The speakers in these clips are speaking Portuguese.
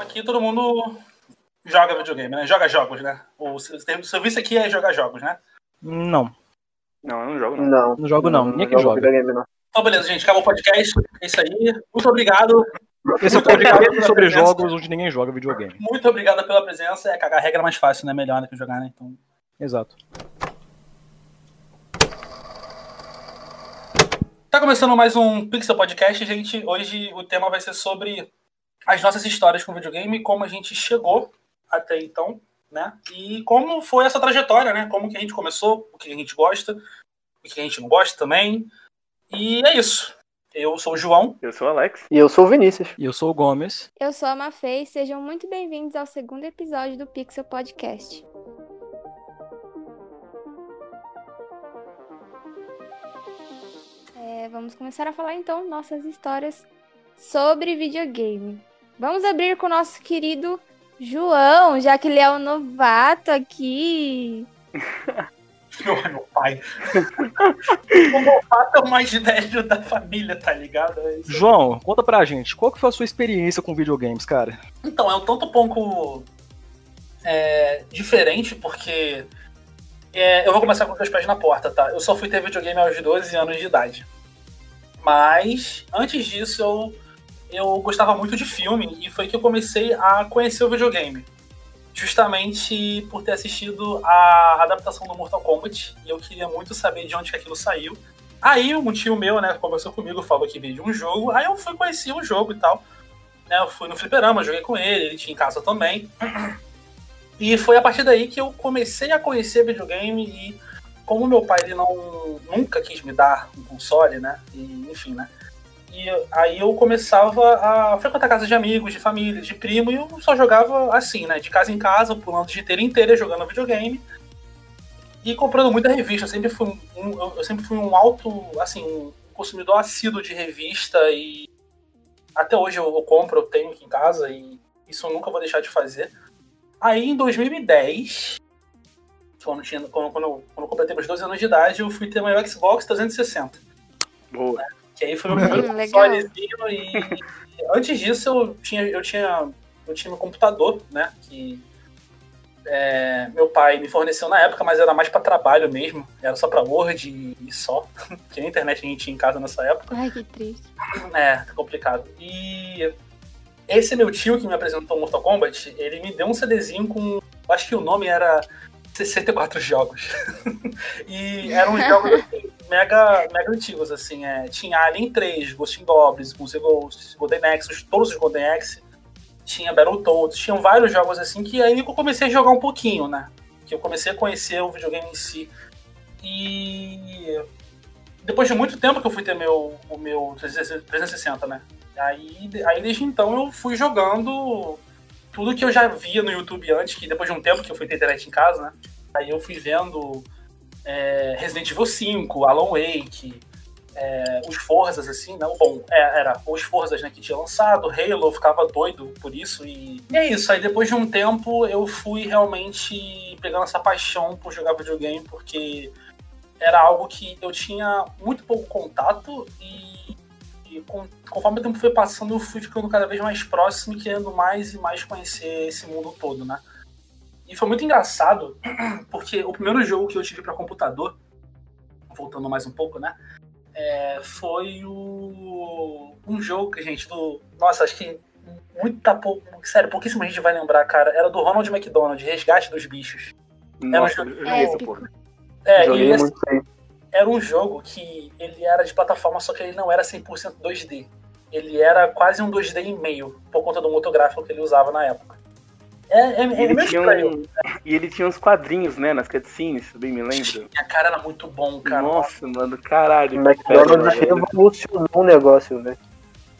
Então aqui todo mundo joga videogame, né? Joga jogos, né? O serviço aqui é jogar jogos, né? Não. Não, eu não jogo. Não, Não. Não jogo não. Ninguém joga. videogame, não. Então beleza, gente. Acabou o podcast. É isso aí. Muito obrigado. Esse é o podcast sobre presença. jogos onde ninguém joga videogame. Muito obrigado pela presença. É cagar a regra mais fácil, né? Melhor do que jogar, né? Então. Exato. Tá começando mais um Pixel Podcast, gente. Hoje o tema vai ser sobre as nossas histórias com videogame, como a gente chegou até então, né? E como foi essa trajetória, né? Como que a gente começou, o que a gente gosta, o que a gente não gosta também. E é isso. Eu sou o João. Eu sou o Alex. E eu sou o Vinícius. E eu sou o Gomes. Eu sou a Mafê e sejam muito bem-vindos ao segundo episódio do Pixel Podcast. É, vamos começar a falar então nossas histórias sobre videogame. Vamos abrir com o nosso querido João, já que ele é o novato aqui. Meu, meu pai. o novato é o mais velho da família, tá ligado? É. João, conta pra gente, qual que foi a sua experiência com videogames, cara? Então, é um tanto pouco é, diferente, porque é, eu vou começar com os dois pés na porta, tá? Eu só fui ter videogame aos 12 anos de idade. Mas, antes disso, eu, eu gostava muito de filme e foi que eu comecei a conhecer o videogame. Justamente por ter assistido a adaptação do Mortal Kombat e eu queria muito saber de onde que aquilo saiu. Aí um tio meu, né, conversou comigo, falou que veio de um jogo, aí eu fui conhecer o jogo e tal né, eu fui no fliperama, joguei com ele, ele tinha em casa também. E foi a partir daí que eu comecei a conhecer videogame e como meu pai ele não nunca quis me dar um console, né? E, enfim, né? E aí eu começava a frequentar casas de amigos, de família, de primo, e eu só jogava assim, né? De casa em casa, pulando de inteira inteira, jogando videogame. E comprando muita revista. Eu sempre fui um, eu- sempre fui um alto, assim, um consumidor assíduo de revista e até hoje eu, eu compro, eu tenho aqui em casa e isso eu nunca vou deixar de fazer. Aí em 2010, quando, tinha, quando, quando, eu, quando eu completei meus 12 anos de idade, eu fui ter meu Xbox 360. Boa. Que aí foi meu primeiro e antes disso eu tinha, eu tinha, eu tinha meu computador, né? Que é, meu pai me forneceu na época, mas era mais para trabalho mesmo. Era só para Word e, e só. Porque a internet a gente tinha em casa nessa época. Ai, que triste. É, tá complicado. E esse meu tio que me apresentou Mortal Kombat, ele me deu um CDzinho com. Acho que o nome era 64 jogos. e eram jogos assim, mega, mega antigos, assim. É, tinha Alien 3, Ghost in Goblins, and Ghosts, Golden Axe, todos os Golden Axe. Tinha Battletoads, tinham vários jogos assim que aí eu comecei a jogar um pouquinho, né? Que eu comecei a conhecer o videogame em si. E depois de muito tempo que eu fui ter meu, o meu 360, né? Aí, aí desde então eu fui jogando tudo que eu já via no YouTube antes, que depois de um tempo que eu fui ter internet em casa, né? Aí eu fui vendo é, Resident Evil 5, Alan Wake, é, os Forzas, assim, não, bom, é, era os Forzas, né, que tinha lançado, Halo, eu ficava doido por isso, e, e é isso, aí depois de um tempo eu fui realmente pegando essa paixão por jogar videogame, porque era algo que eu tinha muito pouco contato e, e com- conforme o tempo foi passando eu fui ficando cada vez mais próximo e querendo mais e mais conhecer esse mundo todo, né? E foi muito engraçado, porque o primeiro jogo que eu tive para computador, voltando mais um pouco, né? é, foi o um jogo que gente do, nossa, acho que muita pouco, sério, pouquíssima gente vai lembrar, cara. Era do Ronald McDonald, Resgate dos Bichos. Nossa, um essa épico. porra. É, Joguei e aí. Era um jogo que ele era de plataforma, só que ele não era 100% 2D. Ele era quase um 2D e meio, por conta do motográfico que ele usava na época. É, é, é E meio ele, tinha um... e ele tinha uns quadrinhos, né, nas cutscenes, bem me lembro. A cara era muito bom, cara. Nossa, mano, caralho. O McDonald's revolucionou o negócio, velho.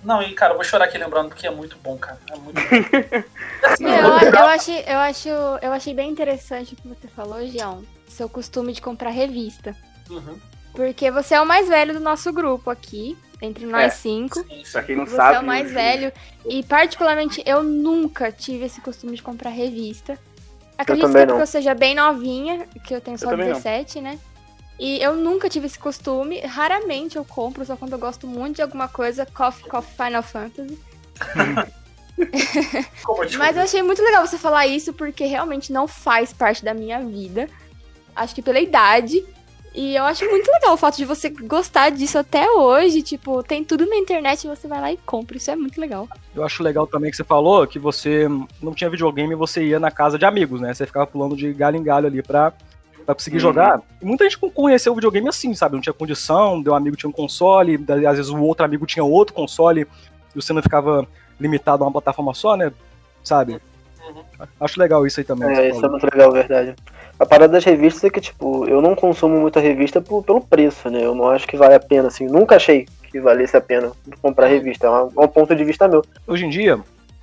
Não, e cara, eu vou chorar aqui lembrando, porque é muito bom, cara. É muito bom. Assim, eu, eu, achei, eu, acho, eu achei bem interessante o que você falou, João. Seu costume de comprar revista. Uhum. Porque você é o mais velho do nosso grupo aqui, entre nós É. cinco. Pra quem não Você sabe. é o mais hoje- velho. E particularmente eu nunca tive esse costume de comprar revista. Acredito que também é porque eu seja bem novinha, que eu tenho só não. 17, né? E eu nunca tive esse costume. Raramente eu compro, só quando eu gosto muito de alguma coisa. Coffee, Coffee Final Fantasy. Eu Mas eu achei muito legal você falar isso, porque realmente não faz parte da minha vida. Acho que pela idade. E eu acho muito legal o fato de você gostar disso até hoje. Tipo, tem tudo na internet e você vai lá e compra. Isso é muito legal. Eu acho legal também que você falou que você não tinha videogame e você ia na casa de amigos, né? Você ficava pulando de galho em galho ali pra, pra conseguir Uhum. jogar. E muita gente conheceu o videogame assim, sabe? Não tinha condição, deu um amigo tinha um console, daí, às vezes o outro amigo tinha outro console e você não ficava limitado a uma plataforma só, né? Sabe? Uhum. Acho legal isso aí também. É, isso é falou. muito legal, verdade. A parada das revistas é que, tipo, eu não consumo muita revista por- pelo preço, né? Eu não acho que vale a pena, assim. Nunca achei que valesse a pena comprar revista. É um, é um ponto de vista meu. Hoje em dia,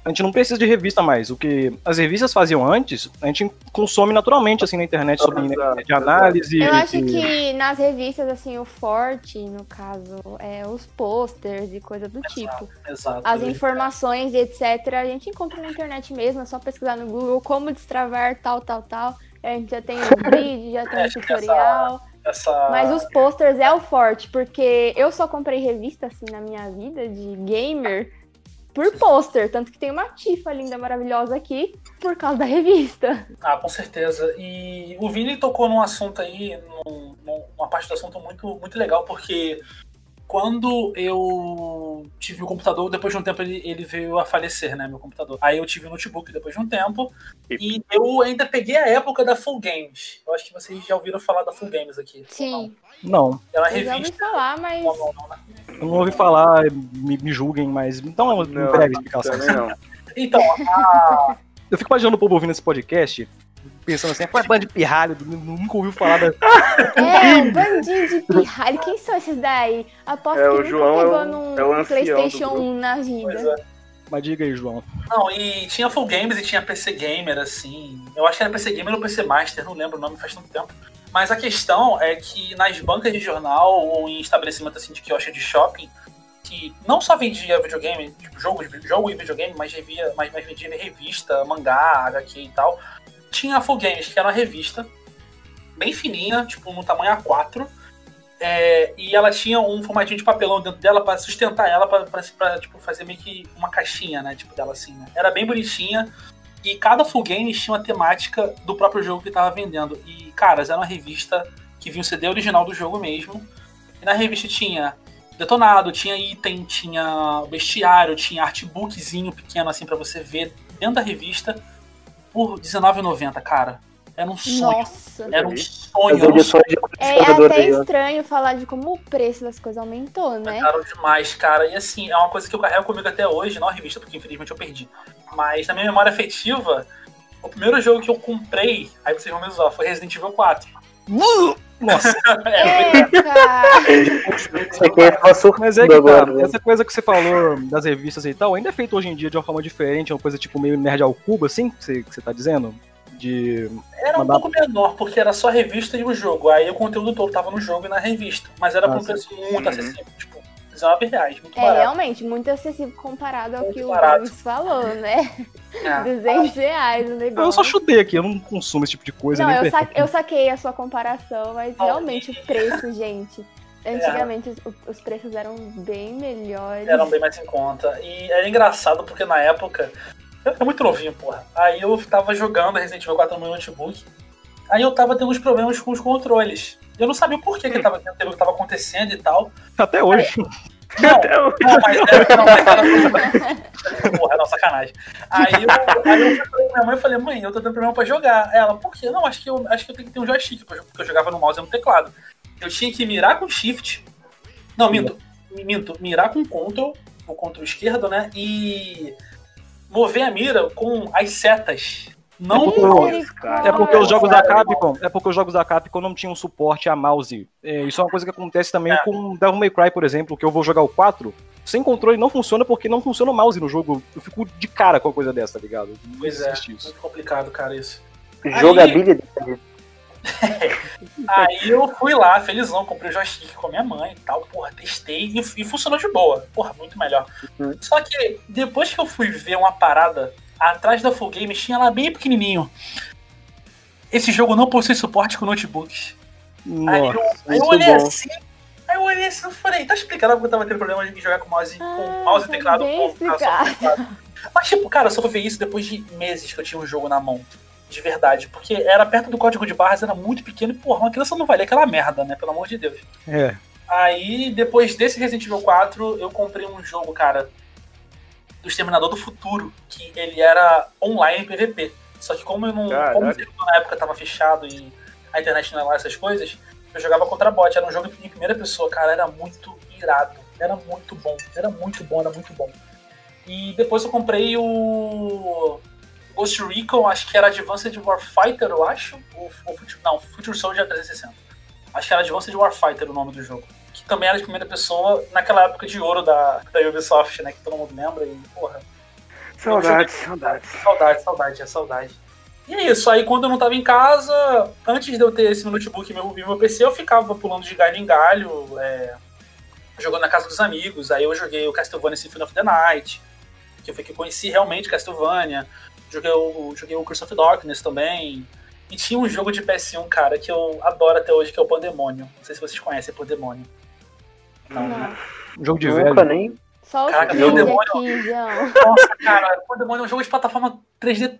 a gente não precisa de revista mais. O que as revistas faziam antes, a gente consome naturalmente, assim, na internet, sobre Exato, de análise. Eu acho e- que nas revistas, assim, o forte, no caso, é os posters e coisa do tipo. Exato. As informações e etc. A gente encontra na internet mesmo, é só pesquisar no Google como destravar tal, tal, tal. A gente já tem um vídeo, já tem É, um que essa- tutorial. Essa... Mas os posters é o forte, porque eu só comprei revista assim na minha vida de gamer por pôster. Tanto que tem uma tifa linda, maravilhosa aqui por causa da revista. Ah, com certeza. E o Vini tocou num assunto aí, num- num- numa parte do assunto muito, muito legal, porque quando eu tive o computador, depois de um tempo ele, ele veio a falecer, né, meu computador. Aí eu tive o notebook depois de um tempo, e eu ainda peguei a época da Full Games. Eu acho que vocês já ouviram falar da Full Games aqui. Sim, Não, É uma eu já ouvi revista. falar, mas. Não, não, não, né? eu não ouvi falar, me, me julguem, mas então é uma Não, breve explicação. Também não. Então, a- Eu fico imaginando o povo ouvindo esse podcast, pensando assim, pô, é banda de pirralho, nunca ouviu falar da. É, um bandinho de pirralho. Quem são esses daí? Aposto É, que o nunca João é pegou o- num é do PlayStation grupo. 1 na vida. é. Mas diga aí, João. Não, e tinha Full Games e tinha PC Gamer, assim. Eu acho que era PC Gamer ou PC Master, não lembro o nome, faz tanto tempo. Mas a questão é que nas bancas de jornal ou em estabelecimento assim de quiosque de shopping, que não só vendia videogame, tipo, jogo, jogo e videogame, mas, revia, mas, mas vendia revista, mangá, HQ e tal. Tinha a Full Games, que era uma revista bem fininha, tipo, no tamanho A4. é, e ela tinha um formatinho de papelão dentro dela para sustentar ela, para tipo, fazer meio que uma caixinha, né? Tipo, dela assim, né? Era bem bonitinha. E cada Full Games tinha uma temática do próprio jogo que tava vendendo. E, caras, era uma revista que vinha o CD original do jogo mesmo. E na revista tinha detonado, tinha item, tinha bestiário, tinha artbookzinho pequeno assim para você ver dentro da revista por R$19,90, cara. Era um sonho. Nossa. Era um sonho. Era um de É até estranho falar de como o preço das coisas aumentou, né? Caro demais, cara. E assim, é uma coisa que eu carrego comigo até hoje, não a revista, porque infelizmente eu perdi. Mas na minha memória afetiva, o primeiro jogo que eu comprei, aí vocês vão me zoar, foi Resident Evil 4. Nossa, É, É, cara. Isso aqui é mas é que tá, agora. né? essa coisa que você falou das revistas e tal, ainda é feito hoje em dia de uma forma diferente, uma coisa tipo meio nerd ao cubo, assim, que você, que você tá dizendo? De. era um Mandar- pouco menor, porque era só a revista e o jogo. Aí o conteúdo todo tava no jogo e na revista. Mas era Ah, por um preço muito Uhum. acessível, tipo, 19 reais, muito É barato. realmente muito acessível comparado ao Muito que o barato. Gomes falou, né? É. 200 reais o negócio. Eu só chutei aqui, eu não consumo esse tipo de coisa. Não, nem eu, sa eu saquei a sua comparação, mas realmente o preço, gente. É. Antigamente os, os preços eram bem melhores. eram bem mais em conta. E era engraçado porque na época. Eu era muito novinho, porra. Aí eu tava jogando Resident Evil 4 no meu notebook. Aí eu tava tendo uns problemas com os controles. Eu não sabia por que, que tava tendo, o que tava acontecendo e tal. Até hoje. Não, não, mas era, não, mas era Porra, não, sacanagem. Aí eu, aí eu fui pra minha mãe e falei, mãe, eu tô tendo problema pra jogar. Ela, por quê? Não, acho que eu, acho que eu tenho que ter um joystick, porque eu jogava no mouse e no teclado. Eu tinha que mirar com shift. Não, minto. Minto. Mirar com control, o control esquerdo, né? E mover a mira com as setas. Não É porque os jogos da Capcom, é porque os jogos da Capcom não tinham suporte a mouse. É, isso é uma coisa que acontece também É. com Devil May Cry, por exemplo, que eu vou jogar o 4, sem controle não funciona porque não funciona o mouse no jogo. Eu fico de cara com uma coisa dessa, tá ligado? Não Pois é, existe isso. muito complicado, cara, isso. Jogabilidade. Aí eu fui lá, felizão, comprei o joystick com a minha mãe e tal, porra, testei e, e funcionou de boa. Porra, muito melhor. Uhum. Só que depois que eu fui ver uma parada atrás da Full Games, tinha lá bem pequenininho. Esse jogo não possui suporte com notebooks. Aí eu, Nossa. aí eu muito olhei bom. assim, Aí eu olhei assim e falei, tá explicado porque eu tava tendo problema de jogar com mouse, com Ah, mouse e teclado com com teclado. Mas, tipo, cara, eu só fui ver isso depois de meses que eu tinha um jogo na mão. De verdade. Porque era perto do código de barras, era muito pequeno e, porra, uma criança não vai ler aquela merda, né? Pelo amor de Deus. É. Aí, depois desse Resident Evil 4, eu comprei um jogo, cara, do Exterminador do Futuro, que ele era online PVP. Só que como eu não. Caraca. Como servidor na época tava fechado e a internet não era lá essas coisas, eu jogava contra bot. Era um jogo em primeira pessoa, cara, era muito irado. Era muito bom. Era muito bom, era muito bom. E depois eu comprei o. Ghost Recon, acho que era Advanced Warfighter, eu acho. Ou, ou Future- não, Future Soldier 360. Acho que era Advanced Warfighter o nome do jogo. Que também era de primeira pessoa naquela época de ouro da, da Ubisoft, né? Que todo mundo lembra. E, porra, Saudades, saudades. saudade, saudade, é saudade. E é isso, aí quando eu não tava em casa, antes de eu ter esse meu notebook e meu, meu PC, eu ficava pulando de galho em galho, é, jogando na casa dos amigos. Aí eu joguei o Castlevania Symphony of the Night, que foi que eu conheci realmente Castlevania. Joguei o, joguei o Curse of Darkness também. E tinha um jogo de PS1, cara, que eu adoro até hoje, que é o Pandemônio. Não sei se vocês conhecem Pandemônio. Não. Não. Um jogo de Nunca velho. nem. Só Caraca, meu demônio. aqui, João. Nossa, cara, Pandemônio é um jogo de plataforma 3D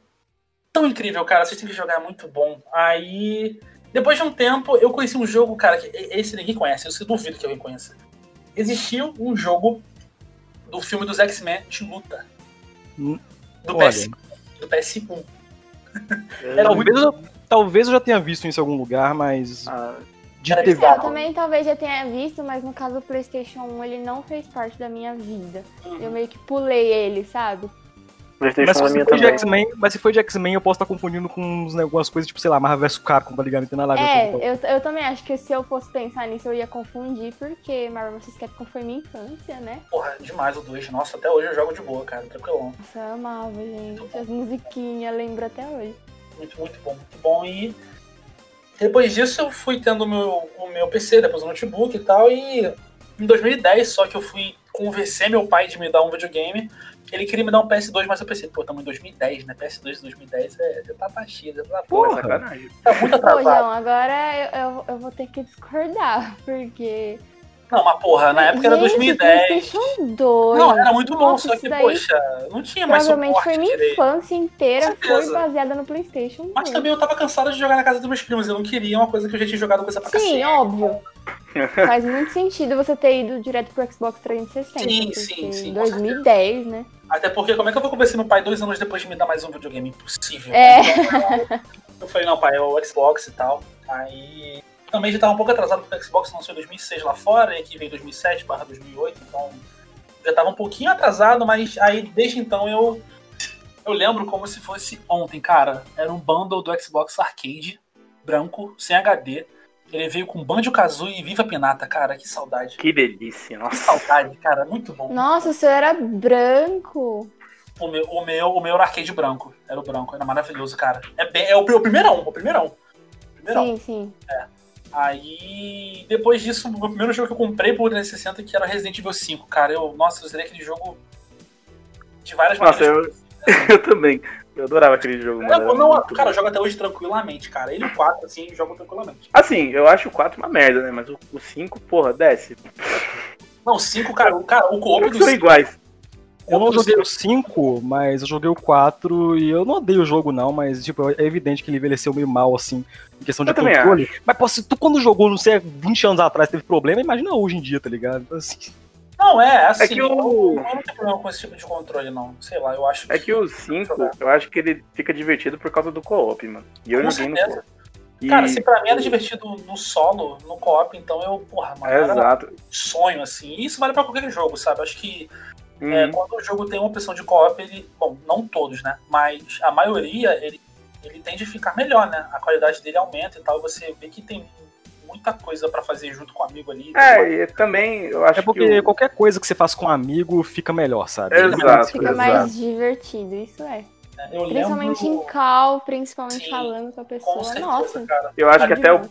tão incrível, cara. Vocês têm que jogar, é muito bom. Aí, depois de um tempo, eu conheci um jogo, cara, que esse ninguém conhece, eu duvido que alguém conheça. Existiu um jogo do filme dos X-Men de luta. Hum, Do. PS, do PS1. Era Talvez eu, talvez eu já tenha visto isso em algum lugar, mas Ah, de. Eu também talvez já tenha visto, mas no caso do PlayStation 1 ele não fez parte da minha vida. Eu meio que pulei ele, sabe? Mas PlayStation se é você minha for de também. X-Men, mas se for de X-Men, eu posso estar confundindo com uns, né, algumas coisas, tipo, sei lá, Marvel vs Capcom, tá ligado? Tem nada a ver É, com eu, eu também acho que se eu fosse pensar nisso eu ia confundir, porque Marvel vs Capcom foi minha infância, né? Porra, demais o 2. Nossa, até hoje eu jogo de boa, cara, tranquilão. Nossa, eu amava, gente. As musiquinhas, lembro até hoje. Muito, muito bom, muito bom. E depois disso eu fui tendo o meu, o meu PC, depois o notebook e tal. E em 2010 só que eu fui convencer meu pai de me dar um videogame. Ele queria me dar um PS2, mas eu pensei, pô, estamos em 2010, né? PS2 de 2010 é, já tá baixinho, já tá, pô, Porra. sacanagem. tá muito Pô, atrasado. João, agora eu, eu, eu vou ter que discordar, porque. Não, mas porra, na época era Gente, 2010. PlayStation 2. Não, era muito bom, Nossa, só que, daí poxa, não tinha mais Provavelmente foi minha direito. infância inteira, foi baseada no PlayStation 2. Mas também eu tava cansado de jogar na casa dos meus primos. Eu não queria uma coisa que eu já tinha jogado coisa pra Sim, cacete. óbvio. Faz muito sentido você ter ido direto pro Xbox 360. Sim, sim, sim, Em com 2010, né? Até porque, como é que eu vou convencer meu pai dois anos depois de me dar mais um videogame? Impossível. É. Então, eu falei, não, pai, é o Xbox e tal. Aí. Também já tava um pouco atrasado porque o Xbox lançou em 2006 lá fora, e aqui veio 2007 barra 2008, então já tava um pouquinho atrasado, mas aí desde então eu. Eu lembro como se fosse ontem, cara. Era um bundle do Xbox Arcade, branco, sem HD. Ele veio com Banjo Kazooie e Viva Pinata, cara, que saudade. Que delícia, Que nossa. saudade, cara, muito bom. Nossa, o seu era branco. O meu, o meu, o meu era arcade branco. Era o branco, era maravilhoso, cara. É, bem, é o, o primeirão, o primeirão. Primeirão. Sim, sim. Aí, depois disso, o primeiro jogo que eu comprei pro 360 que era Resident Evil 5, cara. Eu, nossa, eu zerei aquele jogo de várias Nossa, maneiras. Eu também. Eu adorava aquele jogo, mano. Eu, era não, cara, eu jogo até hoje tranquilamente, cara. Ele e o 4, assim, jogo tranquilamente. Assim, eu acho o 4 uma merda, né? Mas o, o 5, porra, desce. Não, o 5, cara, o, cara, o co-op do São 5. iguais. Eu não joguei o 5, mas eu joguei o 4 e eu não odeio o jogo, não, mas tipo, é evidente que ele envelheceu meio mal, assim, em questão de Eu controle. Mas pô, se tu quando jogou, não sei, 20 anos atrás teve problema, imagina hoje em dia, tá ligado? Então, assim, Não, é, assim, É que o- eu, não tenho problema com esse tipo de controle, não. Sei lá, eu acho É que o 5, eu acho que ele fica divertido por causa do co-op, mano. E eu Com joguei no co-op. E- Cara, se pra mim era divertido no solo, no co-op, então eu, porra, mano, É, era um exato. sonho, assim. E isso vale pra qualquer jogo, sabe? Acho que Uhum. é, quando o jogo tem uma opção de co-op, ele. Bom, não todos, né? Mas a maioria, ele, ele tende a ficar melhor, né? A qualidade dele aumenta e tal. E você vê que tem muita coisa pra fazer junto com o amigo ali. É, e também eu acho é porque que. o- qualquer coisa que você faz com um amigo fica melhor, sabe? Exato. Fica mais divertido, isso é. Eu Principalmente lembro, em call, principalmente Sim, falando com a Com pessoa. certeza, Nossa. cara. Eu acho que até o,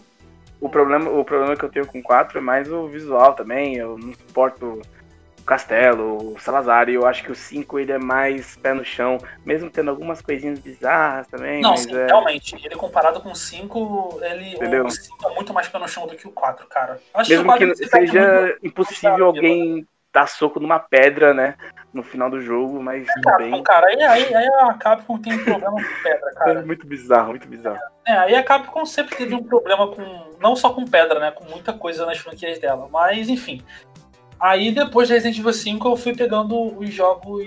o, problema, o problema que eu tenho com 4 é mais o visual também. Eu não suporto Castelo, o Salazar, e eu acho que o 5 ele é mais pé no chão, mesmo tendo algumas coisinhas bizarras também. Não, sim, é... realmente. Ele comparado com o 5, ele, Entendeu? o 5 é muito mais pé no chão do que o 4, cara. Acho Mesmo 4 que perde seja muito- impossível alguém dar soco numa pedra, né? No final do jogo, mas tudo Capcom, bem. cara, aí, aí, aí a Capcom tem um problema com pedra, É cara. muito bizarro, muito bizarro. É, aí a Capcom sempre teve um problema com. Não só com pedra, né? Com muita coisa nas franquias dela. Mas, enfim. Aí depois de Resident Evil 5 eu fui pegando os jogos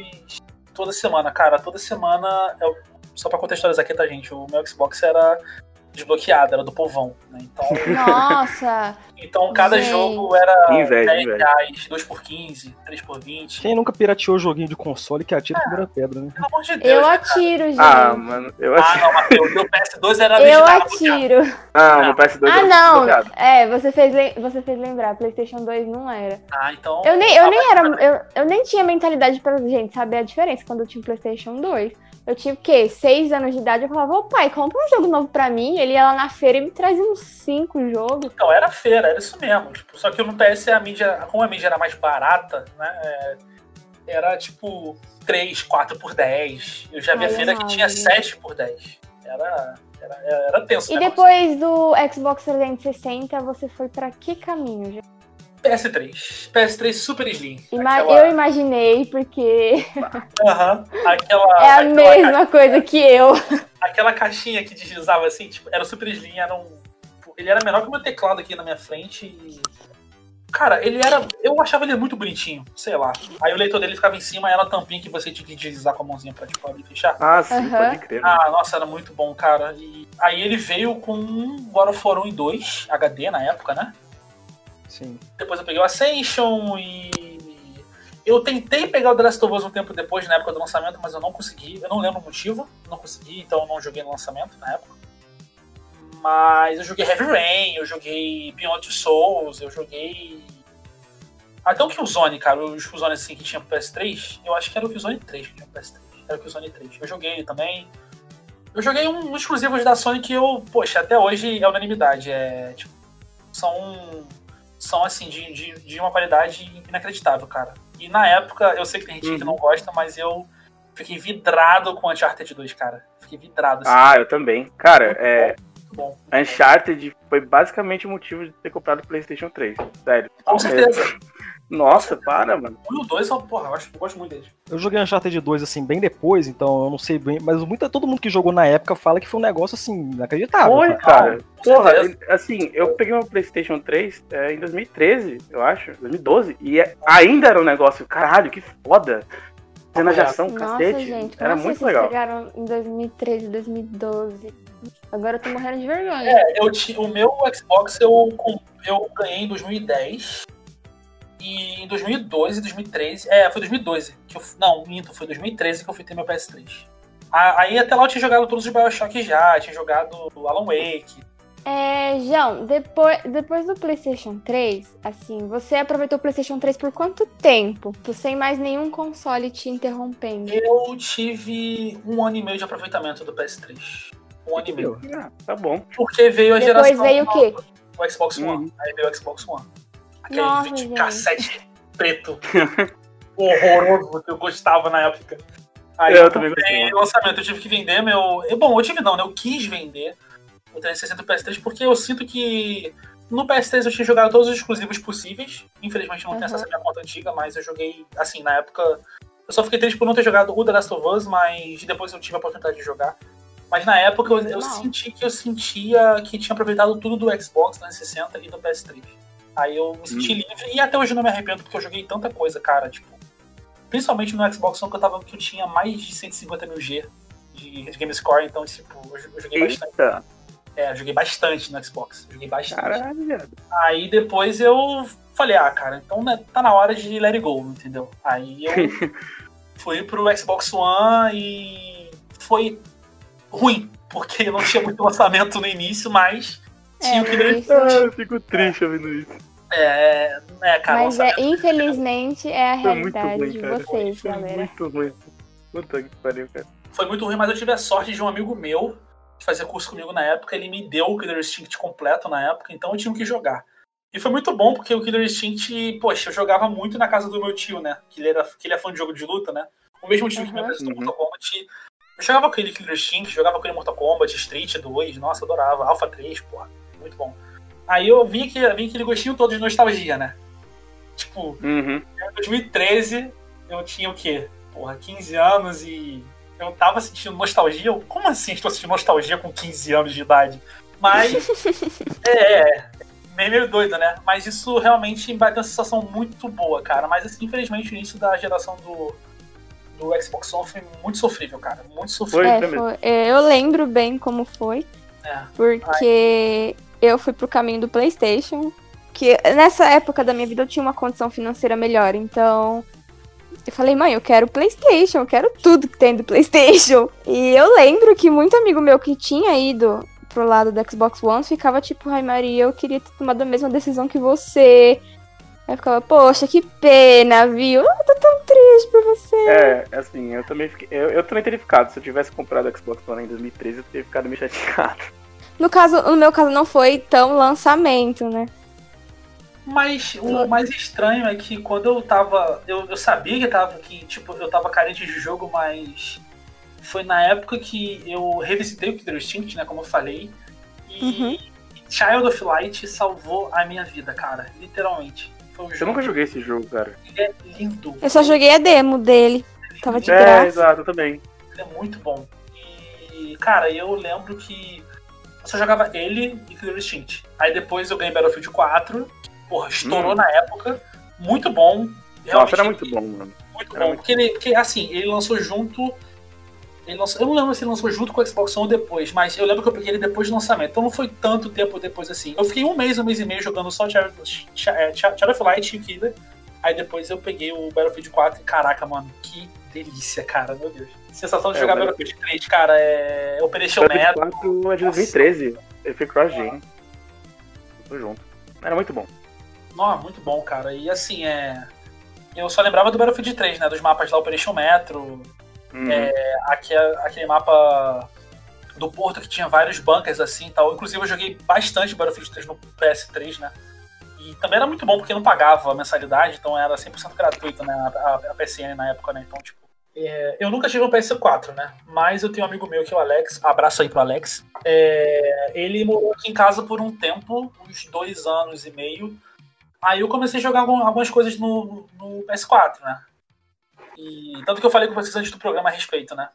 toda semana. Cara, toda semana. Eu... Só pra contextualizar aqui, tá, gente? O meu Xbox era desbloqueado, era do povão. Né? Então, Nossa, então cada Gente. jogo era Inveja, 10 inveja. reais, 2 por 15, 3 por 20. Quem nunca pirateou joguinho de console que atira a primeira pedra, né? Pelo amor de Deus. eu né? atiro, gente. Ah, mano, eu Ah, acho. não, Matheus, meu PS2 era eu atiro. Ah, meu PS2 Ah, não. É, você fez, você fez lembrar. PlayStation 2 não era. Ah, então. Eu nem, eu nem era. Eu, eu nem tinha mentalidade pra gente saber a diferença quando eu tinha o PlayStation 2. Eu tinha o quê? Seis anos de idade. Eu falava, ô pai, compra um jogo novo pra mim. Ele ia lá na feira e me trazia uns cinco jogos. Então, era feira, era isso mesmo. Tipo, só que no PS a mídia, como a mídia era mais barata, né? é, era tipo 3, 4 por 10. Eu já vi a feira que tinha gente. 7 por 10. Era, era, era tenso. E depois do Xbox 360, você foi pra que caminho? gente? PS3. PS3 Super Slim. Ima- Aquela, Eu imaginei, porque Aham, aquela, é a aquela, mesma coisa que eu. aquela caixinha que deslizava assim, tipo, era Super Slim, era um. Ele era menor que o meu teclado aqui na minha frente e. Cara, ele era. Eu achava ele muito bonitinho, sei lá. Aí o leitor dele ficava em cima e era a tampinha que você tinha que deslizar com a mãozinha pra tipo, abrir e fechar. Ah, sim, Aham. pode crer. né? Ah, nossa, era muito bom, cara. E aí ele veio com God of War 1 e 2, HD na época, né? Sim. Depois eu peguei o Ascension e. Eu tentei pegar o The Last of Us um tempo depois, na época do lançamento, mas eu não consegui. Eu não lembro o motivo, não consegui, então eu não joguei no lançamento na época. Mas eu joguei Heavy Rain, eu joguei Beyond Two Souls, eu joguei. Até o Killzone, cara, os Killzone assim que tinha pro PS3, eu acho que era o Killzone 3 que tinha pro PS3. Era o Killzone 3. Eu joguei ele também. Eu joguei um, exclusivo da Sony que eu, poxa, até hoje é unanimidade. É, tipo, são são assim, de, de, de uma qualidade inacreditável, cara. E na época, eu sei que tem gente que Uhum. não gosta, mas eu fiquei vidrado com Uncharted 2, cara. Fiquei vidrado, assim. Ah, eu também. Cara, é, muito bom. Uncharted foi basicamente o motivo de ter comprado o PlayStation 3. Sério. Com certeza. Nossa, para, mano. O dois são, porra, eu, acho, eu gosto muito deles. Eu joguei Uncharted 2 assim bem depois, então eu não sei bem, mas muita, todo mundo que jogou na época fala que foi um negócio assim inacreditável. Foi, cara. cara. com Porra, assim, eu peguei meu PlayStation 3 é, em 2013, eu acho, 2012, e é- ainda era um negócio, caralho, que foda. Cena de ação, Nossa, cacete. gente, era muito vocês legal. pegaram em 2013, 2012? Agora eu tô morrendo de vergonha. É, eu o meu Xbox eu, eu ganhei em 2010. E em 2012, 2013. É, foi 2012. Que eu, não, minto, foi 2013 que eu fui ter meu PS3. A- Aí até lá eu tinha jogado todos os Bioshock já, tinha jogado Alan Wake. É, João, depois, depois do PlayStation 3, assim, você aproveitou o PlayStation 3 por quanto tempo? Tu sem mais nenhum console te interrompendo. Eu tive um ano e meio de aproveitamento do PS3. Um ano e meio. Ah, tá bom. Porque veio a Depois geração. veio o quê? O Xbox One. Uhum. Aí veio o Xbox One. Aquele Nossa, vídeo gente. cassete preto. horroroso que eu gostava na época. Aí Eu eu, também gostava. lançamento, eu tive que vender meu. eu- Bom, eu tive não, né? Eu quis vender o 360 e o PS3 porque eu sinto que no PS3 eu tinha jogado todos os exclusivos possíveis. Infelizmente eu não tenho Uhum. acesso à minha conta antiga, mas eu joguei, assim, na época. Eu só fiquei triste por não ter jogado o The Last of Us, mas depois eu tive a oportunidade de jogar. Mas na época eu, eu senti que eu sentia que tinha aproveitado tudo do Xbox 360 e do PS3. Aí eu me senti livre e até hoje eu não me arrependo porque eu joguei tanta coisa, cara, tipo. Principalmente no Xbox One que eu tava que eu tinha mais de 150 mil G de, de game score, então tipo, eu, joguei bastante. Eita, É, eu joguei bastante no Xbox. Joguei bastante. caralho. Aí depois eu falei, ah, cara, então né, tá na hora de let it go, entendeu? Aí eu fui pro Xbox One e foi ruim, porque não tinha muito lançamento no início, mas tinha o que É, isso, Ah, eu fico triste ouvindo isso. É, é, cara, mas é, lançamento- infelizmente é a Foi muito realidade ruim, de cara. vocês, Foi galera. muito ruim. Puta que pariu, cara. foi muito ruim, mas eu tive a sorte de um amigo meu que fazia curso comigo na época, ele me deu o Killer Instinct completo na época, então eu tinha que jogar. E foi muito bom, porque o Killer Instinct, poxa, eu jogava muito na casa do meu tio, né? Que ele, era, que ele é fã de jogo de luta, né? O mesmo tio que me Uhum. apresentou Uhum. Mortal Kombat. Eu jogava com ele Killer Instinct, jogava com ele Mortal Kombat, Street 2, nossa, adorava. Alpha 3, porra, muito bom. Aí eu vi que vi aquele gostinho todo de nostalgia, né? Tipo, Uhum. em 2013, eu tinha o quê? Porra, 15 anos e eu tava sentindo nostalgia. Eu, Como assim estou sentindo nostalgia com 15 anos de idade? Mas. é, é. Meio, meio doido, né? Mas isso realmente me bateu uma sensação muito boa, cara. Mas, assim, infelizmente, o início da geração do, do Xbox One foi muito sofrível, cara. Muito sofrível. Foi, É, foi é, eu lembro bem como foi, É. porque eu fui pro caminho do PlayStation. Que nessa época da minha vida eu tinha uma condição financeira melhor, então eu falei, mãe, eu quero PlayStation, eu quero tudo que tem do PlayStation. E eu lembro que muito amigo meu que tinha ido pro lado do Xbox One ficava tipo, ai Maria, eu queria ter tomado a mesma decisão que você. Aí ficava, poxa, que pena, viu? Eu tô tão triste por você. É, assim, eu também fiquei. Eu, eu também teria ficado. Se eu tivesse comprado o Xbox One em 2013, eu teria ficado meio chateado. No caso, no meu caso não foi tão lançamento, né? Mas o mais estranho é que quando eu tava. Eu, eu sabia que tava que, tipo, eu tava carente de jogo, mas foi na época que eu revisitei o Killer Instinct, né? Como eu falei. E Uhum. Child of Light salvou a minha vida, cara. Literalmente. Foi um Eu jogo nunca joguei esse jogo, cara. que é lindo. Eu só joguei a demo dele. Tava de É, graça. exato, eu também. Ele é muito bom. E, cara, eu lembro que só jogava ele e Killer Instinct. Aí depois eu ganhei Battlefield 4. que, Porra, estourou Hum. na época. Muito bom. Nossa, era muito bom, mano. Muito Era bom. muito Porque ele, que, assim, ele lançou junto. Ele lançou, eu não lembro se ele lançou junto com o Xbox One ou depois, mas eu lembro que eu peguei ele depois do lançamento. Então não foi tanto tempo depois assim. Eu fiquei um mês, um mês e meio jogando só Shadow of Light e Killer. Aí depois eu peguei o Battlefield 4 e caraca, mano, que delícia, cara, meu Deus. Sensação de É, jogar o Battlefield 3, cara, é Operation Metro. 4 é de 2013. Ele foi cross-gen. Tô junto. Era muito bom. Nossa, muito bom, cara. E assim, é. Eu só lembrava do Battlefield 3, né? Dos mapas da Operation Metro, Uhum. É, aque- aquele mapa do Porto que tinha vários bunkers assim e tal. Inclusive eu joguei bastante Battlefield 3 no PS3, né? E também era muito bom porque não pagava a mensalidade, então era 100% gratuito, né? A, a- a PSN na época, né? Então, tipo. É, eu nunca tive um PS4, né? Mas eu tenho um amigo meu que é o Alex. Abraço aí pro Alex. É, ele morou aqui em casa por um tempo, uns dois anos e meio. Aí eu comecei a jogar algum- algumas coisas no, no PS4, né? E tanto que eu falei com vocês antes do programa a respeito, né?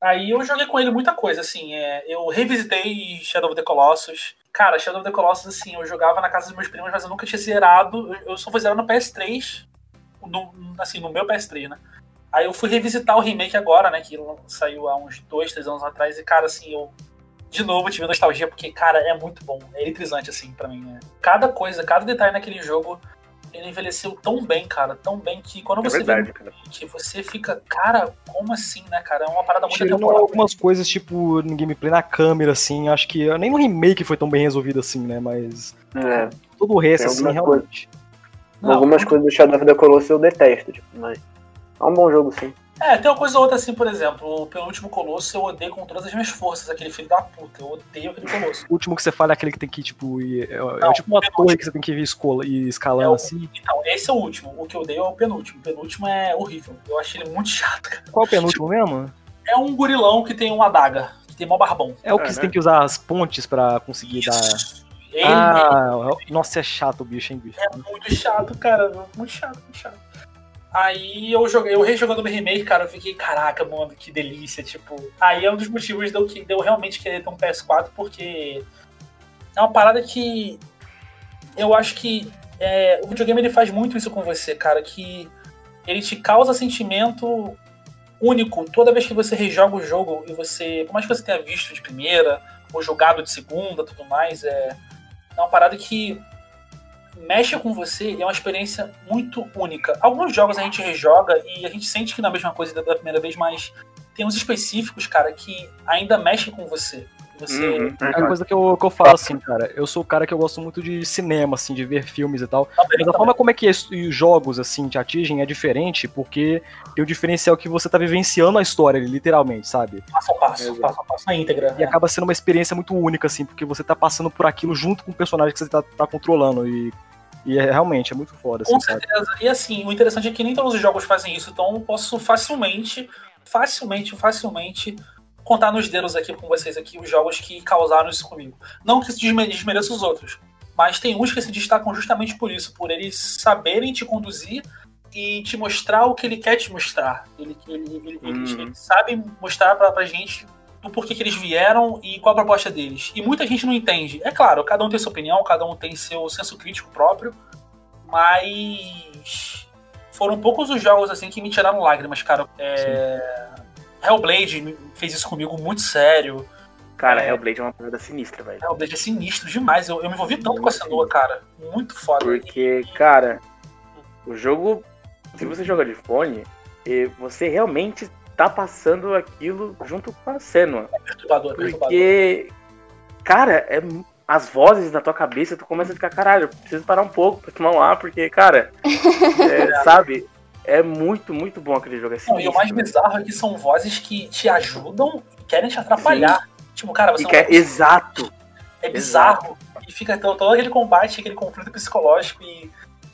Aí eu joguei com ele muita coisa, assim. é, eu revisitei Shadow of the Colossus. Cara, Shadow of the Colossus, assim, eu jogava na casa dos meus primos, mas eu nunca tinha zerado. Eu, eu só fui zerar no PS3. No, assim, no meu PS3, né? Aí eu fui revisitar o remake agora, né? Que saiu há uns dois, três anos atrás. E, cara, assim, eu de novo tive nostalgia, porque, cara, é muito bom. É eletrizante, assim, pra mim. né? Cada coisa, cada detalhe naquele jogo, ele envelheceu tão bem, cara. Tão bem que quando É você vê verdade, cara. que você fica, cara, como assim, né, cara? É uma parada muito Tirando atemporal. algumas coisas, tipo, no gameplay na câmera, assim, acho que nem no remake foi tão bem resolvido assim, né? Mas É, todo o resto, assim, realmente. Não, algumas coisas do Shadow of the Colossus eu detesto, tipo, mas é um bom jogo, sim. É, tem uma coisa ou outra assim, por exemplo, o penúltimo Colosso eu odeio com todas as minhas forças, aquele filho da puta. Eu odeio aquele Colosso. O último que você fala é aquele que tem que, tipo, ir, é, é Não, tipo uma torre que você tem que ir escola, ir escalando, É o- assim. Então, esse é o último. O que eu odeio é o penúltimo. O penúltimo é horrível. Eu achei ele muito chato, cara. Qual é o penúltimo mesmo? É um gurilão que tem uma adaga, que tem mó barbão. É o que É, você né? tem que usar as pontes pra conseguir dar... Isso. Ele Ah, nossa, é chato o bicho, hein, bicho. é muito chato, cara. Muito chato, muito chato. Aí eu joguei, eu rejogando no remake, cara, eu fiquei, caraca, mano, que delícia, tipo. Aí é um dos motivos de eu, de eu realmente querer ter um PS4, porque é uma parada que eu acho que é, o videogame ele faz muito isso com você, cara, que ele te causa sentimento único toda vez que você rejoga o jogo e você, por mais que você tenha visto de primeira ou jogado de segunda, tudo mais, é, é uma parada que mexe com você e é uma experiência muito única. Alguns jogos a gente rejoga e a gente sente que não é a mesma coisa da primeira vez, mas tem uns específicos, cara, que ainda mexem com você. Você Uhum. É uma coisa que eu, que eu falo assim, cara. Eu sou o cara que eu gosto muito de cinema, assim, de ver filmes e tal. também, Mas a também. forma como é que os jogos, assim, te atingem é diferente, porque tem o diferencial que você tá vivenciando a história, ali, literalmente, sabe? passo a passo, Exato. passo a passo, na íntegra. E né? acaba sendo uma experiência muito única, assim, porque você tá passando por aquilo junto com o personagem que você tá, tá controlando. E E é, realmente é muito foda, assim, Com sabe? certeza. E assim, o interessante é que nem todos os jogos fazem isso, então eu posso facilmente, facilmente, facilmente contar nos dedos aqui com vocês aqui os jogos que causaram isso comigo. Não que isso desme- desmereça os outros, mas tem uns que se destacam justamente por isso, por eles saberem te conduzir e te mostrar o que ele quer te mostrar. Ele, ele, ele, eles, Uhum. eles sabem mostrar pra, pra gente do porquê que eles vieram e qual a proposta deles. E muita gente não entende. É claro, cada um tem sua opinião, cada um tem seu senso crítico próprio, mas foram poucos os jogos assim que me tiraram lágrimas, cara. É... Hellblade fez isso comigo muito sério. Cara, É. Hellblade é uma parada sinistra, velho. Hellblade é sinistro demais. Eu, eu me envolvi tanto com a Senua, cara. Muito foda. Porque, cara, o jogo, se você joga de fone, você realmente tá passando aquilo junto com a Senua. Perturbador, perturbador. Porque, cara, é, as vozes na tua cabeça, tu começa a ficar, caralho, eu preciso parar um pouco pra tomar um ar, porque, cara, é, sabe, é muito, muito bom aquele jogo. É Não, e o mais sinistro, bizarro é que são vozes que te ajudam e querem te atrapalhar. Tipo, cara, você E é exato. É bizarro. E fica todo, todo aquele combate, aquele conflito psicológico e.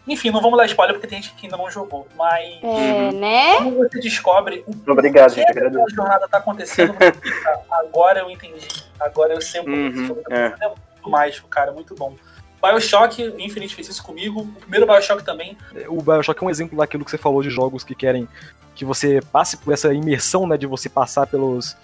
Enfim, não vamos dar spoiler porque tem gente que ainda não jogou. Mas É, né? quando você descobre o Obrigado, que gente. a jornada tá acontecendo, fica, agora eu entendi. Agora eu sei o porquê esse Uhum, é. É muito mágico, cara, muito bom. Bioshock, Infinite fez isso comigo. O primeiro Bioshock também. O Bioshock é um exemplo daquilo que você falou de jogos que querem que você passe por essa imersão, né? De você passar pelos.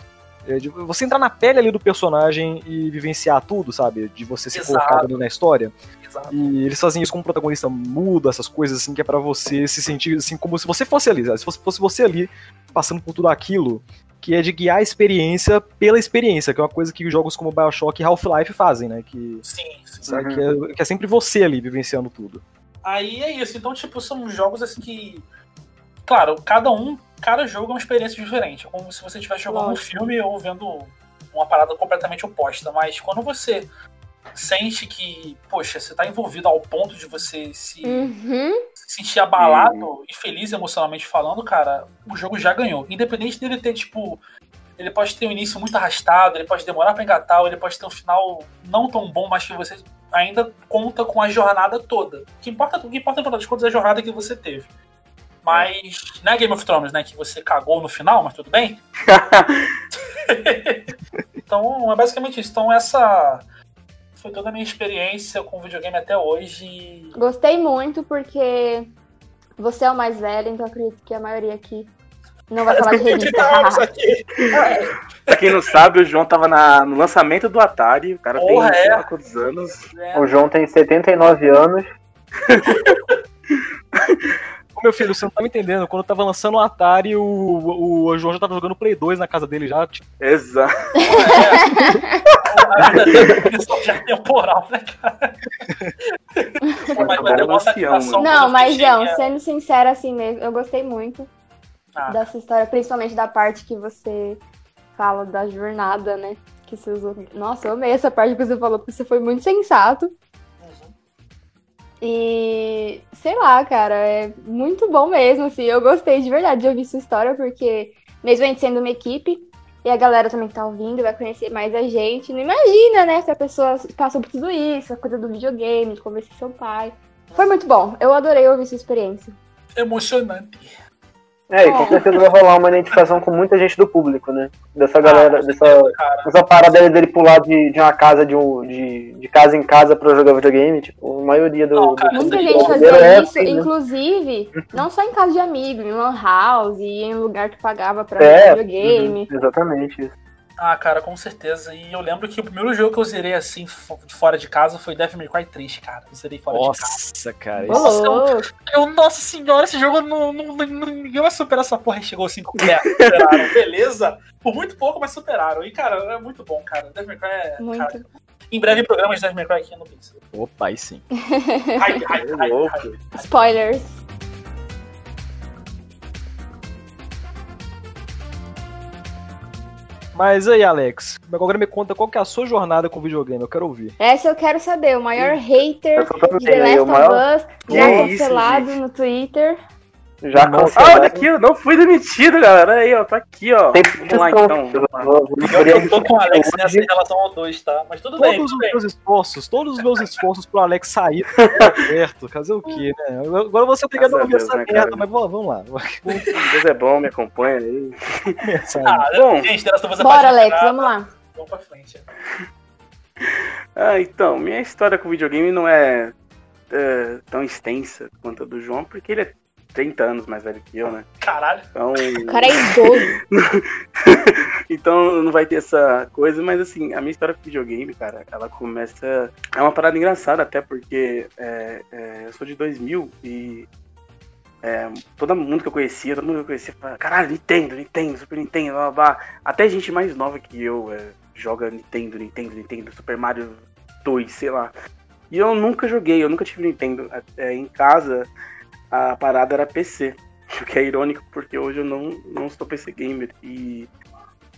é, De você entrar na pele ali do personagem e vivenciar tudo, sabe? De você se Exato. colocar ali na história. Exato. E eles fazem isso com um protagonista mudo, essas coisas assim, que é pra você se sentir assim, como se você fosse ali, sabe? se fosse, fosse você ali, passando por tudo aquilo, que é de guiar a experiência pela experiência, que é uma coisa que jogos como Bioshock e Half-Life fazem, né? Que, Sim, sim. sabe? que, é, que é sempre você ali vivenciando tudo. Aí é isso. Então, tipo, são jogos assim que. Claro, cada um, cada jogo é uma experiência diferente. É como se você estivesse jogando um Lógico. filme ou vendo uma parada completamente oposta. Mas quando você sente que, poxa, você tá envolvido ao ponto de você se, Uhum. se sentir abalado e feliz emocionalmente falando, cara, o jogo já ganhou. Independente dele ter, tipo. Ele pode ter um início muito arrastado, ele pode demorar pra engatar, ou ele pode ter um final não tão bom, mas que você ainda conta com a jornada toda. O que importa, o que importa no final das contas é a jornada que você teve. Mas, não é Game of Thrones, né? Que você cagou no final, mas tudo bem. então, é basicamente isso. Então, essa foi toda a minha experiência com videogame até hoje. Gostei muito porque você é o mais velho, então acredito que a maioria aqui não vai falar de revista. Pra quem não sabe, o João tava na- no lançamento do Atari, o cara Porra, tem é? quantos anos. É, O João tem 79 anos. Meu filho, você não tá me entendendo. Quando eu tava lançando o Atari, o, o, o João já tava jogando Play 2 na casa dele já. Tipo, Exato. é já temporal, né, cara? Mas vai ter uma satisfação. Não, mas João, sendo sincera assim mesmo, eu gostei muito Ah. dessa história, principalmente da parte que você fala da jornada, né? Que você usou. Nossa, eu amei essa parte que você falou, porque você foi muito sensato. E sei lá, cara, é muito bom mesmo, assim. Eu gostei de verdade de ouvir sua história, porque mesmo a gente sendo uma equipe, e a galera também que tá ouvindo vai conhecer mais a gente, não imagina, né, se a pessoa passou por tudo isso, a coisa do videogame, de conversar com seu pai. Foi muito bom, eu adorei ouvir sua experiência. Emocionante. É, e com É. certeza vai rolar uma identificação com muita gente do público, né? Dessa galera, com dessa, certeza, cara. essa parada dele pular de, de uma casa, de, um, de, de casa em casa pra jogar videogame, tipo, a maioria do. Não, cara, do- Muita do gente fazia é isso, assim, né? inclusive, não só em casa de amigo, em lan house, e em lugar que pagava pra É, jogar videogame. uhum, exatamente isso. Ah, cara, com certeza. E eu lembro que o primeiro jogo que eu zerei assim, de fora de casa, foi Devil May Cry 3, cara. Eu zerei fora de casa. nossa, cara. Ô, Isso, louco. Eu, nossa senhora, esse jogo não, não, não, ninguém vai superar essa porra. E chegou assim, é, superaram, beleza? Por muito pouco, mas superaram. E, cara, é muito bom, cara. Devil May Cry é. Muito. Cara, em breve, programas de Devil May Cry aqui no Pixel. opa, aí sim. É hype, louco. hype. Spoilers. Mas aí, Alex, agora me conta qual que é a sua jornada com videogame, eu quero ouvir. Essa eu quero saber. O maior hater de The Last of Us, já isso, cancelado no Twitter. Já Nossa. Ah, olha aqui, eu não fui demitido, galera. Aí, ó, tá aqui, ó. Tem Vamos lá então. Eu Eu, eu tô com o Alex nessa em relação ao 2, tá? Mas tudo bem, Todos os bem. meus esforços, todos os meus esforços pro Alex sair tá certo. Fazer o quê, né? Agora você obrigado a essa né, merda, cara? mas vamos, vamos lá. Deus é bom, me acompanha aí. Ah, Bom. gente, Bora. Alex, vamos lá. Vamos pra frente. Ah, então, minha história com videogame não é, é, tão extensa quanto a do João, porque ele é 30 anos mais velho que eu, né? Caralho. Então, O cara é idoso. então não vai ter essa coisa, mas assim, a minha história com videogame, cara, ela começa. É uma parada engraçada, até porque é, é, eu sou de 2000 e. é, todo mundo que eu conhecia, todo mundo que eu conhecia, falava, caralho, Nintendo, Nintendo, Super Nintendo, blá, blá, blá. Até gente mais nova que eu é, joga Nintendo, Nintendo, Nintendo, Super Mario 2, sei lá. E eu nunca joguei, eu nunca tive Nintendo. É, em casa, a parada era PC. O que é irônico, porque hoje eu não, não sou PC gamer. E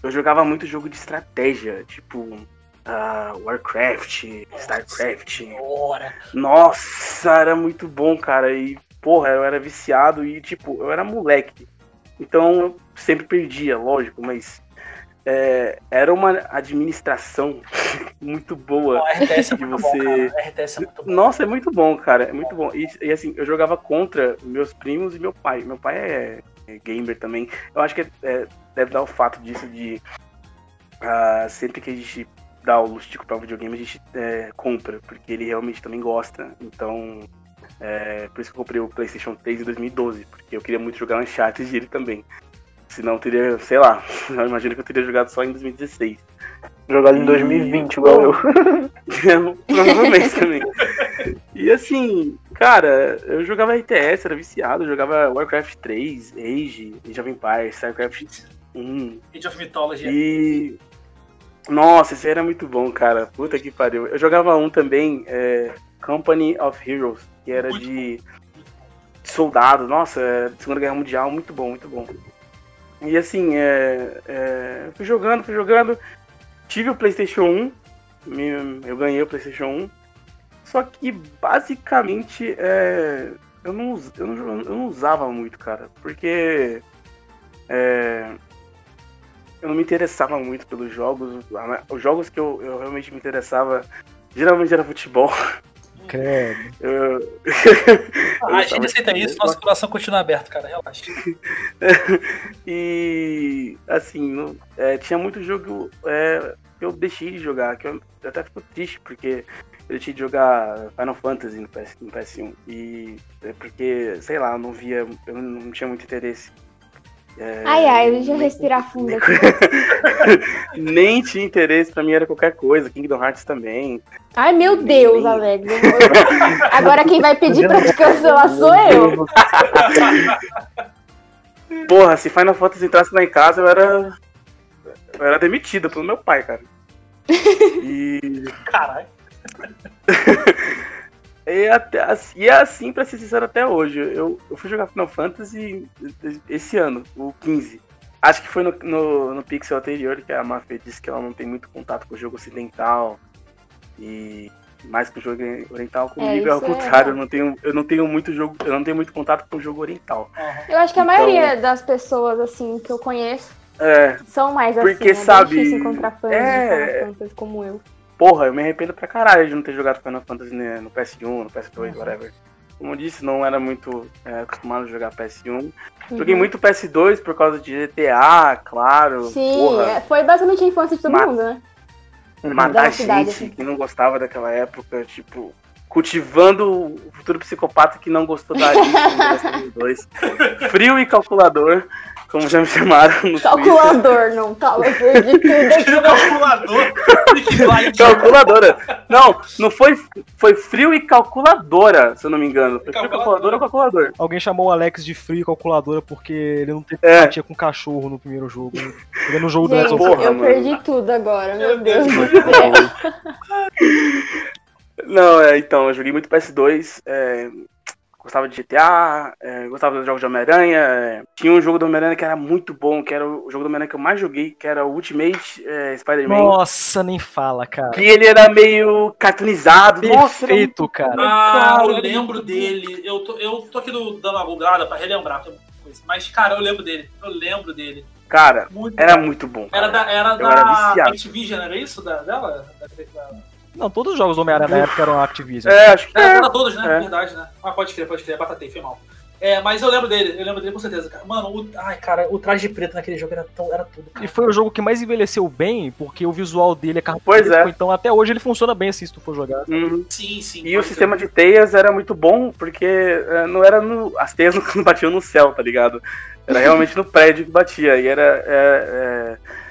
eu jogava muito jogo de estratégia, tipo ah, Warcraft, Starcraft. Bora. Nossa, era muito bom, cara. E, porra, eu era viciado e, tipo, eu era moleque. Então eu sempre perdia, lógico, mas é, era uma administração muito boa. Não, RTS é que muito você- bom, cara. RTS é muito bom. Nossa, é muito bom, cara. É muito bom. E, e, assim, eu jogava contra meus primos e meu pai. Meu pai é, é gamer também. Eu acho que é- é, deve dar o fato disso de ah, sempre que a gente dá o comprar um videogame, a gente compra, porque ele realmente também gosta. Então, é, por isso que eu comprei o PlayStation 3 em 2012, porque eu queria muito jogar Uncharted e ele também. Senão eu teria, sei lá, eu imagino que eu teria jogado só em 2016. Jogado em E- 2020, igual eu. Provavelmente também. E assim, cara, eu jogava RTS, era viciado, eu jogava Warcraft 3, Age, Age of Empires, Starcraft 1. Age of Mythology. E. Nossa, esse era muito bom, cara. Puta que pariu. Eu jogava um também, é, Company of Heroes, que era Muito de soldados. Nossa, é, Segunda Guerra Mundial, muito bom, muito bom. E assim, é, é, fui jogando, fui jogando. Tive o PlayStation 1, me- eu ganhei o PlayStation 1. Só que basicamente é, eu, não, eu, não, eu não usava muito, cara. Porque é, eu não me interessava muito pelos jogos. Os jogos que eu, eu realmente me interessava geralmente era futebol. Credo. Eu- Ah, a gente aceita isso, nosso coração continua aberto, cara. Relaxa. E assim, não- é, tinha muito jogo é, que eu deixei de jogar, que eu, eu até fico triste, porque eu deixei de jogar Final Fantasy no, PS, no PS1. E é porque, sei lá, eu não via, eu não tinha muito interesse. É, Ai, ai, deixa eu nem- respirar fundo nem- aqui. Nem tinha interesse, pra mim era qualquer coisa, Kingdom Hearts também. Ai, meu Deus, Alex. Agora quem vai pedir pra te cancelar sou eu. Porra, se Final Fantasy entrasse lá em casa, eu era. Eu era demitida pelo meu pai, cara. E. Caralho. E, até, assim- e é assim, pra ser sincero, até hoje. Eu, eu fui jogar Final Fantasy esse ano, o 15. Acho que foi no, no, no Pixel anterior que a Mafia disse que ela não tem muito contato com o jogo ocidental. E mais que o jogo oriental comigo, é, ao é- contrário, eu não, tenho, eu não tenho muito jogo. Eu não tenho muito contato com o jogo oriental. Aham. Eu acho que a Então- maioria das pessoas, assim, que eu conheço, É, são mais assim. Porque, é bem sabe, difícil encontrar fãs é- de Final Fantasy como eu. Porra, eu me arrependo pra caralho de não ter jogado Final Fantasy né, no PS1, no PS2, Uhum. whatever. Como eu disse, não era muito é, acostumado a jogar PS1. Joguei Uhum. muito PS2 por causa de GTA, claro. Sim, porra, é, foi basicamente a infância de todo Ma- mundo, né? matar da cidade, gente assim. que não gostava daquela época, tipo, cultivando o futuro psicopata que não gostou da Alice no Resident Evil 2. Frio e calculador, como já me chamaram no Twitter. Calculador, não, calma, eu perdi tudo aqui. O calculador. E Calculadora. Não, não foi, foi frio e calculadora, se eu não me engano. Foi frio, calculadora ou calculador. Alguém chamou o Alex de frio e calculadora porque ele não teve É. empatia com cachorro no primeiro jogo. Ele é no jogo do Gente, of porra, eu mano. perdi tudo agora, meu Deus do céu. Não, é, então, eu joguei muito PS2. é, gostava de GTA, é, gostava dos jogos de Homem-Aranha. é, tinha um jogo do Homem-Aranha que era muito bom, que era o jogo do Homem-Aranha que eu mais joguei, que era o Ultimate é, Spider-Man. Nossa, nem fala, cara. Que ele era meio cartoonizado. Nossa, era Perfeito, cara. Ah, eu cara. lembro dele. Eu tô, eu tô aqui no- dando uma googlada pra relembrar. Mas, cara, eu lembro dele. Eu lembro dele. Cara, Muito era bom. muito bom. Era cara. da, era Eu era da viciado. Activision, era isso? Da, dela? Da, da, Não, todos os jogos do Homem-Aranha na época eram Activision. É, acho que É, é. era todos, né? É. Verdade, né? Ah, pode crer, pode crer. Batatei, foi mal. É, mas eu lembro dele, eu lembro dele com certeza, cara. Mano, o, ai, cara, o traje preto naquele jogo era, tão, era tudo, cara. E foi o jogo que mais envelheceu bem, porque o visual dele é Pois cartunesco, é. então até hoje ele funciona bem assim, se tu for jogar. Uhum. Sim, sim. E o pode sistema de teias era muito bom, porque é, não era no. As teias não batiam no céu, tá ligado? Era realmente no prédio que batia. E era. é, é,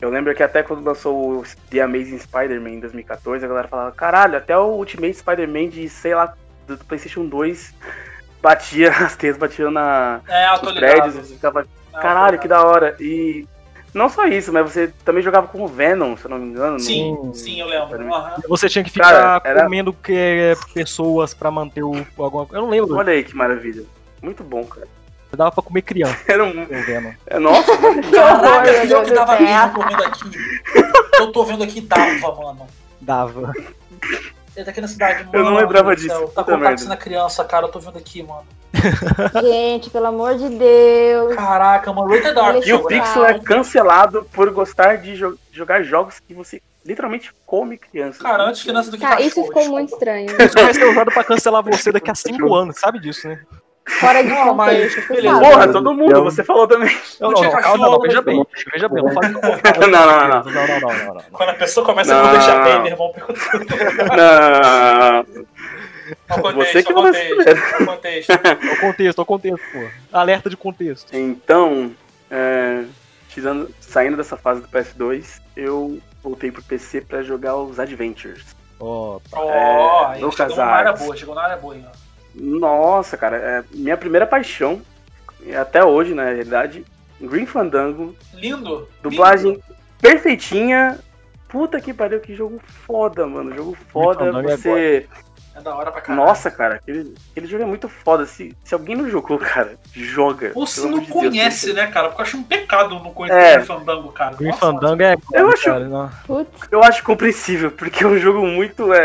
eu lembro que até quando lançou o The Amazing Spider-Man em 2014, a galera falava, caralho, até o Ultimate Spider-Man de, sei lá, do Playstation 2 batia, as teias batiam na. É, nos prédios, você ficava, Não, caralho, que da hora. E não só isso, mas você também jogava com o Venom, se eu não me engano. no- Sim, sim, eu lembro. Aham. Você tinha que ficar Cara, era- comendo que, é, pessoas pra manter o. Alguma... Eu não lembro. Olha aí que maravilha. Muito bom, cara. Dava pra comer criança, Era um. É, nossa, Caraca, pior que dava mesmo comendo aqui. Eu tô vendo aqui dava, mano. Dava. Ele tá aqui na cidade, mano. Eu não lembrava disso, Tá com merda. na criança, cara. Eu tô vendo aqui, mano. Gente, pelo amor de Deus. Caraca, mano. Rated Dark. E o? Pixel é cancelado por gostar de jo- jogar jogos que você literalmente come criança. Cara, antes criança do que Cara, isso cachorro, ficou desculpa. muito estranho. Isso vai ser usado pra cancelar você daqui a 5 anos, sabe disso, né? Fora de Não, mas contexto, favor. Porra, todo mundo, Eu- você falou também. Não, Não não, tinha não, calma, não, cachorro, veja né? bem, veja bem, não faz Não, não, não, não. não, não, não, não, não. Quando a pessoa começa Não, a não deixar bem, meu irmão perguntando. Não, contexto, Você que contexto, contexto. É o contexto, é o contexto, pô. Alerta de contexto. Então, é, saindo dessa fase do PS2, eu voltei pro PC pra jogar os Adventures. Ó, tá. Ó, aí Lucas chegou numa área boa, chegou na área boa, hein, ó. Nossa, cara, é minha primeira paixão, até hoje, na realidade, Green Fandango, Lindo. dublagem perfeitinha. Puta que pariu, que jogo foda, mano. Jogo foda. É Você. É da hora pra caralho. Nossa, cara, aquele, aquele jogo é muito foda. Se, se alguém não jogou, cara, joga. Ou se não de Deus, conhece, né, cara? Porque eu acho um pecado não conhecer É. o Fandango, cara. Green Nossa, Fandango é. Eu acho- cara, Eu acho compreensível, porque é um jogo muito. É,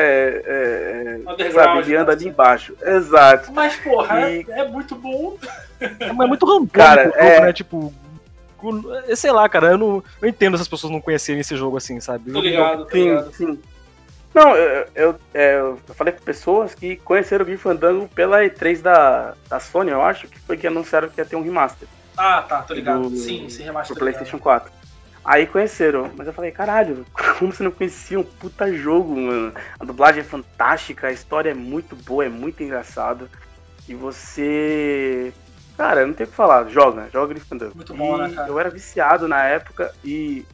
é, é, sabe, ele anda né? ali embaixo. Exato. Mas, porra, E- é, é muito bom. É, mas é muito randômico Cara, o jogo, é- né? Tipo. Sei lá, cara, eu não eu entendo essas pessoas não conhecerem esse jogo assim, sabe? Tô ligado, tô Sim, ligado. sim. Não, eu, eu, é, eu falei com pessoas que conheceram o Green Fandango pela E3 da, da Sony, eu acho, que foi que anunciaram que ia ter um remaster Ah, tá, tô ligado. Do- sim, sim, remaster. pro PlayStation 4. Aí conheceram, mas eu falei, caralho, como você não conhecia um puta jogo, mano? A dublagem é fantástica, a história é muito boa, é muito engraçada. E você. Cara, não tem o que falar, joga, joga Green Fandango. Muito bom, E né, cara? Eu era viciado na época e.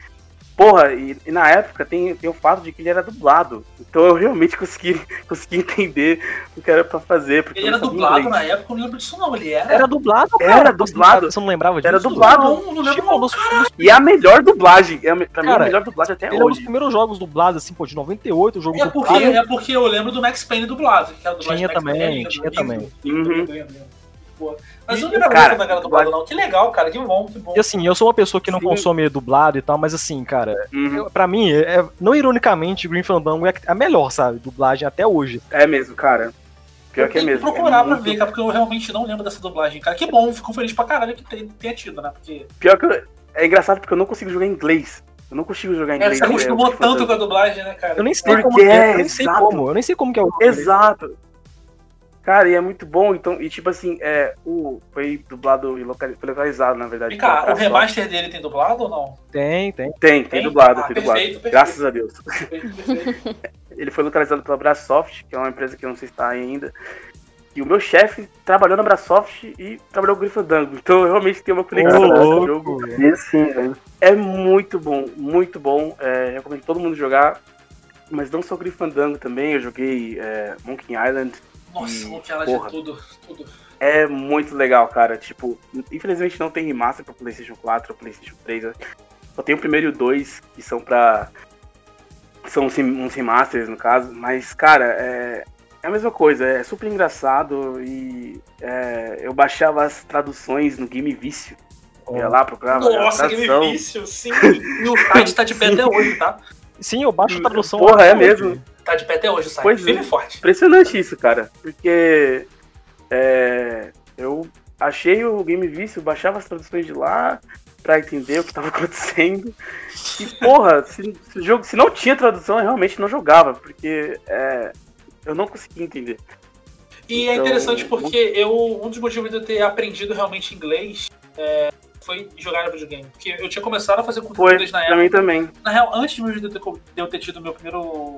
Porra, e, e na época tem, tem o fato de que ele era dublado. Então eu realmente consegui, consegui entender o que era pra fazer. Porque Ele era dublado inglês. na época, eu não lembro disso não. Ele era. Era dublado, Era cara. dublado. Você não lembrava disso? Era dublado. Não, não lembro Tipo, não. nos- nos- E é a melhor dublagem. É, pra mim, Cara, a melhor dublagem até ele é um dos hoje. primeiros jogos dublados, assim, pô, de 98, o jogo É porque, dublado. é porque eu lembro do Max Payne dublado. Que era a dublagem Tinha também, Payne, tinha lindo, também. Uhum. Pô, Mas E, eu não lembrava cara, da era dublado, não. Que legal, cara. Que bom, que bom. E assim, eu sou uma pessoa que não Sim. consome dublado e tal, mas assim, cara, Uhum. eu- pra mim, é, não ironicamente, Green Fandango é a melhor, sabe? Dublagem até hoje. É mesmo, cara. Pior Eu que é tenho mesmo. procurar é pra muito- ver, cara, porque eu realmente não lembro dessa dublagem, cara. Que bom, fico feliz pra caralho que tem- tenha tido, né? Porque Pior que eu- é engraçado porque eu não consigo jogar em inglês. Eu não consigo jogar em é, inglês. você acostumou é, tipo, tanto com a dublagem, né, cara? Eu nem sei Porque como que é, é, eu nem sei exato. como, eu nem sei como que é o Exato. Cara, e é muito bom, então, e tipo assim, é, o, foi dublado e localizado, na verdade. Cá, pela o remaster dele tem dublado ou não? Tem, tem. Tem, tem Tem? dublado, Ah, tem dublado. perfeito, perfeito. Graças a Deus. Perfeito. Ele foi localizado pela Brasoft, que é uma empresa que eu não sei se está ainda. E o meu chefe trabalhou na Brasoft e trabalhou com o Grifandango. Então eu realmente tenho uma conexão com o jogo. Isso sim, velho. É muito bom, muito bom. É, recomendo todo mundo jogar. Mas não só o Grifandango também, eu joguei é, Monkey Island. Nossa, E, o que ela de tudo, tudo. É muito legal, cara. Tipo, infelizmente não tem remaster pra PlayStation 4 ou PlayStation 3. né? Só tem o primeiro e o 2, que são pra. que São uns rem- uns remasters, no caso. Mas, cara, é, é a mesma coisa, é super engraçado e é, eu baixava as traduções no Game Vício. Ia lá, procurava Nossa, tradução. difícil, sim. E o site tá de pé até hoje, tá? Sim, eu baixo a tradução. Porra, é hoje. Tá de pé até hoje o site. Pois é. Firme e forte. Impressionante isso, cara. Porque é, eu achei o Game Vício, baixava as traduções de lá pra entender o que tava acontecendo. E, porra, se, se o jogo, se não tinha tradução, eu realmente não jogava, porque é, eu não conseguia entender. E é Então, interessante porque eu, um dos motivos de eu ter aprendido realmente inglês é, foi jogar videogame. Porque eu tinha começado a fazer Foi, inglês na pra época. mim também. Na real, antes mesmo de eu ter, de eu ter tido meu primeiro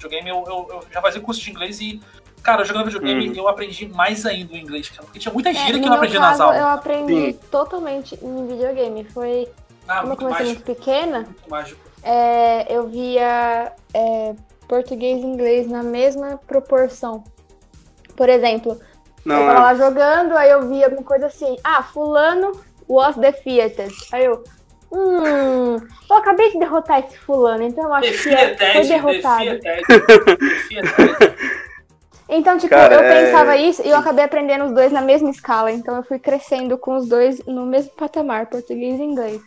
videogame, eu, eu- eu já fazia curso de inglês e, cara, jogando videogame, Uhum. eu aprendi mais ainda o inglês, cara. Porque tinha muita É, gíria no que eu aprendi nas caso, aulas. eu aprendi Sim. totalmente em videogame. Foi Ah, como eu muito comecei mágico. muito pequena, Muito mágico. é, eu via é, português e inglês na mesma proporção. Por exemplo, eu Não, tava é. lá jogando, aí eu via alguma coisa assim, ah, fulano was defeated. Aí eu, hum, eu acabei de derrotar esse fulano, então eu acho que Defia é, foi derrotado. defia Ted. Defia Ted. Então, tipo, Cara, eu é- pensava isso e eu acabei aprendendo os dois na mesma escala. Então eu fui crescendo com os dois no mesmo patamar, português e inglês.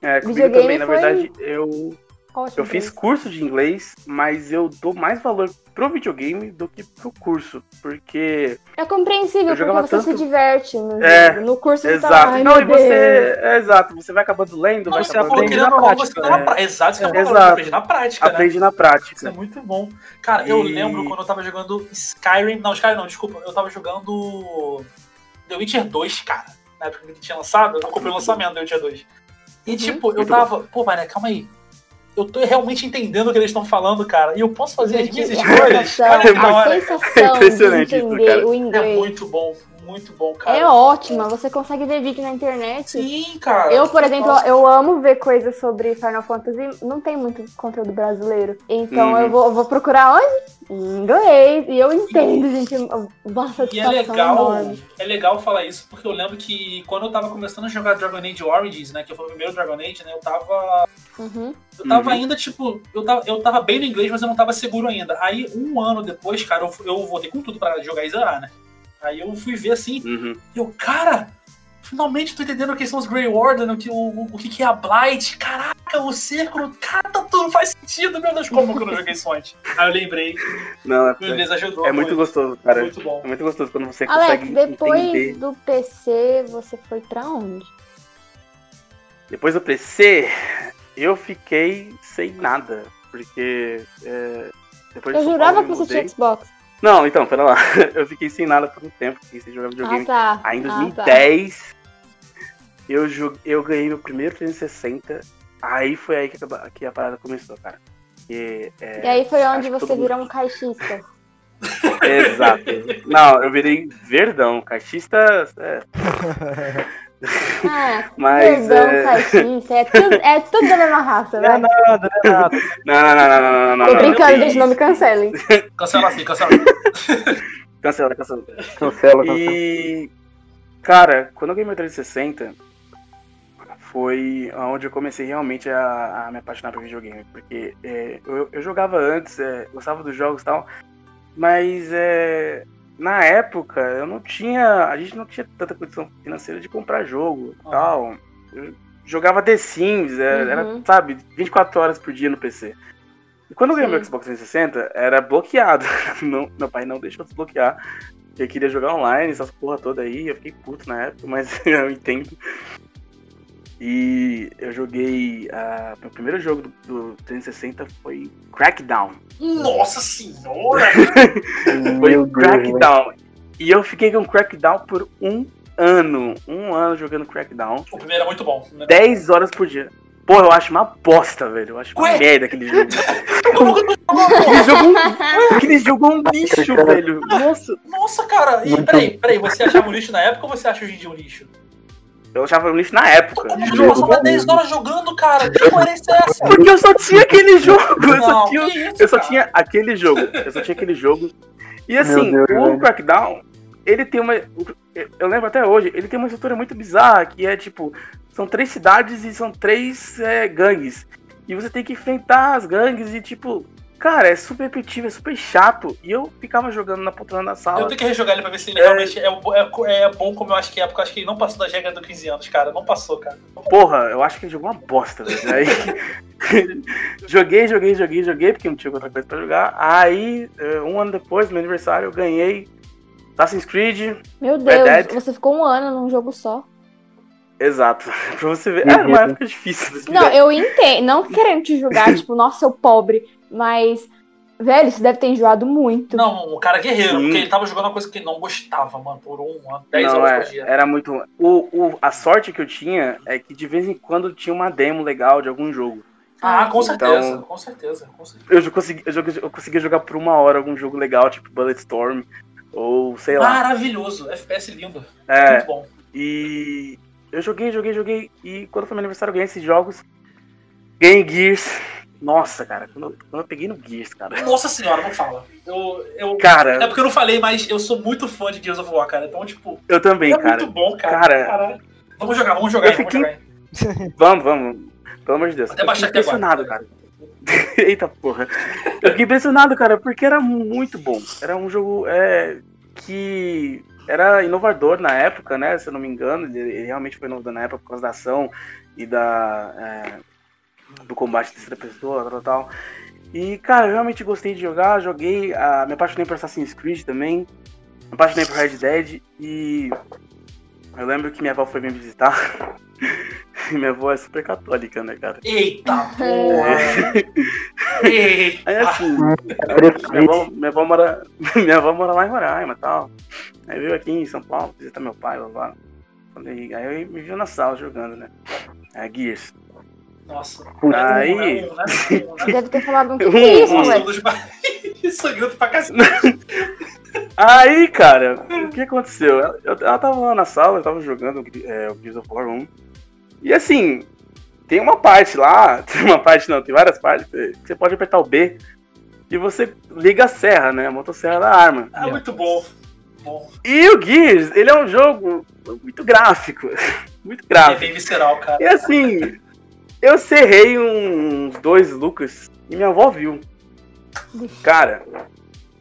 É, comigo Videogame também, na foi- verdade, eu, Ótimo. eu fiz curso de inglês, mas eu dou mais valor pro videogame do que pro curso, porque É compreensível, Eu porque você se tanto- diverte no É. No curso tá Exato. ai, não, e você. É, exato, você vai acabando lendo, Não, vai você acabando lendo, na prática, tá na né? prática. Exato, isso que eu É, falo, exato. você aprende na prática, né? aprende na Isso é prática. muito bom. Cara, eu E- lembro quando eu tava jogando Skyrim. Não, Skyrim não, desculpa. Eu tava jogando The Witcher 2, cara. Na época que tinha lançado, eu comprei o lançamento do The Witcher 2. E Uhum. tipo, eu Muito tava. Pô, mas né, calma aí. Eu tô realmente entendendo o que eles estão falando, cara. E eu posso fazer as minhas escolhas. Olha a hora. sensação Impressionante de isso, entender cara. o É inglês muito bom, muito bom, cara. é ótima. Você consegue ver vídeo na internet. Sim, cara. Eu, por exemplo, Nossa. eu amo ver coisas sobre Final Fantasy. Não tem muito conteúdo brasileiro. Então Uhum. eu vou, vou procurar onde? Em inglês. E eu entendo, gente. Uma E é legal, enorme. é legal falar isso, porque eu lembro que quando eu tava começando a jogar Dragon Age Origins, né, que foi o primeiro Dragon Age, né, eu tava Uhum. Eu tava Uhum. ainda, tipo, eu tava, eu tava bem no inglês, mas eu não tava seguro ainda. Aí, um ano depois, cara, eu, eu voltei com tudo pra jogar e zerar, né? Aí eu fui ver assim, Uhum. e eu, cara, finalmente tô entendendo o que são os Grey Warden, o que, o, o, o que que é a Blight. Caraca, o círculo, cara, tá tudo faz sentido, meu Deus, como que eu não joguei isso antes? Aí eu lembrei, Não, é, inglês ajudou. é muito gostoso, cara. Muito bom. É muito gostoso quando você Alex, consegue depois entender. do PC, você foi pra onde? Depois do PC, eu fiquei sem nada. Porque. é, depois de Eu jurava Paulo, que eu você mudei. tinha Xbox. Não, então, pera lá. Eu fiquei sem nada por um tempo, fiquei sem jogar Ah, videogame. tá. Aí em Ah, tá. 2010, eu, joguei, eu ganhei meu primeiro 360. Aí foi aí que a, que a parada começou, cara. Que, é, E aí foi onde você mundo- virou um caixista. Exato. Não, eu virei verdão. Caixista. é, Ah, mas. perdão, é. É tudo, é tudo da mesma raça, Não é nada, não é. Não, não, não, não, não, não, não. Tô brincando, não. gente, não me cancelem. Cancela assim, cancela. Cancela, cancela. Cancela, cancela. E. Cara, quando eu ganhei meu 360, foi onde eu comecei realmente a, a me apaixonar por videogame. Porque é, eu, eu jogava antes, é, gostava dos jogos e tal, mas é, na época eu não tinha. A gente não tinha tanta condição financeira de comprar jogo e Ah. tal. Eu jogava The Sims, é, era, Uhum. sabe, 24 horas por dia no PC. E quando eu ganhei Sim. meu Xbox 360, era bloqueado. Não- meu pai não deixou desbloquear. Eu queria jogar online, essas porra toda aí. Eu fiquei puto na época, mas eu entendo. E eu joguei. ah, meu primeiro jogo do, do 360 foi Crackdown. Nossa senhora! Foi velho. Crackdown. E eu fiquei com Crackdown por um ano. Um ano jogando Crackdown. O primeiro é muito bom. Né? 10 horas por dia. Pô, eu acho uma bosta, velho. Eu acho uma Ué? merda aquele jogo. Que tu jogou, pô? Aquele jogo, aquele jogo é um lixo, velho. Nossa, Nossa, cara! E peraí, peraí, você achava um lixo na época ou você acha hoje em dia um lixo? Eu achava um lixo na época. Como que tu passou mais 10 horas jogando, cara? Que coerência é essa? Porque eu só tinha aquele jogo. Eu só Não, tinha, que isso, eu só tinha aquele jogo. Eu só tinha aquele jogo. E assim, Deus, o. Crackdown, ele tem uma. Eu lembro até hoje, ele tem uma estrutura muito bizarra, que é tipo, são três cidades e são três é, gangues. E você tem que enfrentar as gangues e, tipo, Cara, é super repetitivo, é super chato. E eu ficava jogando na poltrona da Eu sala. tenho que rejogar ele pra ver se ele É. realmente é, é, é bom como eu acho que é, porque eu acho que ele não passou das regras dos 15 anos, cara. Não passou, cara. Porra, eu acho que ele jogou uma bosta, velho. Aí, joguei, joguei, joguei, joguei, porque não tinha outra coisa pra jogar. Aí, eh, um ano depois, no meu aniversário, eu ganhei Assassin's Creed. Meu. Deus, você ficou um ano num jogo só. Exato. pra você ver. Era uma época difícil. Não, eu entendo. Não querendo te julgar, tipo, nossa, seu pobre. Mas, velho, você deve ter enjoado muito. Não, um cara guerreiro, Sim. porque ele tava jogando uma coisa que ele não gostava, mano, por um ano, 10 Não, horas é, por dia. era muito. O, o, a sorte que eu tinha é que de vez em quando tinha uma demo legal de algum jogo. Ah, com Então- certeza, com certeza, com certeza. Eu, consegui, eu, eu conseguia jogar por uma hora algum jogo legal, tipo Bulletstorm, ou sei lá. Maravilhoso, FPS lindo. É, Muito bom. E eu joguei, joguei, joguei. E quando foi meu aniversário, eu ganhei esses jogos. Ganhei Gears. Nossa, cara, quando eu, quando eu peguei no Gears, cara. Nossa senhora, não fala. Eu, eu, é Cara, porque eu não falei, mas eu sou muito fã de Gears of War, cara. Então, tipo, eu também, é cara. muito bom, cara. Cara. Caralho. Vamos jogar, vamos jogar, aí, vamos fiquei- jogar. aí. Vamos, vamos. Pelo amor de Deus. Até eu baixar fiquei aqui agora. impressionado, cara. Eita porra. Eu fiquei impressionado, cara, porque era muito bom. Era um jogo é, que era inovador na época, né? Se eu não me engano, ele, ele realmente foi inovador na época por causa da ação e da é, do combate de terceira pessoa, tal, tal, tal. E, cara, eu realmente gostei de jogar, joguei, ah, me apaixonei por Assassin's Creed também, me apaixonei por Red Dead e eu lembro que minha avó foi me visitar. E minha avó é super católica, né, cara? Eita porra! Eita! Aí assim, É minha avó, minha avó mora. Minha avó mora lá em Roraima e tal. Aí veio aqui em São Paulo, visitar meu pai lá. aí eu me viu na sala jogando, né? É, Gears. Nossa. Aí- Não é não é né? Deve ter falado um que que é isso, moleque? sangrento pra cacete. Aí, cara, o que aconteceu? Ela, eu- ela tava lá na sala, eu tava jogando é, o Gears of War 1. E assim, tem uma parte lá, tem uma parte não, tem várias partes, que você pode apertar o B e você liga a serra, né? A motosserra da arma. Ah, muito bom. Bom. E o Gears, ele é um jogo muito gráfico. Muito É gráfico. bem visceral, cara. E assim, eu serrei uns dois Lucas e minha avó viu. Cara,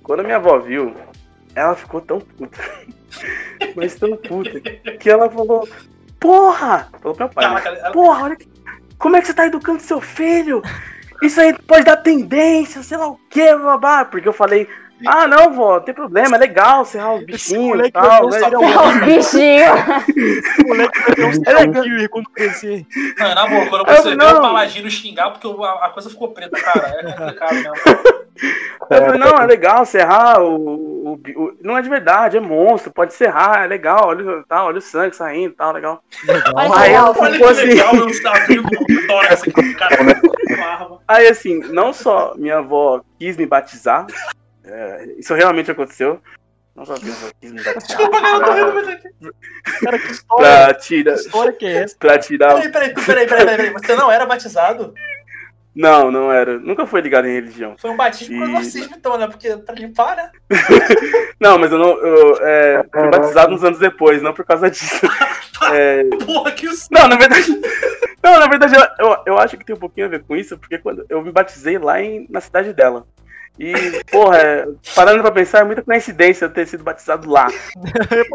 quando minha avó viu, ela ficou tão puta. Mas tão puta. Que ela falou: Porra! Falou pro meu pai. né? Caraca, ela- Porra, olha que... como é que você tá educando seu filho? Isso aí pode dar tendência, sei lá o que, babá. Porque eu falei, ah não, vó, não tem problema, é legal serrar os bichinhos e tal. né? É os bichinhos. O moleque vai ter uns É legal. Gear quando crescer. Não, é na boa, quando Eu você vê não. o Paladino xingar, porque a, a coisa ficou preta, cara. É complicado mesmo. Eu falei, não, é legal serrar o, o, o- Não é de verdade, é monstro, pode serrar, é legal, olha, o- tal, olha o sangue saindo e tal, legal. Que Aí legal. ela Olha que assim. legal, eu sabia o tórax aqui, cara. Com a arma. Aí assim, não só minha avó quis me batizar, é, isso realmente aconteceu. Não batizar. Desculpa, cara, eu tô rindo, mas aqui. Cara, que história, Pra tirar. que história que é essa? Pra tirar. Peraí, peraí, peraí, peraí, peraí. Você não era batizado? Não, não era. Nunca foi ligado em religião. Foi um batismo E- exorcismo, então, né? Porque pra limpar, né? Não, mas eu não. Eu é, fui batizado uns anos depois, não por causa disso. É, Porra, que isso. Não, na verdade. Não, na verdade, eu, eu, eu acho que tem um pouquinho a ver com isso, porque quando eu me batizei lá em, na cidade dela. E, porra, é, parando pra pensar, é muita coincidência eu ter sido batizado lá.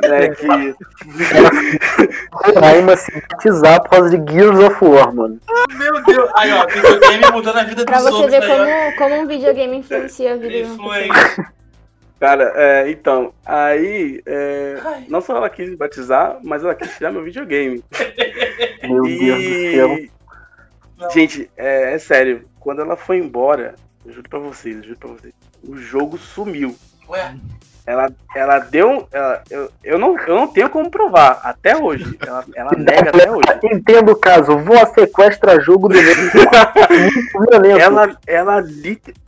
É que. Roraima se batizar por causa de Gears of War, mano. Meu Deus. Aí, ó, videogame mudando a vida Pra dos você ver né? como, como um videogame influencia a vida. Influente. Cara, é, então, aí. é, não só ela quis me batizar, mas ela quis tirar meu videogame. Meu Deus do céu. E. Não. Gente, é, é sério, quando ela foi embora, eu juro pra vocês, eu juro pra vocês, o jogo sumiu. Ué, Ela, ela deu. ela- eu, eu, não, eu não tenho como provar, até hoje. Ela, ela nega até hoje. Entendo o caso, vó sequestra jogo do. Ela, ela,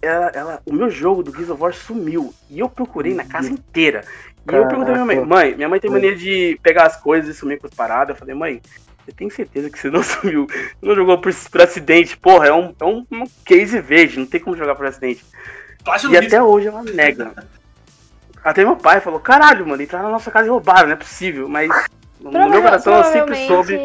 ela, ela, o meu jogo do Gears of War sumiu. E eu procurei na casa inteira. E eu perguntei pra minha mãe, mãe, minha mãe tem mania de pegar as coisas e sumir com as paradas. Eu falei, mãe, você tem certeza que você não sumiu? Não jogou por, por acidente? Porra, é um, é um, um case verde, não tem como jogar por acidente. plástico E até hoje ela nega. Até meu pai falou, caralho, mano, entraram na nossa casa e roubaram, não é possível. Mas no meu coração eu sempre soube.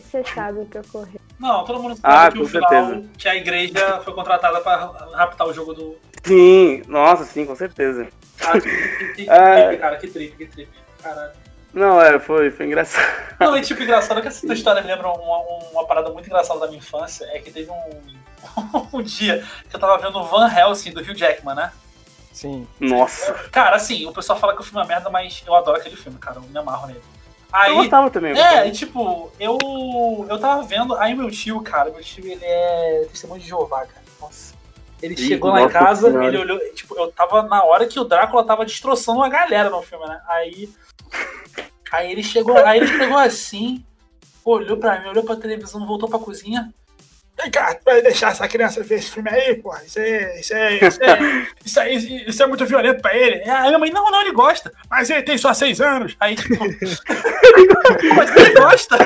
Você sabe o que ocorreu. Não, todo mundo Ah, sabe que com o final certeza. que a igreja foi contratada pra raptar o jogo do. Sim, nossa, sim, com certeza. Cara, que, que, que Ah. trip, cara, que trip, que trip. Caralho. Não, é, foi, foi engraçado. Não, e tipo, engraçado que essa história me lembra uma, uma parada muito engraçada da minha infância. É que teve um, um dia que eu tava vendo o Van Helsing do Hugh Jackman, né? Sim. Nossa. Cara, assim, o pessoal fala que o filme é merda, mas eu adoro aquele filme, cara. Eu me amarro nele. Eu Aí, gostava também. eu É, gostava. e tipo, eu, eu tava vendo. Aí meu tio, cara, meu tio, ele é testemunho de Jeová, cara. Nossa. Ele Ih, chegou lá em casa, senhora. ele olhou. Tipo, eu tava na hora que o Drácula tava destroçando uma galera no filme, né? Aí. Aí ele chegou, aí ele chegou assim, olhou pra mim, olhou pra televisão, voltou pra cozinha. Vem cá, tu vai deixar essa criança ver esse filme aí, porra? Isso é. Isso é. Isso, é, isso, aí, isso é muito violento pra ele. Aí a minha mãe, não, não, ele gosta. Mas ele tem só seis anos. Aí, tipo. mas ele gosta.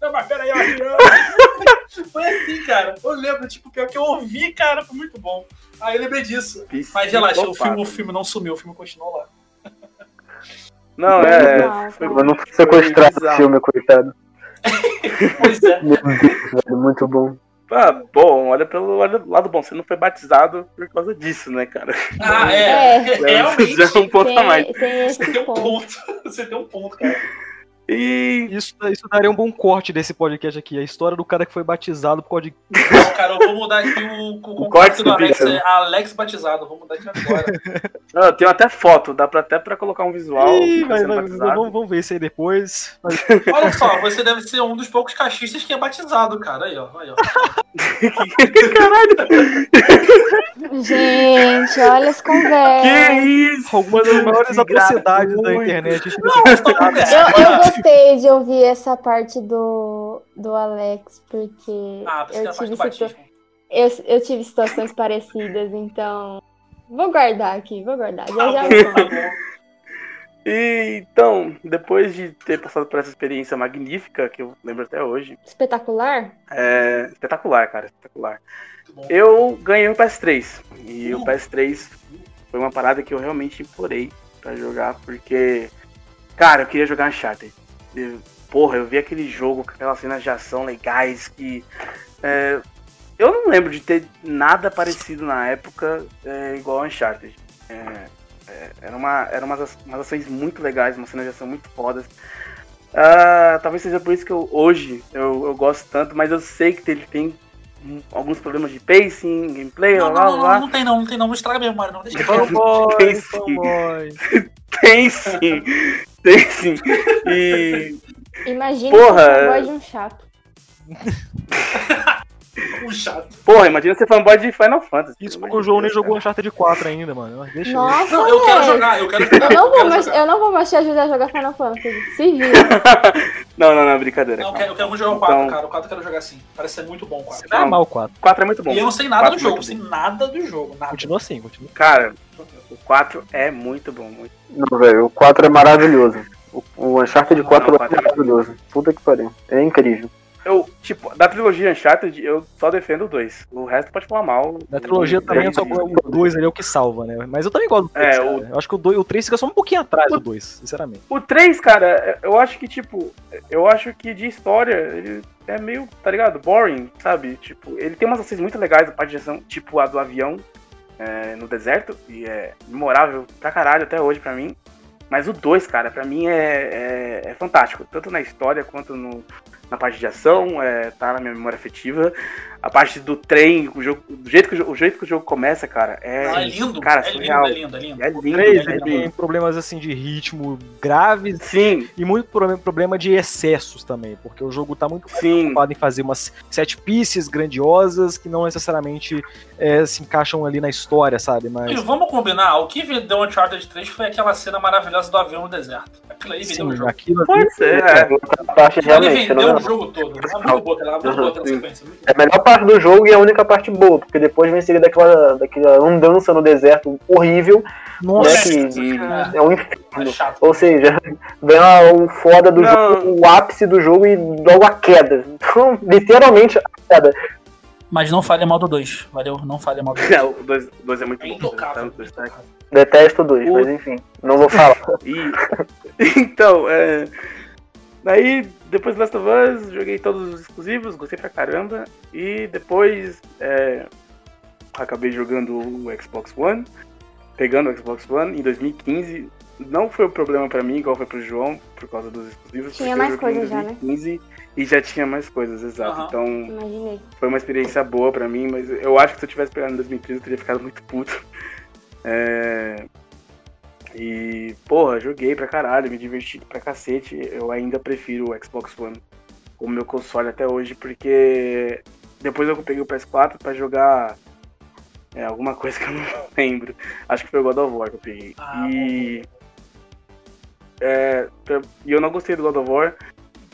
Não, mas peraí, ó, criança. Foi assim, cara. Eu lembro, tipo, pior que eu ouvi, cara, foi muito bom. Aí eu lembrei disso. Mas relaxa, o filme, o filme não sumiu, o filme continuou lá. Não, é. Não, foi- Eu não sequestrar o bizarro. filme, coitado. Pois é. Meu Deus, velho, muito bom. Ah, bom, olha pelo olha do lado bom. Você não foi batizado por causa disso, né, cara? Ah, é. É. Realmente. Já é um ponto a mais. Tem, tem Você tem um ponto. ponto. Você tem um ponto, cara. E. Isso, isso daria um bom corte desse podcast aqui. A história do cara que foi batizado por causa de. Não, cara, eu vou mudar aqui o, o, corte contato do do Alex. É Alex batizado. Vou mudar aqui agora. Ah, eu tenho até foto, dá pra até pra colocar um visual. Ih, vai, sendo vai, vamos, vamos ver isso aí depois. Olha só, você deve ser um dos poucos cachistas que é batizado, cara. Aí, ó. Aí, ó. Gente, olha as Que conversas. isso? algumas das maiores Que atrocidades da internet. Não. Eu, eu gostei de ouvir essa parte do, do Alex, porque Ah, eu, parte tive situa- eu, eu tive situações parecidas, então. Vou guardar aqui, vou guardar. Já já. E, então, depois de ter passado por essa experiência magnífica, que eu lembro até hoje, Espetacular? é espetacular, cara, espetacular. Eu ganhei o PS3. E o PS3 foi uma parada que eu realmente implorei pra jogar, porque, cara, eu queria jogar Uncharted. Eu- porra, eu vi aquele jogo com aquelas cenas de ação legais que. é, eu não lembro de ter nada parecido na época é, igual a Uncharted. É, é, era uma, era umas, umas ações muito legais, umas cenas de ação muito fodas. Ah, talvez seja por isso que eu, hoje eu, eu gosto tanto, mas eu sei que ele tem alguns problemas de pacing, gameplay, Não, blá não, não, blá. não, tem não, não tem não. Não estraga minha memória, não. Deixa eu Tem sim. Tem sim, tem sim. E Imagina Porra, é- um chato. um chato. Porra, imagina ser fanboy de Final Fantasy. Isso porque o João nem jogou. Uncharted 4 ainda, mano. Deixa Nossa, Não, eu quero jogar, eu quero jogar. Eu não, vou mais, jogar. eu não vou mais te ajudar a jogar Final Fantasy. Se vira. Não, não, não, brincadeira. Não, eu quero, eu quero jogar o 4, Então- cara. O 4 eu quero jogar sim. Parece ser muito bom o 4. Vai amar o 4. 4 é muito bom. E eu não sei nada do jogo, muito sei nada do jogo. Nada. Continua assim, continua. Cara, o 4 é muito bom. Muito... Não, velho, o 4 é maravilhoso. O, o Uncharted Não, 4 não, é quatro é maravilhoso. Puta que pariu. É incrível. Eu, tipo, da trilogia Uncharted, eu só defendo o 2. O resto pode falar mal. Na trilogia O- também, só o 2 ali é o que salva, né? Mas eu também gosto do 3. É, o- Eu acho que o 2 o 3 fica só um pouquinho atrás do 2, sinceramente. O 3, cara, eu acho que, tipo, eu acho que de história, ele é meio, tá ligado? Boring, sabe? Tipo, ele tem umas ações muito legais, a parte de ação, tipo a do avião é, no deserto, e é memorável pra caralho até hoje pra mim. Mas o 2, cara, pra mim é, é, é fantástico, tanto na história quanto no, na parte de ação, é, tá na minha memória afetiva. A parte do trem, o jogo, do jeito que o, o jeito que o jogo começa, cara, é, Não, é lindo. cara, é lindo, surreal. é lindo, é lindo. é lindo, 3 é ele lindo. tem problemas assim de ritmo graves Sim, e muito pro- problema de excessos também, porque o jogo tá muito sim. preocupado em fazer umas set pieces grandiosas que não necessariamente é, se encaixam ali na história, sabe? E Mas vamos combinar, o que vendeu Uncharted 3 foi aquela cena maravilhosa do avião no deserto. Aquilo aí vendeu o sim, jogo. aquilo Pode ser, É, realmente. vendeu o jogo todo. É muito boa aquela, muito boa aquela Uhum, sequência. Muito é a melhor parte do jogo e a única parte boa, porque depois vem seguir daquela, daquela andança no deserto horrível, Nossa, né? Que é um é inferno. chato. Ou seja, vem a- o foda do Não. jogo, o ápice do jogo e logo a queda. Então, literalmente a queda. Mas não fale mal do 2. Valeu, não fale mal do 2. É, o 2 é muito É bom. tá. Detesto dois, O- mas enfim, não vou falar. E, então, é, Daí, depois do Last of Us, joguei todos os exclusivos, gostei pra caramba. E depois é, acabei jogando o Xbox One, pegando o Xbox One em 2015. Não foi o um problema pra mim, igual foi pro João, por causa dos exclusivos. Tinha mais coisas já, né? E já tinha mais coisas, exato. Uhum. Então, Imaginei. foi uma experiência boa pra mim, mas eu acho que se eu tivesse pegado em 2013 eu teria ficado muito puto. É... E, porra, joguei pra caralho, me diverti pra cacete. Eu ainda prefiro o Xbox One como meu console até hoje, porque depois eu peguei o PS4 pra jogar é, alguma coisa que eu não lembro. Acho que foi o God of War que eu peguei. Ah, e. É, e eu não gostei do God of War.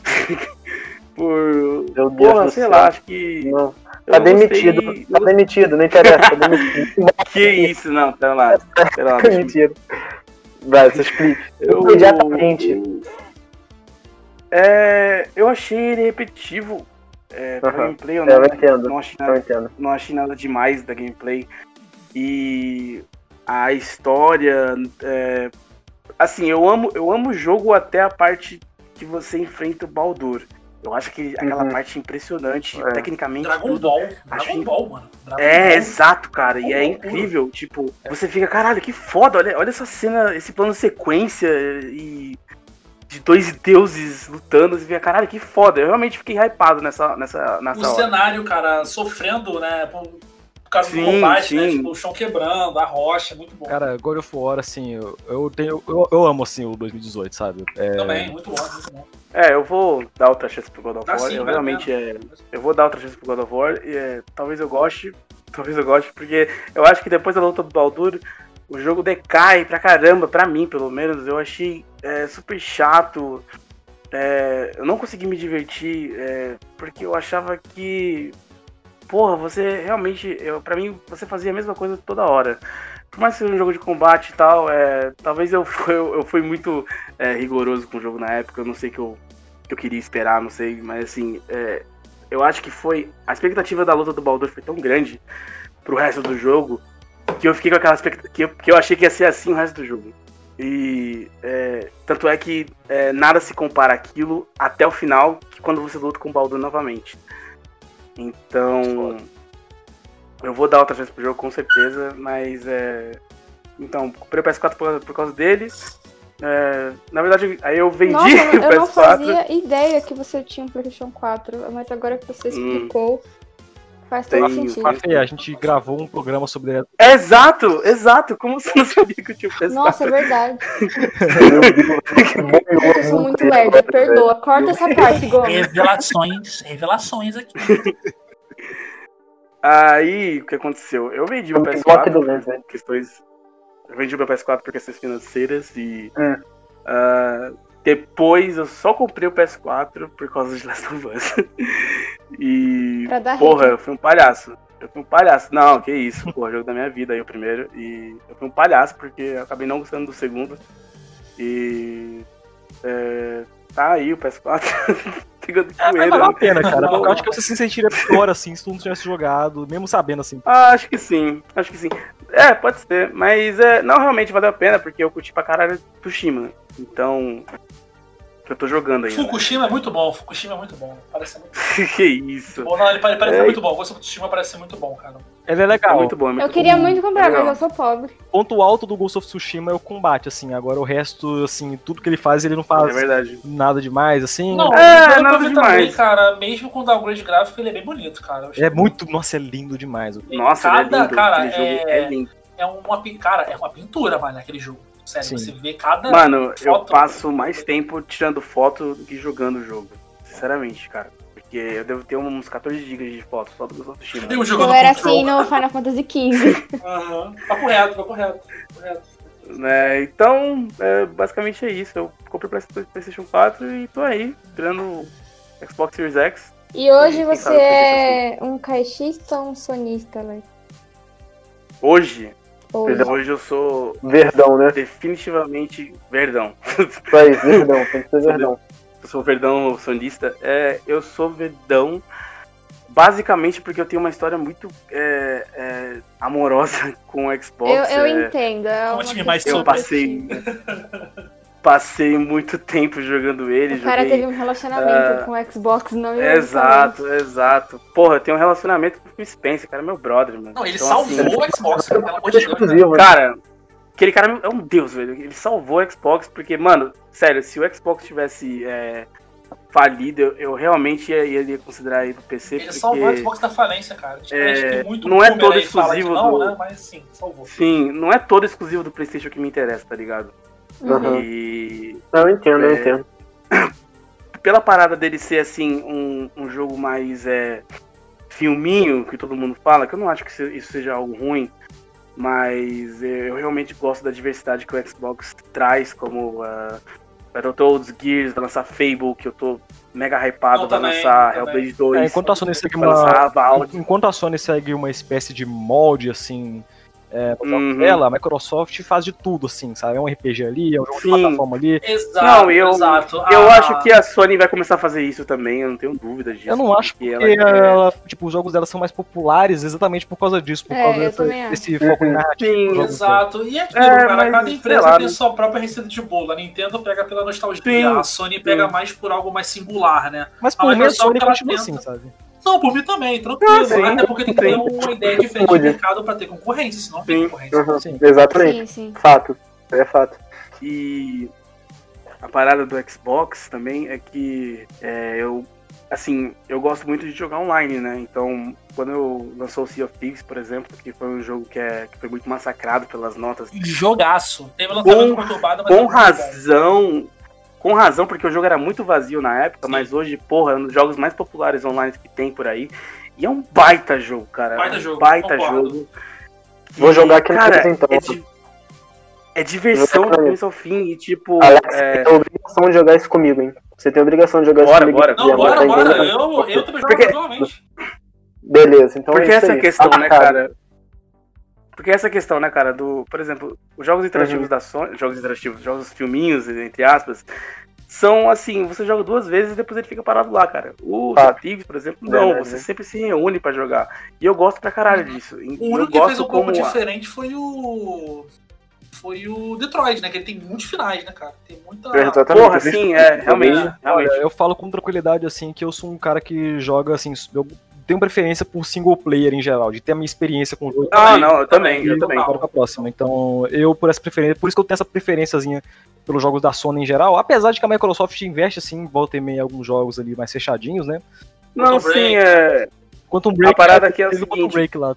por. Meu Deus Porra, sei céu. lá, acho que. Não. Tá não gostei- demitido. Tá demitido, não interessa, tá demitido. Que isso, não, pera lá. Pera lá, deixa eu- você explica. eu, Imediatamente. É, eu achei ele repetitivo. É, gameplay, eu É, não, eu entendo. não achei Não nada entendo. não achei nada demais da gameplay. E a história. é, assim, eu amo, eu amo o jogo até a parte que você enfrenta o Baldur. Eu acho que aquela Uhum. parte impressionante, É. tecnicamente. Dragon tudo. Ball. Acho Dragon que- Ball, mano. Dragon É, Ball. exato, cara. E é incrível. Tipo, você fica, caralho, que foda. Olha, olha essa cena, esse plano sequência e. De dois deuses lutando, você fica, caralho, que foda. Eu realmente fiquei hypado nessa, nessa, O nessa hora. cenário, cara, sofrendo, né? Por, por causa do Sim, combate, né? Tipo, o chão quebrando, a rocha, muito bom. Cara, God of War, assim, eu, eu tenho. Eu, eu amo assim o 2018, sabe? É, Também, muito bom, muito bom. É, eu vou dar outra chance pro God of War. sim, eu realmente é, eu vou dar outra chance pro God of War. E, é, talvez eu goste. Talvez eu goste, porque eu acho que depois da luta do Baldur, o jogo decai pra caramba, pra mim, pelo menos. Eu achei é, super chato. É, eu não consegui me divertir, é, porque eu achava que. Porra, você realmente. Eu, pra mim, você fazia a mesma coisa toda hora. Por mais que seja um jogo de combate e tal, é, talvez eu fui, eu fui muito é, rigoroso com o jogo na época. Eu não sei o que eu, que eu queria esperar, não sei, mas assim, é, eu acho que foi. A expectativa da luta do Baldur foi tão grande pro resto do jogo que eu fiquei com aquela expectativa. Que eu, que eu achei que ia ser assim o resto do jogo. E é, tanto é que é, nada se compara àquilo até o final, que quando você luta com o Baldur novamente. Então. Eu vou dar outra chance pro jogo, com certeza, mas é. Então, comprei o PS4 por, por causa dele. É, na verdade, aí eu vendi Nossa, eu não- o eu não PS4. fazia ideia que você tinha um PlayStation 4, mas agora que você Hum. Faz todo Tem- sentido. Fê, a gente gravou um programa sobre. Exato, exato. Como você não sabia que eu tinha o PS4? Nossa, é verdade. Eu Eu sou muito lerda, perdoa. Corta essa parte, Gomes. Revelações, revelações aqui. Aí, o que aconteceu? Eu vendi o Um bloco do PS4 mês, né? por questões. Eu vendi o meu PS4 por questões financeiras e. Hum. ah, depois eu só comprei o PS4 por causa de Last of Us. e. Porra, rede. eu fui um palhaço. Eu fui um palhaço. Não, que isso, porra, jogo da minha vida aí o primeiro. E eu fui um palhaço porque acabei não gostando do segundo. E. é, tá aí o PS4. Pegando É, mas poeira. valeu a né? pena, cara. Porque eu acho que você se sentiria pior assim se tu não tivesse jogado, mesmo sabendo assim. Ah, acho que sim, acho que sim. É, pode ser, mas é, não realmente valeu a pena, porque eu curti pra caralho Tsushima. Então. Eu tô jogando ainda. né? Fukushima é muito bom, Fukushima é muito bom. Parece muito que isso. bom. Não, ele pare- parece É. muito bom. O Ghost of Tsushima parece ser muito bom, cara. Ele é É legal. muito bom, é muito Eu queria bom. muito comprar, mas eu sou pobre. O ponto alto do Ghost of Tsushima é o combate, assim. Agora o resto, assim, tudo que ele faz, ele não É faz verdade. nada demais, assim. Não, É, nada demais. também, cara, mesmo com o downgrade gráfico, ele é bem bonito, cara. É muito. Nossa, é lindo demais. Nossa, Cada, ele é lindo. cara, Aquele jogo é- é lindo. É uma, cara, é uma pintura, mano, aquele jogo. Sério, Sim. você vê cada. Mano, eu foto- passo mais tempo tirando foto do que jogando o jogo. Sinceramente, cara. Porque eu devo ter uns 14 GB de fotos só do Ghost of Tsushima. Eu Eu era Control. assim no Final Fantasy XV. Aham. Papo reto, papo reto. papo reto. né? Então, é, basicamente é isso. Eu comprei o Play- PlayStation 4 e tô aí, tirando Xbox Series X. E hoje Quem você é um caixista ou um sonista, né? Hoje, Hoje. hoje eu sou Verdão, né? definitivamente verdão. Isso aí, verdão, tem que ser verdão. Eu sou verdão sonista. É, eu sou verdão basicamente porque eu tenho uma história muito é, é, amorosa com o Xbox. Eu, eu é, entendo. É Conte-me mais eu passei. passei muito tempo jogando ele. O cara joguei... teve um relacionamento com o Xbox, não Exato, exato. Porra, eu tenho um relacionamento com o Spencer, cara, é meu brother, mano. Não, ele Então, salvou assim, o Xbox, pelo amor de Deus. né? Cara, aquele cara é um deus, velho. Ele salvou o Xbox, porque, mano, sério, se o Xbox tivesse é, falido, eu, eu realmente ia, ia considerar ele pro PC. Ele porque... salvou o Xbox da falência, cara. Tipo, É, não é todo exclusivo Não, do- né? Mas sim, salvou. Sim, não é todo exclusivo do PlayStation que me interessa, tá ligado? Aham. E Não, eu entendo, eu É. entendo. pela parada dele ser assim um, um jogo mais é, filminho que todo mundo fala, que eu não acho que isso- seja algo ruim, mas é, eu realmente gosto da diversidade que o Xbox traz, como uh, Battletoads, Gears, vai lançar Fable, que eu tô mega hypado, Eu vai lançar eu. Hellblade 2, É, enquanto a Sony segue uma. Enquanto a Sony segue uma espécie de molde, assim, é, jogos Uhum. dela, a Microsoft faz de tudo, assim, sabe? É um RPG ali, é um jogo Sim. de plataforma ali. Exato, Não, eu, exato. eu Ah, acho que a Sony vai começar a fazer isso também, eu não tenho dúvida disso. Eu não acho porque porque ela quer- ela, tipo, os jogos dela são mais populares exatamente por causa disso, por É, causa eu dessa- desse foco Uhum. narrativo. Sim. Exato. E é aquilo, É, cara. mas, Cada empresa lá, tem né? sua própria receita de bolo. A Nintendo pega pela nostalgia, Sim, a Sony pega sim. mais por algo mais singular, né? Mas por mim a Sony continua tenta- assim, sabe? Não, por mim também, tranquilo. Ah, sim, Até porque tem que ter uma ideia diferente de Mude. mercado pra ter concorrência, senão não tem Sim. concorrência. Uhum. Sim. Exatamente. Sim, sim. Fato. É fato. E a parada do Xbox também é que é, eu, assim, eu gosto muito de jogar online, né? Então, quando eu lançou o Sea of Thieves, por exemplo, que foi um jogo que, é, que foi muito massacrado pelas notas, Jogaço. Teve lançamento Com- conturbado, mas é com bom. razão, com razão, porque o jogo era muito vazio na época, Sim. mas hoje, porra, é um dos jogos mais populares online que tem por aí. E é um baita jogo, cara. Baita É um jogo, Baita concordo. jogo. Vou E, jogar aqui no cara, então. É, di- é diversão do jogar começo ao fim. E tipo, Alex, é, você tem obrigação de jogar isso comigo, hein? Você tem obrigação de jogar Bora, isso comigo. bora. Não, Guilherme, bora, bora. entendendo? Eu, eu também jogo Porque-. Beleza, então Porque é isso essa aí. questão, né, Marcado. cara? Porque essa questão, né, cara, do. Por exemplo, os jogos interativos Uhum. da Sony. Jogos interativos, jogos filminhos, entre aspas, são assim, você joga duas vezes e depois ele fica parado lá, cara. O Fato. Thieves, por exemplo, não, Verdade, você né? sempre se reúne pra jogar. E eu gosto pra caralho disso. E O eu único que fez um pouco diferente foi o. Foi o Detroit, né? Que ele tem muitos finais, né, cara? Tem muita. Exatamente. Porra, sim, é, realmente. realmente. Olha, eu falo com tranquilidade, assim, que eu sou um cara que joga, assim, eu tenho preferência por single player em geral, de ter a minha experiência com o jogo Ah, também, não, eu também, também, eu também. agora pra próxima. Então, eu por essa preferência, por isso que eu tenho essa preferênciazinha pelos jogos da Sony em geral, apesar de que a Microsoft investe, assim, volta e meia em alguns jogos ali mais fechadinhos, né? Não, Quantum sim, é. Quantum Break, A parada né, aqui é o seguinte. Break lá.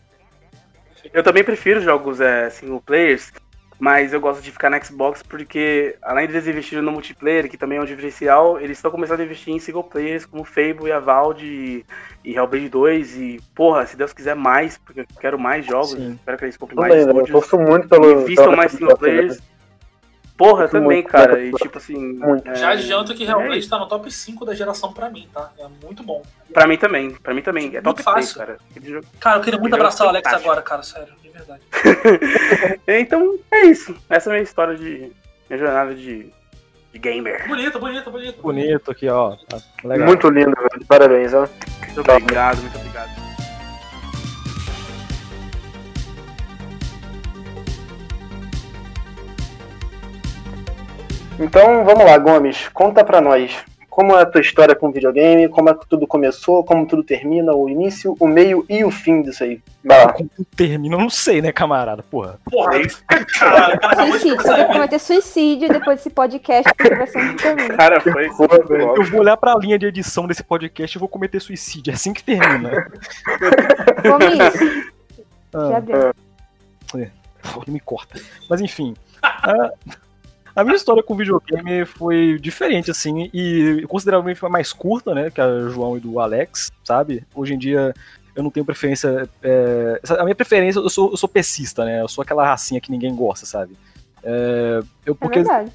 Eu também prefiro jogos é, single players, mas eu gosto de ficar na Xbox porque, além de eles investirem no multiplayer, que também é um diferencial, eles estão começando a investir em single players como Fable e Avowed e, e Hellblade 2 e, porra, se Deus quiser mais, porque eu quero mais jogos, Sim. espero que eles comprem mais velho. Eu torço muito pelo. vistam pela mais single né? players. Porra, Muito, também, muito, cara, muito. e tipo assim... Muito. é, Já adianto que é realmente isso. tá no top 5 da geração pra mim, tá? É muito bom. Pra mim também, pra mim também, é Muito top 3, fácil. cara. Aquele jogo- Cara, eu queria muito é abraçar o Alex fantástico. agora, cara, sério, verdade. Então, é isso. Essa é a minha história de... minha jornada de, de gamer. Bonito, bonito, bonito. Bonito aqui, ó. Tá legal. Muito lindo, velho. Parabéns, ó. Muito Tá. obrigado, muito obrigado. Então, vamos lá, Gomes. Conta pra nós. Como é a tua história com videogame? Como é que tudo começou? Como tudo termina? O início, o meio e o fim disso aí. Vai lá. Como termina, eu não sei, né, camarada? Porra. Porra, cara, o cara acabou de Suicídio. Você vai cometer suicídio depois desse podcast, porque vai ser um termina. Cara, foi velho. Eu vou olhar pra linha de edição desse podcast e vou cometer suicídio. É assim que termina. Come isso. Já Ah, deu. Pô, me corta. Mas enfim. A, a minha história com videogame foi diferente, assim, e consideravelmente foi mais curta, né? Que a do João e do Alex, sabe? Hoje em dia eu não tenho preferência. é, a minha preferência, eu sou, eu sou né? Eu sou aquela racinha que ninguém gosta, sabe? É, eu, É porque, verdade.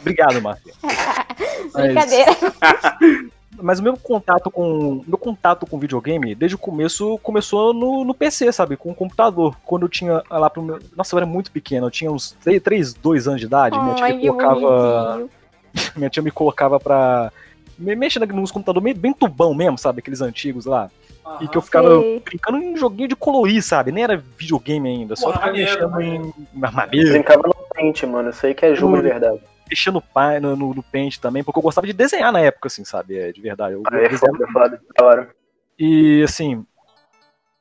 obrigado, Márcia. Mas- Brincadeira. Mas o meu contato com meu contato com videogame, desde o começo, começou no, no PC, sabe? Com o computador. Quando eu tinha lá pro meu. Nossa, eu era muito pequeno, eu tinha uns 3, 2 anos de idade. minha tia me colocava. Minha tia me colocava pra. Me mexer nos computadores meio bem tubão mesmo, sabe? Aqueles antigos lá. E que eu ficava Sei. brincando em joguinho de colorir, sabe? Nem era videogame ainda. Só ficava mexendo em armadeira. Brincava no frente, mano. Isso aí que é jogo de verdade. Mexer no, pai, no, no, no Paint também, porque eu gostava de desenhar na época, assim, sabe? É, de verdade. Eu, Ah, eu é foda, foda. Da hora. e assim,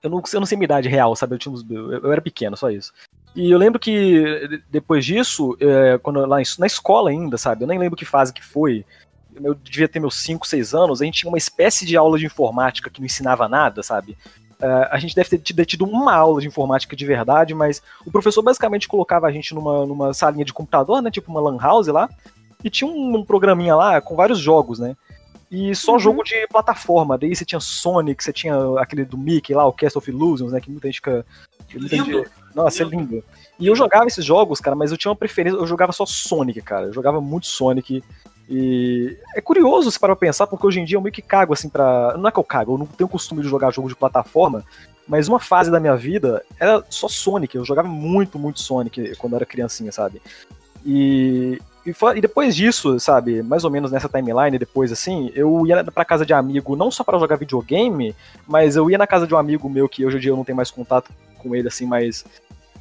eu não, eu não sei minha idade real, sabe? Eu, tinha uns- eu, eu era pequeno, só isso. E eu lembro que de- depois disso, é, quando lá na escola ainda, sabe? Eu nem lembro que fase que foi. Eu devia ter meus 5, 6 anos, a gente tinha uma espécie de aula de informática que não ensinava nada, sabe? É, a gente deve ter tido, uma aula de informática de verdade, mas o professor basicamente colocava a gente numa, numa salinha de computador, né? Tipo uma lan house lá, e tinha um, um programinha lá com vários jogos, né? E só Uhum. jogo de plataforma. Daí você tinha Sonic, você tinha aquele do Mickey lá, o Cast of Illusions, né? Que muita gente fica. Lindo. Nossa, é lindo. E eu jogava esses jogos, cara, mas eu tinha uma preferência. Eu jogava só Sonic, cara. Eu jogava muito Sonic. E é curioso se parar pra pensar, porque hoje em dia eu meio que cago assim pra. Não é que eu cago, eu não tenho costume de jogar jogo de plataforma, mas uma fase da minha vida era só Sonic. Eu jogava muito, muito Sonic quando era criancinha, sabe? E, e, e depois disso, sabe, mais ou menos nessa timeline, depois assim, eu ia pra casa de amigo não só para jogar videogame, mas eu ia na casa de um amigo meu que hoje em dia eu não tenho mais contato com ele assim, mas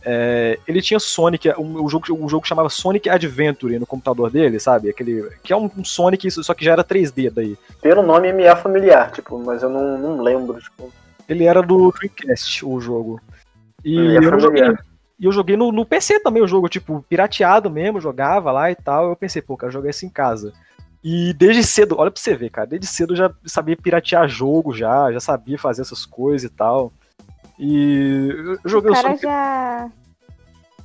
é, ele tinha Sonic, um, um jogo, um jogo que chamava Sonic Adventure no computador dele, sabe? Aquele que é um, um Sonic só que já era 3D daí. Pelo nome me é familiar, tipo, mas eu não, não lembro, tipo. Ele era do Dreamcast, o jogo. E é eu joguei, e eu joguei no, no PC também o jogo, tipo, pirateado mesmo, jogava lá e tal. Eu pensei, pô, quero jogar isso em casa. E desde cedo, olha pra você ver, cara, desde cedo eu já sabia piratear jogo já, já sabia fazer essas coisas e tal. E eu joguei O o cara Sonic. já.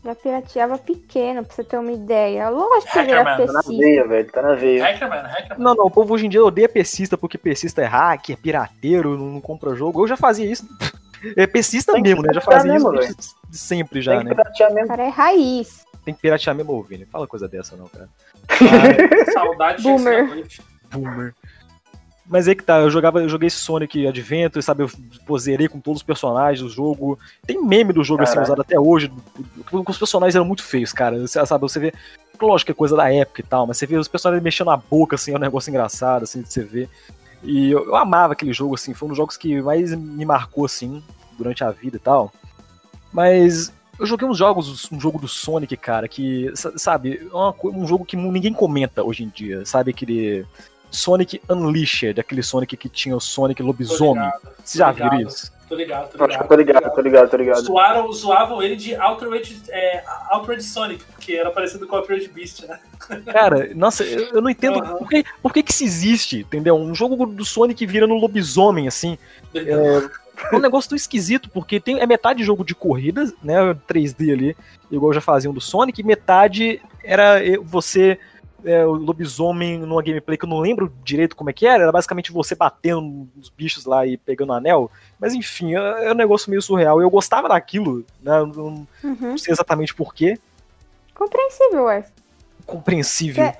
Já pirateava pequeno, pra você ter uma ideia. Lógico que ele era Hackerman, Tá na veia, velho, tá na veia. Hackerman, Hackerman. Não, não, o povo hoje em dia odeia pesista porque pesista é hacker, pirateiro, não, não compra jogo. Eu já fazia isso. É pesista mesmo, né? Já fazia isso mesmo, desde sempre já, Tem que né? piratear O mesmo. cara é raiz. Tem que piratear mesmo, Vini. Fala coisa dessa, não, cara. Saudade de Boomer. Boomer. Mas aí que tá, eu jogava, eu joguei esse Sonic Adventure, sabe? Eu pô, zerei com todos os personagens do jogo. Tem meme do jogo assim Caraca. usado até hoje. Porque os personagens eram muito feios, cara. Você sabe, você vê. Lógico que é coisa da época e tal, mas você vê os personagens mexendo a boca, assim, é um negócio engraçado, assim, de você ver. E eu, eu amava aquele jogo, assim, foi um dos jogos que mais me marcou, assim, durante a vida e tal. Mas eu joguei uns jogos, um jogo do Sonic, cara, que, sa- sabe, é um jogo que ninguém comenta hoje em dia, sabe? Aquele Sonic Unleashed, aquele Sonic que tinha o Sonic Lobisomem. Vocês já viram isso? Tô ligado, tô ligado. tô ligado, tô ligado, tô ligado. Zoaram, zoavam ele de Outrage, é, Outrage Sonic, porque era parecido com Outrage Beast, né? Cara, nossa, eu, eu não entendo Aham. por, que, por que que isso existe, entendeu? Um jogo do Sonic vira no lobisomem, assim. É um negócio tão esquisito, porque tem, é metade jogo de corrida, né? 3D ali, igual já faziam do Sonic, e metade era você, é, o lobisomem numa gameplay que eu não lembro direito como é que era, era basicamente você batendo nos bichos lá e pegando anel. Mas enfim, é, é um negócio meio surreal. Eu gostava daquilo, né? eu Não, Uhum. não sei exatamente porquê. Compreensível, ué. Compreensível. É.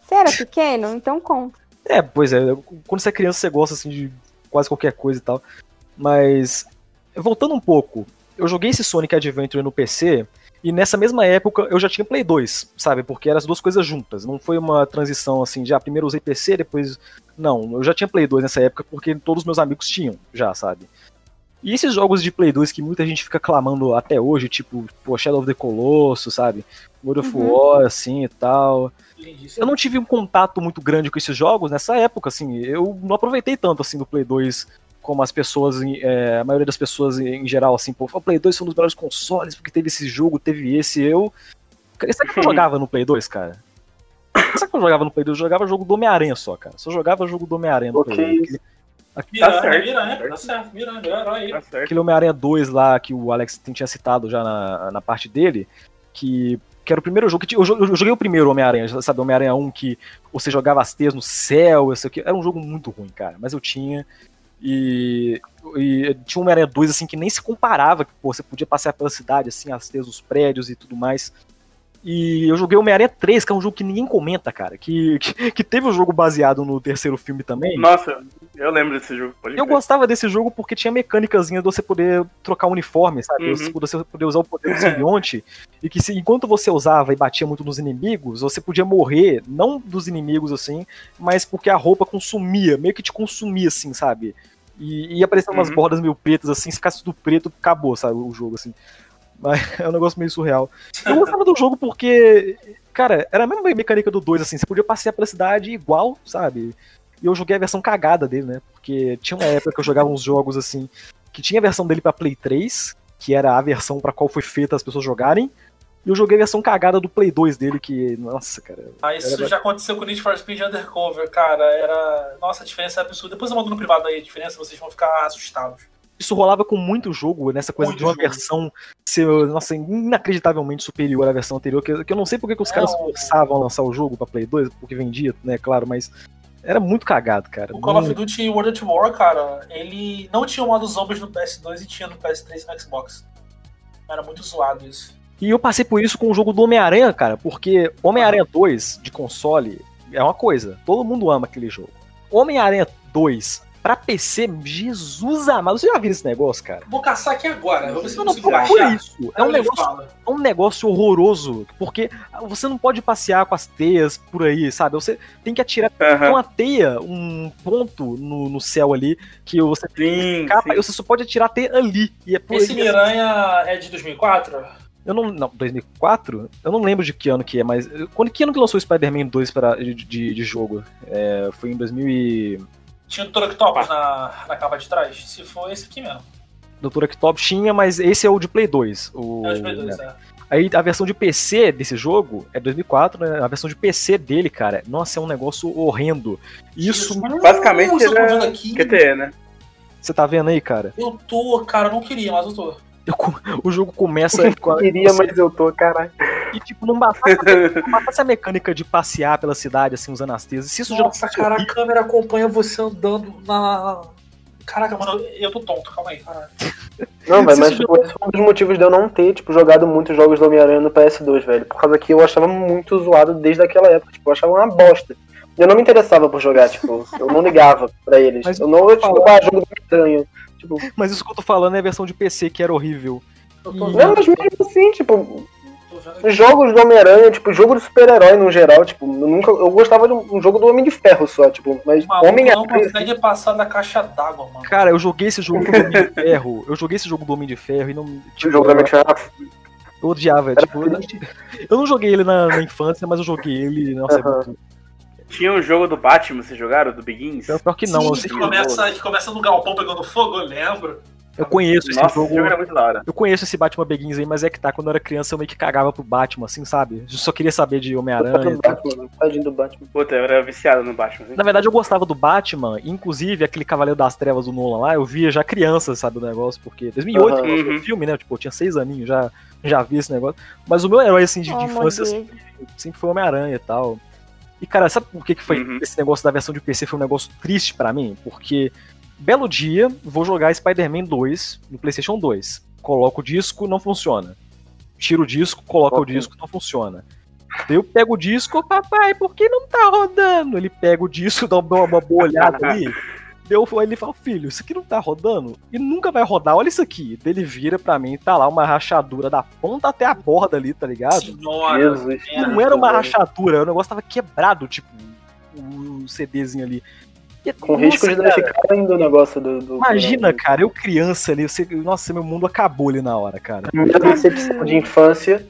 Você era pequeno? Então conta. É, pois é, quando você é criança você gosta assim de quase qualquer coisa e tal. Mas voltando um pouco, eu joguei esse Sonic Adventure no PC e nessa mesma época eu já tinha Play 2, sabe? Porque eram as duas coisas juntas. Não foi uma transição assim de ah, primeiro eu usei PC, depois não, eu já tinha Play 2 nessa época porque todos os meus amigos tinham, já, sabe? E esses jogos de Play 2 que muita gente fica clamando até hoje, tipo, pô, Shadow of the Colossus, sabe? God of Uhum. War, assim e tal. Eu não tive um contato muito grande com esses jogos nessa época, assim. Eu não aproveitei tanto, assim, do Play 2 como as pessoas, é, a maioria das pessoas em em geral, assim, pô, o Play 2 foi um dos melhores consoles, porque teve esse jogo, teve esse. Eu. Sabe o que eu jogava no Play 2, cara? Sabe o que eu jogava no Play 2? Eu jogava jogo do Homem-Aranha só, cara. Só jogava jogo do Homem-Aranha no Ok. Play 2. Miranha, Tá certo, Miranha, tá tá certo, Miranha, meu herói. Tá certo. aquele Homem-Aranha 2 lá que o Alex tinha citado já na, na parte dele, que, que era o primeiro jogo que eu, eu joguei o primeiro Homem-Aranha, sabe, Homem-Aranha 1 que você jogava as teias no céu, isso aqui, era um jogo muito ruim, cara, mas eu tinha e, e tinha um Homem-Aranha 2 assim que nem se comparava, que pô, você podia passear pela cidade assim, as dos prédios e tudo mais. E eu joguei Homem-Aranha 3, que é um jogo que ninguém comenta, cara. Que, que, que teve um jogo baseado no terceiro filme também. Nossa, eu lembro desse jogo. Eu crer. gostava desse jogo porque tinha mecânicazinha de você poder trocar uniforme, sabe? Uhum. Você poder- usar o poder do simbionte. e que se, enquanto você usava e batia muito nos inimigos, você podia morrer, não dos inimigos assim, mas porque a roupa consumia, meio que te consumia assim, sabe? E ia aparecendo umas Uhum. bordas meio pretas assim, se ficasse tudo preto, acabou, sabe? O jogo assim. Mas é um negócio meio surreal. Eu gostava do jogo porque cara, era a mesma mecânica do 2, assim, você podia passear pela cidade igual, sabe? E eu joguei a versão cagada dele, né? Porque tinha uma época que eu jogava uns jogos assim, que tinha a versão dele pra Play 3, que era a versão pra qual foi feita as pessoas jogarem. E eu joguei a versão cagada do Play 2 dele, que. Nossa, cara. Ah, isso era- já aconteceu com o Need for Speed Undercover, cara. Era. Nossa, a diferença é absurda. Depois eu mando no privado aí a diferença, vocês vão ficar assustados. Isso rolava com muito jogo, nessa coisa Muito de uma jogo. versão ser, nossa, inacreditavelmente superior à versão anterior, que, que eu não sei porque que os É, caras forçavam a lançar o jogo pra Play 2, porque vendia, né, claro, mas era muito cagado, cara. O Call of Duty World at War, cara, ele não tinha o modo zombies no PS2 e tinha no PS3 e no Xbox. Era muito zoado isso. E eu passei por isso com o jogo do Homem-Aranha, cara, porque Homem-Aranha 2 de console é uma coisa, todo mundo ama aquele jogo. Homem-Aranha 2 pra PC, Jesus amado, você já viu esse negócio, cara? Vou caçar aqui agora. Vou ver se eu Não, não procura achar. isso. É um negócio é um negócio horroroso, porque você não pode passear com as teias por aí, sabe? Você tem que atirar com Aham. uma teia, um ponto no, no céu ali, que você Sim, capa, sim. e você só pode atirar a teia ali. E é por Esse aí. Miranha é de 2004? Eu não, não, 2004? Eu não lembro de que ano que é, mas quando que ano que lançou o Spider-Man 2 pra, de, de, de jogo? É, foi em 2000 e... Tinha o Dr. Octopus na, na capa de trás? Se for esse aqui mesmo. Dr. Octopus tinha, mas esse é o de Play 2. O, É o de Play 2, né? é. Aí a versão de PC desse jogo é 2004, né? A versão de PC dele, cara, nossa, é um negócio horrendo. Isso, Basicamente tô era vendo aqui. QTE, né? você tá vendo aí, cara? Eu tô, cara, eu não queria, mas eu tô. Eu o jogo começa com a, Queria, você- mas eu tô, caralho. e tipo, não bastasse, não bastasse a mecânica de passear pela cidade, assim, usando as teias. Se isso já Nossa, cara, a câmera acompanha você andando na. Caraca, mano, eu tô tonto, calma aí, caralho. Não, velho, mas tipo, esse foi um dos motivos de eu não ter, tipo, jogado muitos jogos do Homem-Aranha no PS2, velho. Por causa que eu achava muito zoado desde aquela época. Tipo, eu achava uma bosta. Eu não me interessava por jogar, tipo, eu não ligava pra eles. Mas eu não, eu, tipo, falar- ah, jogo do Homem-Aranha. Tipo, Mas isso que eu tô falando é a versão de PC que era horrível. Eu tô vendo, não, mas mesmo assim, tipo, jogos do Homem-Aranha, tipo, jogo de super-herói no geral, tipo, eu nunca. Eu gostava de um, jogo do Homem de Ferro só, tipo, mas O maluco não Homem-Aranha. consegue passar da caixa d'água, mano. Cara, eu joguei esse jogo do Homem de Ferro. Eu joguei esse jogo do Homem de Ferro e não. O Tipo, jogo do Homem de Ferro eu odiava. Tipo, eu, não joguei ele na, na infância, mas eu joguei ele. Nossa, é Aham. muito- Tinha um jogo do Batman, vocês jogaram? Do Begins? pior, que não. Sim, eu, sei que- começa, que começa no galpão pegando fogo, eu lembro. eu conheço esse Nossa, jogo. esse jogo era muito da hora. Eu conheço esse Batman Begins aí, mas é que tá, quando eu era criança eu meio que cagava pro Batman, assim, sabe? Eu só queria saber de Homem-Aranha. do Batman, tadinho do Batman. Puta, eu era viciado no Batman. assim. Na verdade, eu gostava do Batman, inclusive aquele Cavaleiro das Trevas do Nolan lá, eu via já criança, sabe, o negócio, porque 2008 Aham. que lançou o Uhum. filme, né? Tipo, eu tinha seis aninhos, já, já vi esse negócio. Mas o meu herói, assim, de, de Oh, infância meu Deus. sempre foi Homem-Aranha e tal. E, cara, sabe por que, que foi Uhum. esse negócio da versão de PC foi um negócio triste pra mim? Porque, belo dia, vou jogar Spider-Man 2 no PlayStation 2. Coloco o disco, não funciona. Tiro o disco, coloco o Ok. disco, não funciona. Daí eu pego o disco, papai, por que não tá rodando? Ele pega o disco, dá uma, uma boa olhada ali. Deu, ele fala, filho, isso aqui não tá rodando e nunca vai rodar, olha isso aqui. Ele vira pra mim, tá lá uma rachadura da ponta até a borda ali, tá ligado? Senhora. Jesus. Não era uma rachadura, o negócio tava quebrado, tipo, o CDzinho ali. E, Com nossa, risco de danificar ainda o negócio do. do Imagina, cara, eu criança ali, você, nossa, meu mundo acabou ali na hora, cara. Minha decepção de infância,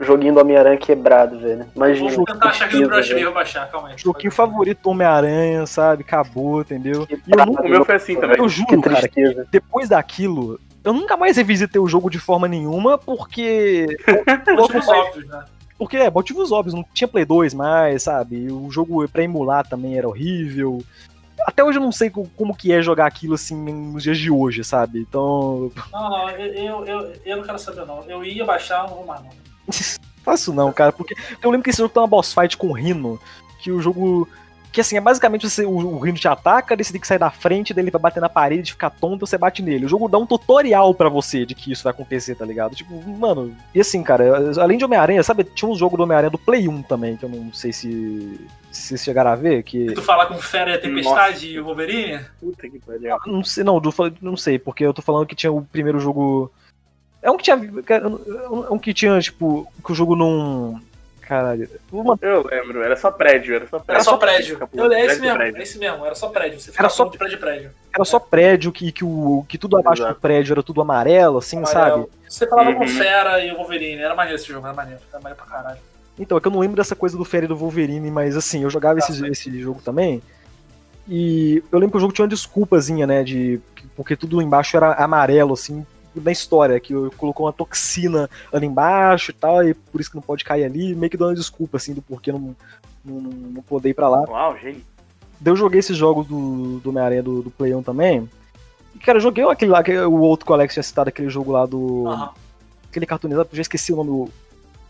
joguinho do Homem-Aranha quebrado, velho. Imagina. Vou tentar achar aqui no Brush e vou baixar, calma aí. Joguinho favorito do Homem-Aranha, sabe? Acabou, entendeu? E nunca, O meu foi assim também. eu Que juro, cara, que depois daquilo, eu nunca mais revisitei o jogo de forma nenhuma, porque. Motivos óbvios, né? Porque é, motivos óbvios, não tinha Play 2 mais, sabe? O jogo pra emular também era horrível. Até hoje eu não sei co- como que é jogar aquilo assim nos dias de hoje, sabe? Então, Não, não, eu, eu, eu, eu não quero saber, não. Eu ia baixar, não vou mais, não. faço não, cara, porque eu lembro que esse jogo tem uma boss fight com o Rino, que o jogo que assim, é basicamente você, o, o Rino te ataca, você tem que sair da frente, daí ele vai bater na parede, ficar tonto, você bate nele. O jogo dá um tutorial pra você de que isso vai acontecer, tá ligado? Tipo, mano, e assim, cara, além de Homem-Aranha, sabe, tinha um jogo do Homem-Aranha do Play 1 também, que eu não sei se se vocês chegaram a ver, que Tu falar com Fera e a Tempestade e o Wolverine? Puta que pariu. Não sei, não, não sei, porque eu tô falando que tinha o primeiro jogo. É um que tinha. É um que tinha, tipo, que o jogo não. Caralho. Uma- Eu lembro, era só prédio, era só prédio. Era só prédio. Eu, é esse mesmo, prédio. é esse mesmo, era só prédio. Você Era só- prédio prédio. Era só prédio, que, que, o, que tudo abaixo Exato. do prédio era tudo amarelo, assim, sabe? Amarelo. Você falava com Uhum. Fera e o Wolverine, era maneiro esse jogo, era maneiro. Era maneiro pra caralho. Então, é que eu não lembro dessa coisa do Fairy do Wolverine, mas assim, eu jogava Tá, esse, esse jogo também. E eu lembro que o jogo tinha uma desculpazinha, né? De. Porque tudo embaixo era amarelo, assim, na história, que eu- colocou uma toxina ali embaixo e tal, e por isso que não pode cair ali, meio que dando uma desculpa, assim, do porquê não, não, não poder ir pra lá. Uau. Daí eu joguei esses jogos do, do Homem-Aranha do, do Play 1 também. E, cara, eu joguei aquele lá, que o outro que o Alex tinha citado, aquele jogo lá do. Aham. Aquele cartunizado, eu já esqueci o nome do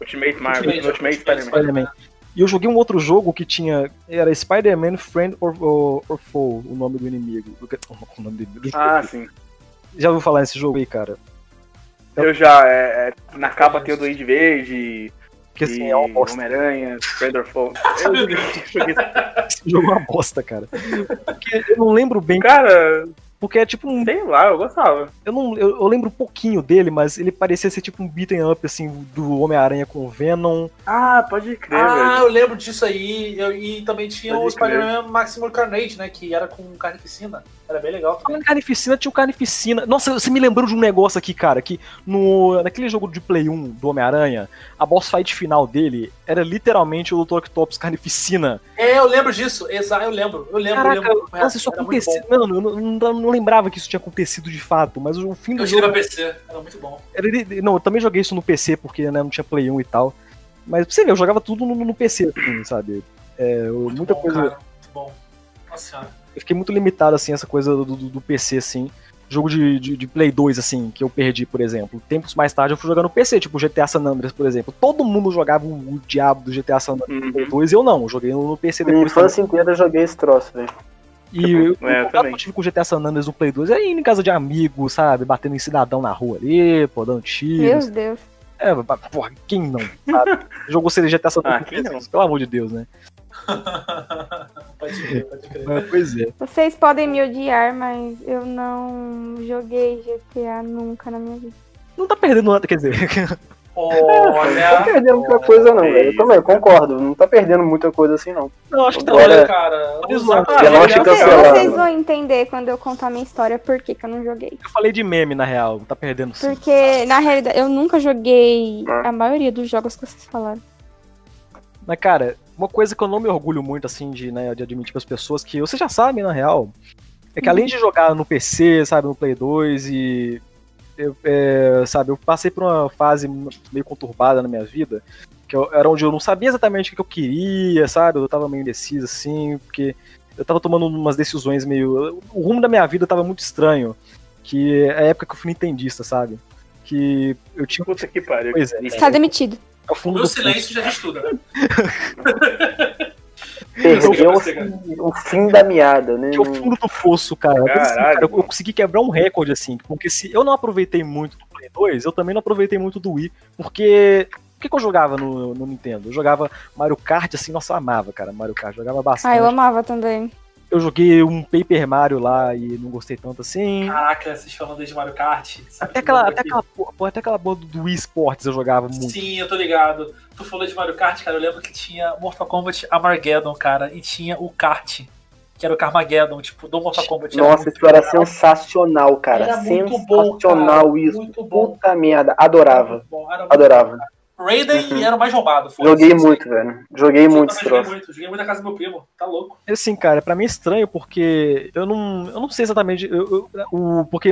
Ultimate Marvel, Ultimate, Ultimate. Spider-Man. E eu joguei um outro jogo que tinha. Era Spider-Man Friend or, or, or Foe, o nome do inimigo. O nome do inimigo. Ah, sim. Já ouviu falar nesse jogo aí, cara? Eu já, é, é, na capa tem o Duende Verde, Porque assim, e é uma bosta. Homem-Aranha, Spider Foe. Eu joguei, joguei. Esse jogo é uma bosta, cara. Porque eu não lembro bem, Cara, porque é tipo um. sei lá, eu gostava. Eu, não, eu, eu lembro um pouquinho dele, mas ele parecia ser tipo um beaten up, assim, do Homem-Aranha com o Venom. Ah, pode crer, Ah, velho. eu lembro disso aí. Eu- e também tinha Pode o Spider-Man Maximum Carnage, né? Que era com carnificina. Era bem legal. Falando em carnificina, tinha o carnificina. Nossa, você me lembrou de um negócio aqui, cara, que no, naquele jogo de Play 1 do Homem-Aranha, a boss fight final dele era literalmente o Dr. Octopus carnificina. É, eu lembro disso. Exato, eu lembro. Eu lembro, Caraca, eu lembro. nossa, isso aconteceu. Mano, eu não, não- não lembrava que isso tinha acontecido de fato, mas o fim do Eu jogo. pra PC. Era muito bom. Era, não, eu também joguei isso no PC, porque né, não tinha Play 1 e tal. Mas pra você ver, eu jogava tudo no, no PC, assim, sabe? É, eu- Muito muita bom, coisa. cara. Muito bom. Nossa senhora. Eu fiquei muito limitado, assim, essa coisa do, do- do PC, assim. Jogo de, de, de Play 2, assim, que eu perdi, por exemplo. Tempos mais tarde eu fui jogar no PC, tipo GTA San Andreas, por exemplo. Todo mundo jogava o, o diabo do GTA San Andreas no Play Uhum. 2 e eu não. Eu joguei no PC Minha depois. infância inteira eu joguei esse troço, velho. E eu, É, eu que eu tive com o GTA San Andreas no Play 2 é indo em casa de amigos, sabe? Batendo em cidadão na rua ali, pô, dando Meu tiros. Deus. É, porra, quem não, sabe? Jogou GTA San Andreas Ah, PC, não? pelo amor de Deus, né? pode crer, pode crer. Mas, pois é. Vocês podem me odiar, mas eu não joguei GTA nunca na minha vida. Não tá perdendo nada, quer dizer. Não Olha. tá perdendo muita coisa, não, velho. Eu também concordo. Não tá perdendo muita coisa assim, não. Não, acho que tá Olha, cara. Ah, e Vocês, vão entender quando eu contar minha história por que, que eu não joguei. Eu falei de meme, na real. Tá perdendo sim. Porque, na realidade, eu nunca joguei a maioria dos jogos que vocês falaram. Mas, cara, uma coisa que eu não me orgulho muito, assim, de, né, de admitir pras pessoas, que vocês já sabem, na real, é que além de jogar no PC, sabe, no Play 2 e. Eu, é, sabe, eu passei por uma fase meio conturbada na minha vida, que eu- era onde eu não sabia exatamente o que eu queria, sabe? Eu tava meio indeciso, assim, porque eu tava tomando umas decisões meio. O rumo da minha vida tava muito estranho. Que é a época que eu fui nintendista, sabe? Que eu tinha. Puta que pariu. Pois é, Está demitido. Ao O fundo meu do silêncio já diz tudo, né? Perdeu o fim, o fim da meada, né? que é o fundo do poço, cara. Mas, assim, Caralho, cara, eu, consegui quebrar um recorde, assim, porque se eu não aproveitei muito do Play 2, eu também não aproveitei muito do Wii, porque. O que, que eu jogava no, no Nintendo? Eu jogava Mario Kart, assim, nossa, eu amava, cara, Mario Kart, jogava bastante. Ah, eu amava também. Eu joguei um Paper Mario lá e não gostei tanto assim. Caraca, vocês falando desde Mario Kart. Até que aquela, até aquela, porra, até aquela boa do, Wii Sports eu jogava muito. Sim, eu tô ligado. Tu falou de Mario Kart, cara. Eu lembro que tinha Mortal Kombat Armageddon, cara. E tinha o Kart, que era o Carmageddon, tipo, do Mortal Kombat. Nossa, isso era sensacional, cara. Era muito bom, sensacional cara. isso. Muito bom. Puta merda. Adorava. Bom, Adorava. bom. Raiden Uhum. era o mais roubado. Joguei muito, velho. Joguei Eu muito joguei muito. Joguei muito na casa do meu primo. Tá louco. Assim, cara, pra mim é estranho porque eu não, eu não sei exatamente eu- eu- o porque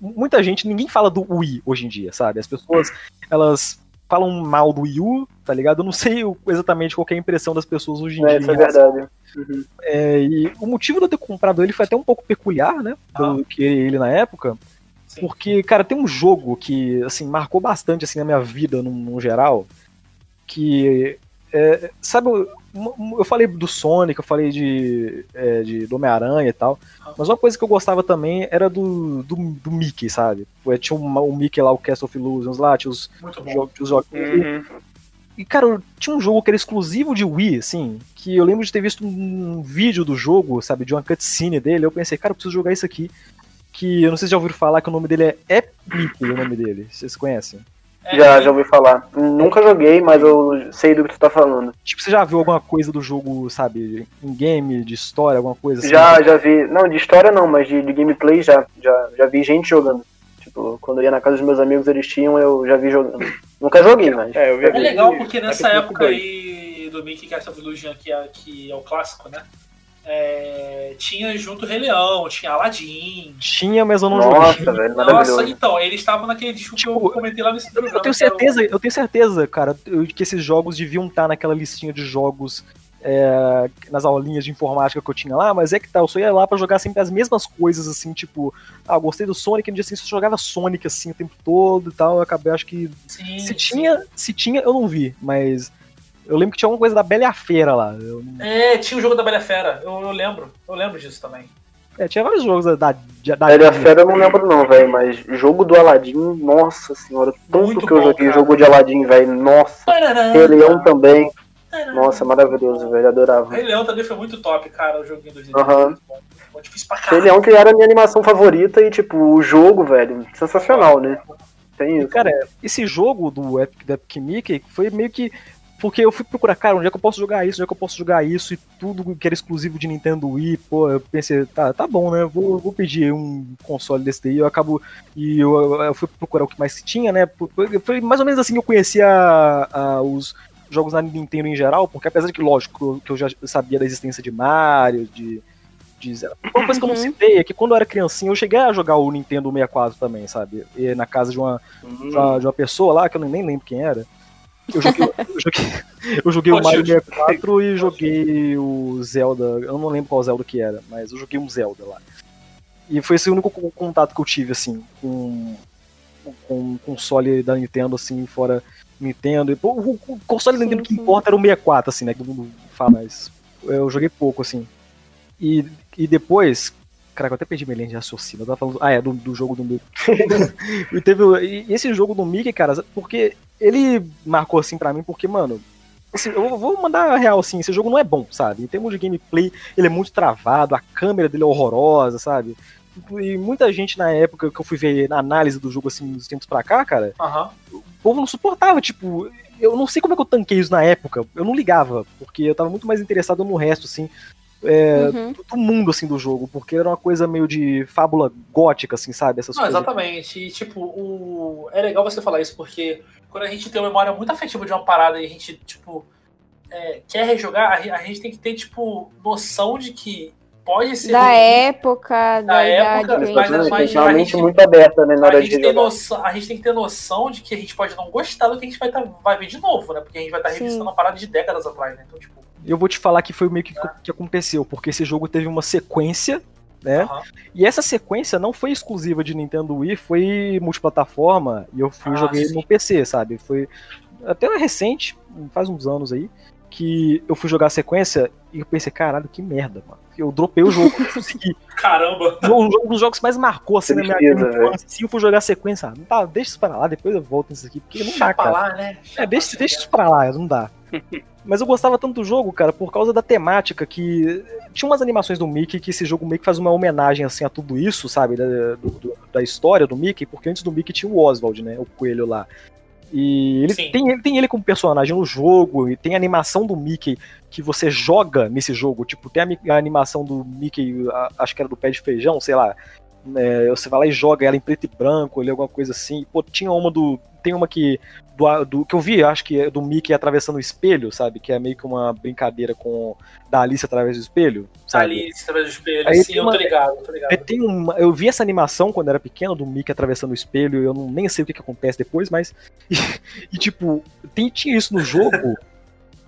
muita gente, ninguém fala do Wii hoje em dia, sabe? As pessoas, elas falam mal do Wii U, tá ligado? Eu não sei exatamente qual que é a impressão das pessoas hoje em É, dia. isso é verdade. Uhum. É, e o motivo de eu ter comprado ele foi até um pouco peculiar, né? Do que ele na época. Sim. Porque, cara, tem um jogo que, assim, marcou bastante, assim, na minha vida, no, no geral, que, é, sabe, eu, eu falei do Sonic, eu falei de, é, de do Homem-Aranha e tal, mas uma coisa que eu gostava também era do, do, do Mickey, sabe? Pô, Tinha um, o Mickey lá, o Castle of Illusions lá, tinha os, os jogos Uhum. e, cara, tinha um jogo que era exclusivo de Wii, assim, que eu lembro de ter visto um vídeo do jogo, sabe, de uma cutscene dele, eu pensei, cara, eu preciso jogar isso aqui. Que eu não sei se já ouviram falar que o nome dele é Epic, o nome dele. Vocês conhecem? É, Já, já ouvi falar. Nunca joguei, mas eu sei do que tu tá falando. Tipo, você já viu alguma coisa do jogo, sabe, em game, de história, alguma coisa assim? Já, já vi. Não, de história não, mas de, de gameplay já, já. Já vi gente jogando. Tipo, quando eu ia na casa dos meus amigos, eles tinham, eu já vi jogando. Nunca joguei, mas. É, eu vi É legal porque nessa época aí do Mickey Cast of Illusion, que é, que é o clássico, né? É, tinha junto o Rei Leão, tinha Aladdin. Tinha, mas eu não joguei. Nossa, velho, Nossa, então, eles estavam naquele disco que eu Tipo, comentei lá nesse Eu, programa. eu tenho certeza, eu tenho certeza, cara, eu- que esses jogos deviam estar naquela listinha de jogos é, nas aulinhas de informática que eu tinha lá, mas é que tá, eu só ia lá pra jogar sempre as mesmas coisas, assim, tipo, ah, gostei do Sonic, no dia seguinte eu só jogava Sonic, assim, o tempo todo e tal, eu acabei, acho que, Sim, se sim. tinha, se tinha, eu não vi, mas eu lembro que tinha alguma coisa da Bela e a Fera lá, eu É, tinha o jogo da Bela Fera, eu, eu lembro, eu lembro disso também. é, tinha vários jogos da, da, da Bela e a. Fera eu não lembro não, velho, mas jogo do Aladdin, nossa senhora, tanto Muito que eu bom, joguei cara. jogo de Aladdin, velho, nossa. Rei Leão também, nossa, maravilhoso, velho, adorava. Rei Leão também foi muito top, cara, o joguinho do Disney. Bom. Foi difícil pra Rei caralho. Leão que era a minha animação favorita e, tipo, o jogo, velho, sensacional, né? Tem E, isso. cara, esse jogo do Epic, do Epic Mickey foi meio que. Porque eu fui procurar, cara, onde é que eu posso jogar isso, onde é que eu posso jogar isso, e tudo que era exclusivo de Nintendo Wii, pô, eu pensei, tá, tá bom, né? Vou, vou pedir um console desse daí, eu acabo. E eu, eu fui procurar o que mais tinha, né? Foi mais ou menos assim que eu conhecia os jogos na Nintendo em geral, porque apesar de que, lógico, que eu já sabia da existência de Mario, de. Uma coisa que eu não Uhum. citei é que quando eu era criancinha, eu cheguei a jogar o Nintendo 64 também, sabe? E na casa de uma, Hum. de uma, de uma pessoa lá, que eu nem lembro quem era. Eu joguei, eu joguei, eu joguei o Mario Tio, 64 e joguei o Zelda. Eu não lembro qual Zelda que era, mas eu joguei um Zelda lá. E foi esse o único co- contato que eu tive, assim, com, com um console da Nintendo, assim, fora Nintendo. O, o console da Sim, Nintendo que sim. importa era o 64, assim, né? Que todo mundo fala, mas eu joguei pouco, assim. E, e depois. Caraca, eu até perdi minha linha de raciocínio. Eu tava falando. Ah, é, do, do jogo do Mickey. e, teve, e esse jogo do Mickey, cara, porque ele marcou assim pra mim, porque, mano. assim, eu vou mandar a real assim, esse jogo não é bom, sabe? Em termos de gameplay, ele é muito travado, a câmera dele é horrorosa, sabe? E muita gente na época que eu fui ver na análise do jogo assim, dos tempos pra cá, cara, Aham. o povo não suportava, tipo, eu não sei como é que eu tanquei isso na época, eu não ligava, porque eu tava muito mais interessado no resto, assim, é, Uhum. do, do mundo, assim, do jogo, porque era uma coisa meio de fábula gótica, assim, sabe, essas Não, coisas. exatamente. E, tipo, o... é legal você falar isso, porque quando a gente tem uma memória muito afetiva de uma parada e a gente, tipo, é, quer rejogar, a re- a gente tem que ter, tipo, noção de que pode ser. Da época, da, Da idade. época, gente mas- Tem mas que ter uma a gente- muito aberta, né, na A hora de gente, tem noção, a gente tem que ter noção de que a gente pode não gostar do que a gente vai, tá, vai ver de novo, né? Porque a gente vai estar Sim. revisitando uma parada de décadas atrás, né? Então, tipo, Eu vou te falar que foi meio que que aconteceu, porque esse jogo teve uma sequência, né? aham. E essa sequência não foi exclusiva de Nintendo Wii, foi multiplataforma, e eu fui Ah, joguei sim. no PC, sabe? Foi até recente, faz uns anos aí, que eu fui jogar a sequência e eu pensei, caralho, que merda, mano. Eu dropei o jogo, não consegui. caramba. O jogo, um dos jogos que mais marcou assim na minha vida. Assim, eu fui jogar a sequência, ah, não tá, deixa isso pra lá, depois eu volto nisso aqui, porque não dá, Deixa pra cara. lá, né? É, deixa, deixa isso pra lá, não dá. Mas eu gostava tanto do jogo, cara, por causa da temática que. Tinha umas animações do Mickey que esse jogo meio que faz uma homenagem assim a tudo isso, sabe? Da, do- da história do Mickey, porque antes do Mickey tinha o Oswald, né? O coelho lá. E ele Sim. tem, ele tem ele como personagem no jogo, e tem a animação do Mickey que você joga nesse jogo. Tipo, tem a, a animação do Mickey, a- acho que era do pé de feijão, sei lá. É, você vai lá e joga ela em preto e branco, ou alguma coisa assim. Pô, tinha uma do. Tem uma que. Do, do- que eu vi, acho que é do Mickey atravessando o espelho, sabe? Que é meio que uma brincadeira com da Alice através do espelho. Sabe? Ali, através do espelho. Aí Sim, tem eu uma- tô ligado, tô ligado. Tem uma, eu vi essa animação quando era pequeno do Mickey atravessando o espelho, eu não, nem sei o que, que acontece depois, mas. E, tipo, tem, tinha isso no jogo.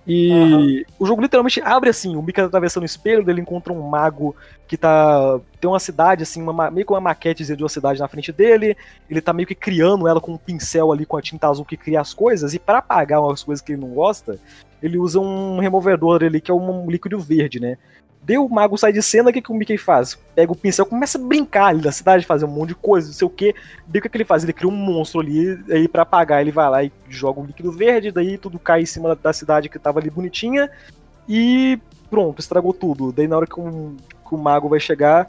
E o jogo literalmente abre assim, o tá atravessando o espelho, ele encontra um mago que tá. Tem uma cidade, assim, uma, ma- meio que uma maquetezinha de uma cidade na frente dele. Ele tá meio que criando ela com um pincel ali com a tinta azul que cria as coisas, e para apagar umas coisas que ele não gosta, ele usa um removedor ali que é um líquido verde, né? Deu o mago sai de cena, o que, que o Mickey faz? Pega o pincel, começa a brincar ali na cidade, fazer um monte de coisa, não sei o que. Daí o que, que ele faz? Ele cria um monstro ali, aí pra apagar ele vai lá e joga um líquido verde, daí tudo cai em cima da, da cidade que tava ali bonitinha, e pronto, estragou tudo. Daí na hora que, um- que o mago vai chegar,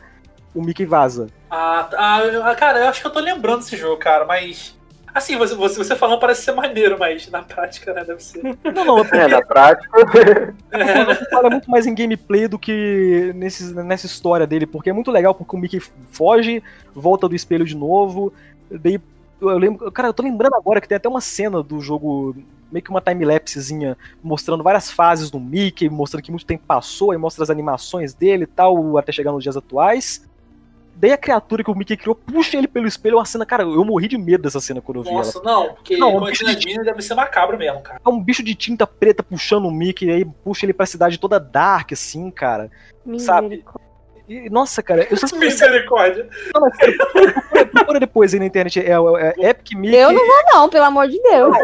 o Mickey vaza. Ah, ah, cara, eu acho que eu tô lembrando desse jogo, cara, mas. Assim, você, você, você falando parece ser maneiro, mas na prática, né, deve ser. Não, não, porque É, na prática, É, né? fala muito mais em gameplay do que nesses, nessa história dele, porque é muito legal porque o Mickey foge, volta do espelho de novo, Daí, eu lembro. Cara, eu tô lembrando agora que tem até uma cena do jogo, meio que uma time-lapsezinha, mostrando várias fases do Mickey, mostrando que muito tempo passou, e mostra as animações dele e tal, até chegar nos dias atuais. Daí a criatura que o Mickey criou puxa ele pelo espelho, é uma cena, cara, eu morri de medo dessa cena quando eu vi ela. Nossa, não, porque Não, quando bicho de- Disney deve ser macabro mesmo, cara. É um bicho de tinta preta puxando o Mickey, aí puxa ele pra cidade toda dark, assim, cara. Sabe? E, nossa, cara, eu só Misericórdia. Não, mas, procura, procura depois aí na internet. É, é, é Epic Mickey. Eu não vou não, pelo amor de Deus.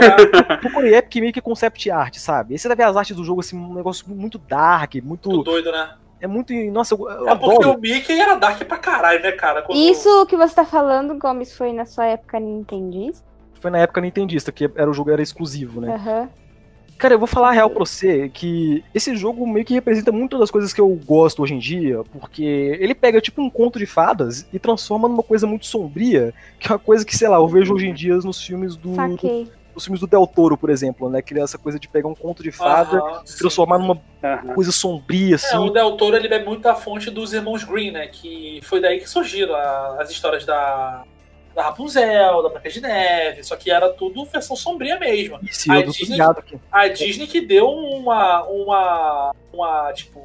Procure Epic Mickey Concept Art, sabe? Aí você vai ver as artes do jogo, assim, um negócio muito dark, muito. Muito doido, né? É muito. Nossa, eu, eu É porque adoro. o Mickey era dark pra caralho, né, cara? Quando- Isso que você tá falando, Gomes, foi na sua época nintendista? Foi na época nintendista, que era o jogo era exclusivo, né? Aham. Cara, eu vou falar a real pra você que esse jogo meio que representa muito das coisas que eu gosto hoje em dia, porque ele pega tipo um conto de fadas e transforma numa coisa muito sombria, que é uma coisa que, sei lá, eu vejo hoje em dia nos filmes do, Saquei. Nos filmes do Del Toro, por exemplo, né? Que é essa coisa de pegar um conto de fada e transformar numa Aham. coisa sombria, É, assim. o Del Toro ele bebe muito da fonte dos irmãos Green, né? Que foi daí que surgiram a- as histórias da, da Rapunzel, da Branca de Neve, só que era tudo versão sombria mesmo. Isso, a Disney-. A Disney que deu uma, uma, uma tipo,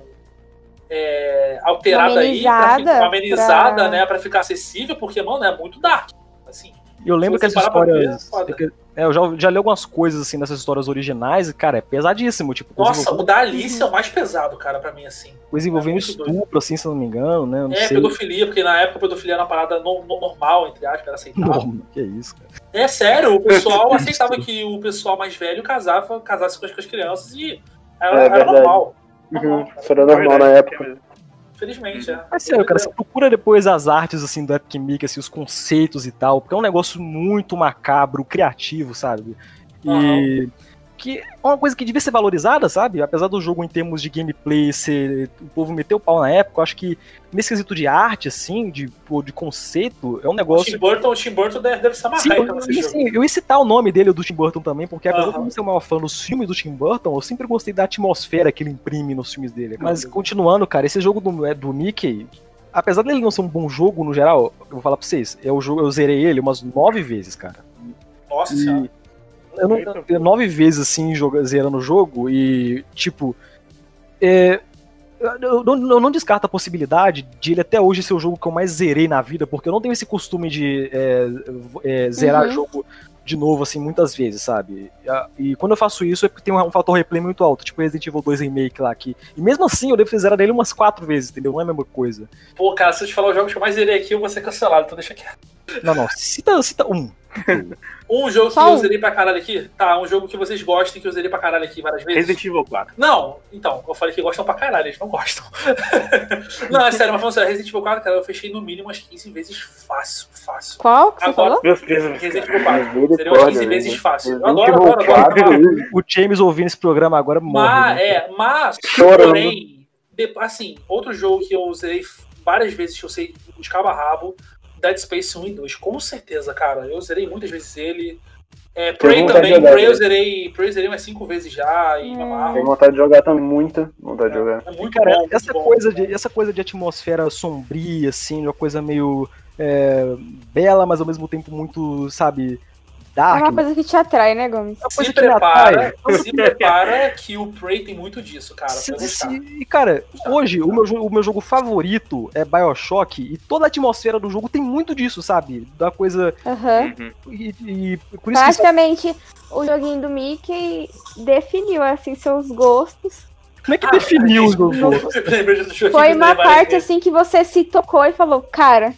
é, alterada Uma aí, pra uma amenizada, pra- né, pra ficar acessível, porque, mano, é muito dark, assim. E eu lembro que você as parar pra ver, histórias. é é, eu já, já li algumas coisas assim dessas histórias originais, e, cara, é pesadíssimo. Tipo, Nossa, o da Alice é o mais pesado, cara, pra mim, assim. coisa envolvendo é muito doido. estupro, assim, se eu não me engano, né? Não É, sei. pedofilia, porque na época a pedofilia era uma parada no- no- normal, entre aspas, era aceitável. Não, que isso, cara. É sério, o pessoal aceitava que o pessoal mais velho casava, casasse com as, com as crianças e era, É era verdade. normal. Uhum. Isso era normal na época. Infelizmente, é. Mas sério, cara, você procura depois as artes, assim, do Epic Mickey, assim, os conceitos e tal, porque é um negócio muito macabro, criativo, sabe? E que é uma coisa que devia ser valorizada, sabe? Apesar do jogo em termos de gameplay ser. O povo meteu o pau na época, eu acho que nesse quesito de arte, assim, de, de conceito, é um O negócio. Tim Burton, o Tim Burton deve, ser uma Sim, raiva eu, sim, sim, eu ia citar o nome dele, do Tim Burton também, porque apesar de Aham. eu não ser o maior fã dos filmes do Tim Burton, eu sempre gostei da atmosfera que ele imprime nos filmes dele. Mas continuando, cara, esse jogo do, é, do Mickey, apesar dele não ser um bom jogo no geral, eu vou falar pra vocês, eu, eu zerei ele umas nove vezes, cara. Nossa E senhora. Eu não, eu- nove vezes assim joga, zerando o jogo e tipo é, eu, não, eu não descarto a possibilidade de ele até hoje ser o jogo que eu mais zerei na vida, porque eu não tenho esse costume de é, é, zerar Uhum. jogo de novo, assim, muitas vezes, sabe? E, quando eu faço isso é porque tem um, fator replay muito alto, tipo Resident Evil 2 Remake lá aqui. E mesmo assim eu devo ter zerado ele umas quatro vezes, entendeu? Não é a mesma coisa. Pô, cara, se eu te falar os jogos que eu mais zerei aqui, eu vou ser cancelado, então deixa quieto. Não, não, cita, cita um. Um jogo que Só eu um. zerei pra caralho aqui? Tá, um jogo que vocês gostem que eu zerei pra caralho aqui várias vezes. Resident Evil 4. Não, então, eu falei que gostam pra caralho, eles não gostam. não, é sério, mas falando sério, Resident Evil 4, cara, eu fechei no mínimo umas 15 vezes fácil, fácil. Qual que você Agora- falou? Meus pesos. Resident Evil 4. Misericórdia, Seria umas 15 né? vezes fácil. Eu adoro. 4, adoro. O James ouvindo esse programa agora morre. Mas, né? é, mas, Chorando. porém, assim, outro jogo que eu usei várias vezes, que eu sei de cabo a rabo, Dead Space 1 e 2. Com certeza, cara. Eu zerei muitas vezes ele. É, Prey também, jogar, Prey eu zerei, Prey eu zerei umas 5 vezes já e me Hum. amarro. Tenho vontade de jogar, tá muita vontade de jogar. É muito Cara, bom, muito essa, bom. coisa de, essa coisa de atmosfera sombria, assim, uma coisa meio é, bela, mas ao mesmo tempo muito, sabe, É dark. uma coisa que te atrai, né, Gomes? uma Se prepara, atrai. se prepara que o Prey tem muito disso, cara. Se- se- e, cara, hoje o meu, o meu jogo favorito é Bioshock e toda a atmosfera do jogo tem muito disso, sabe? Da coisa. Aham. E, e por isso que Praticamente, o joguinho do Mickey definiu, assim, seus gostos. como é que Ah, definiu os meus gostos? Foi uma parte, assim, que você se tocou e falou, cara,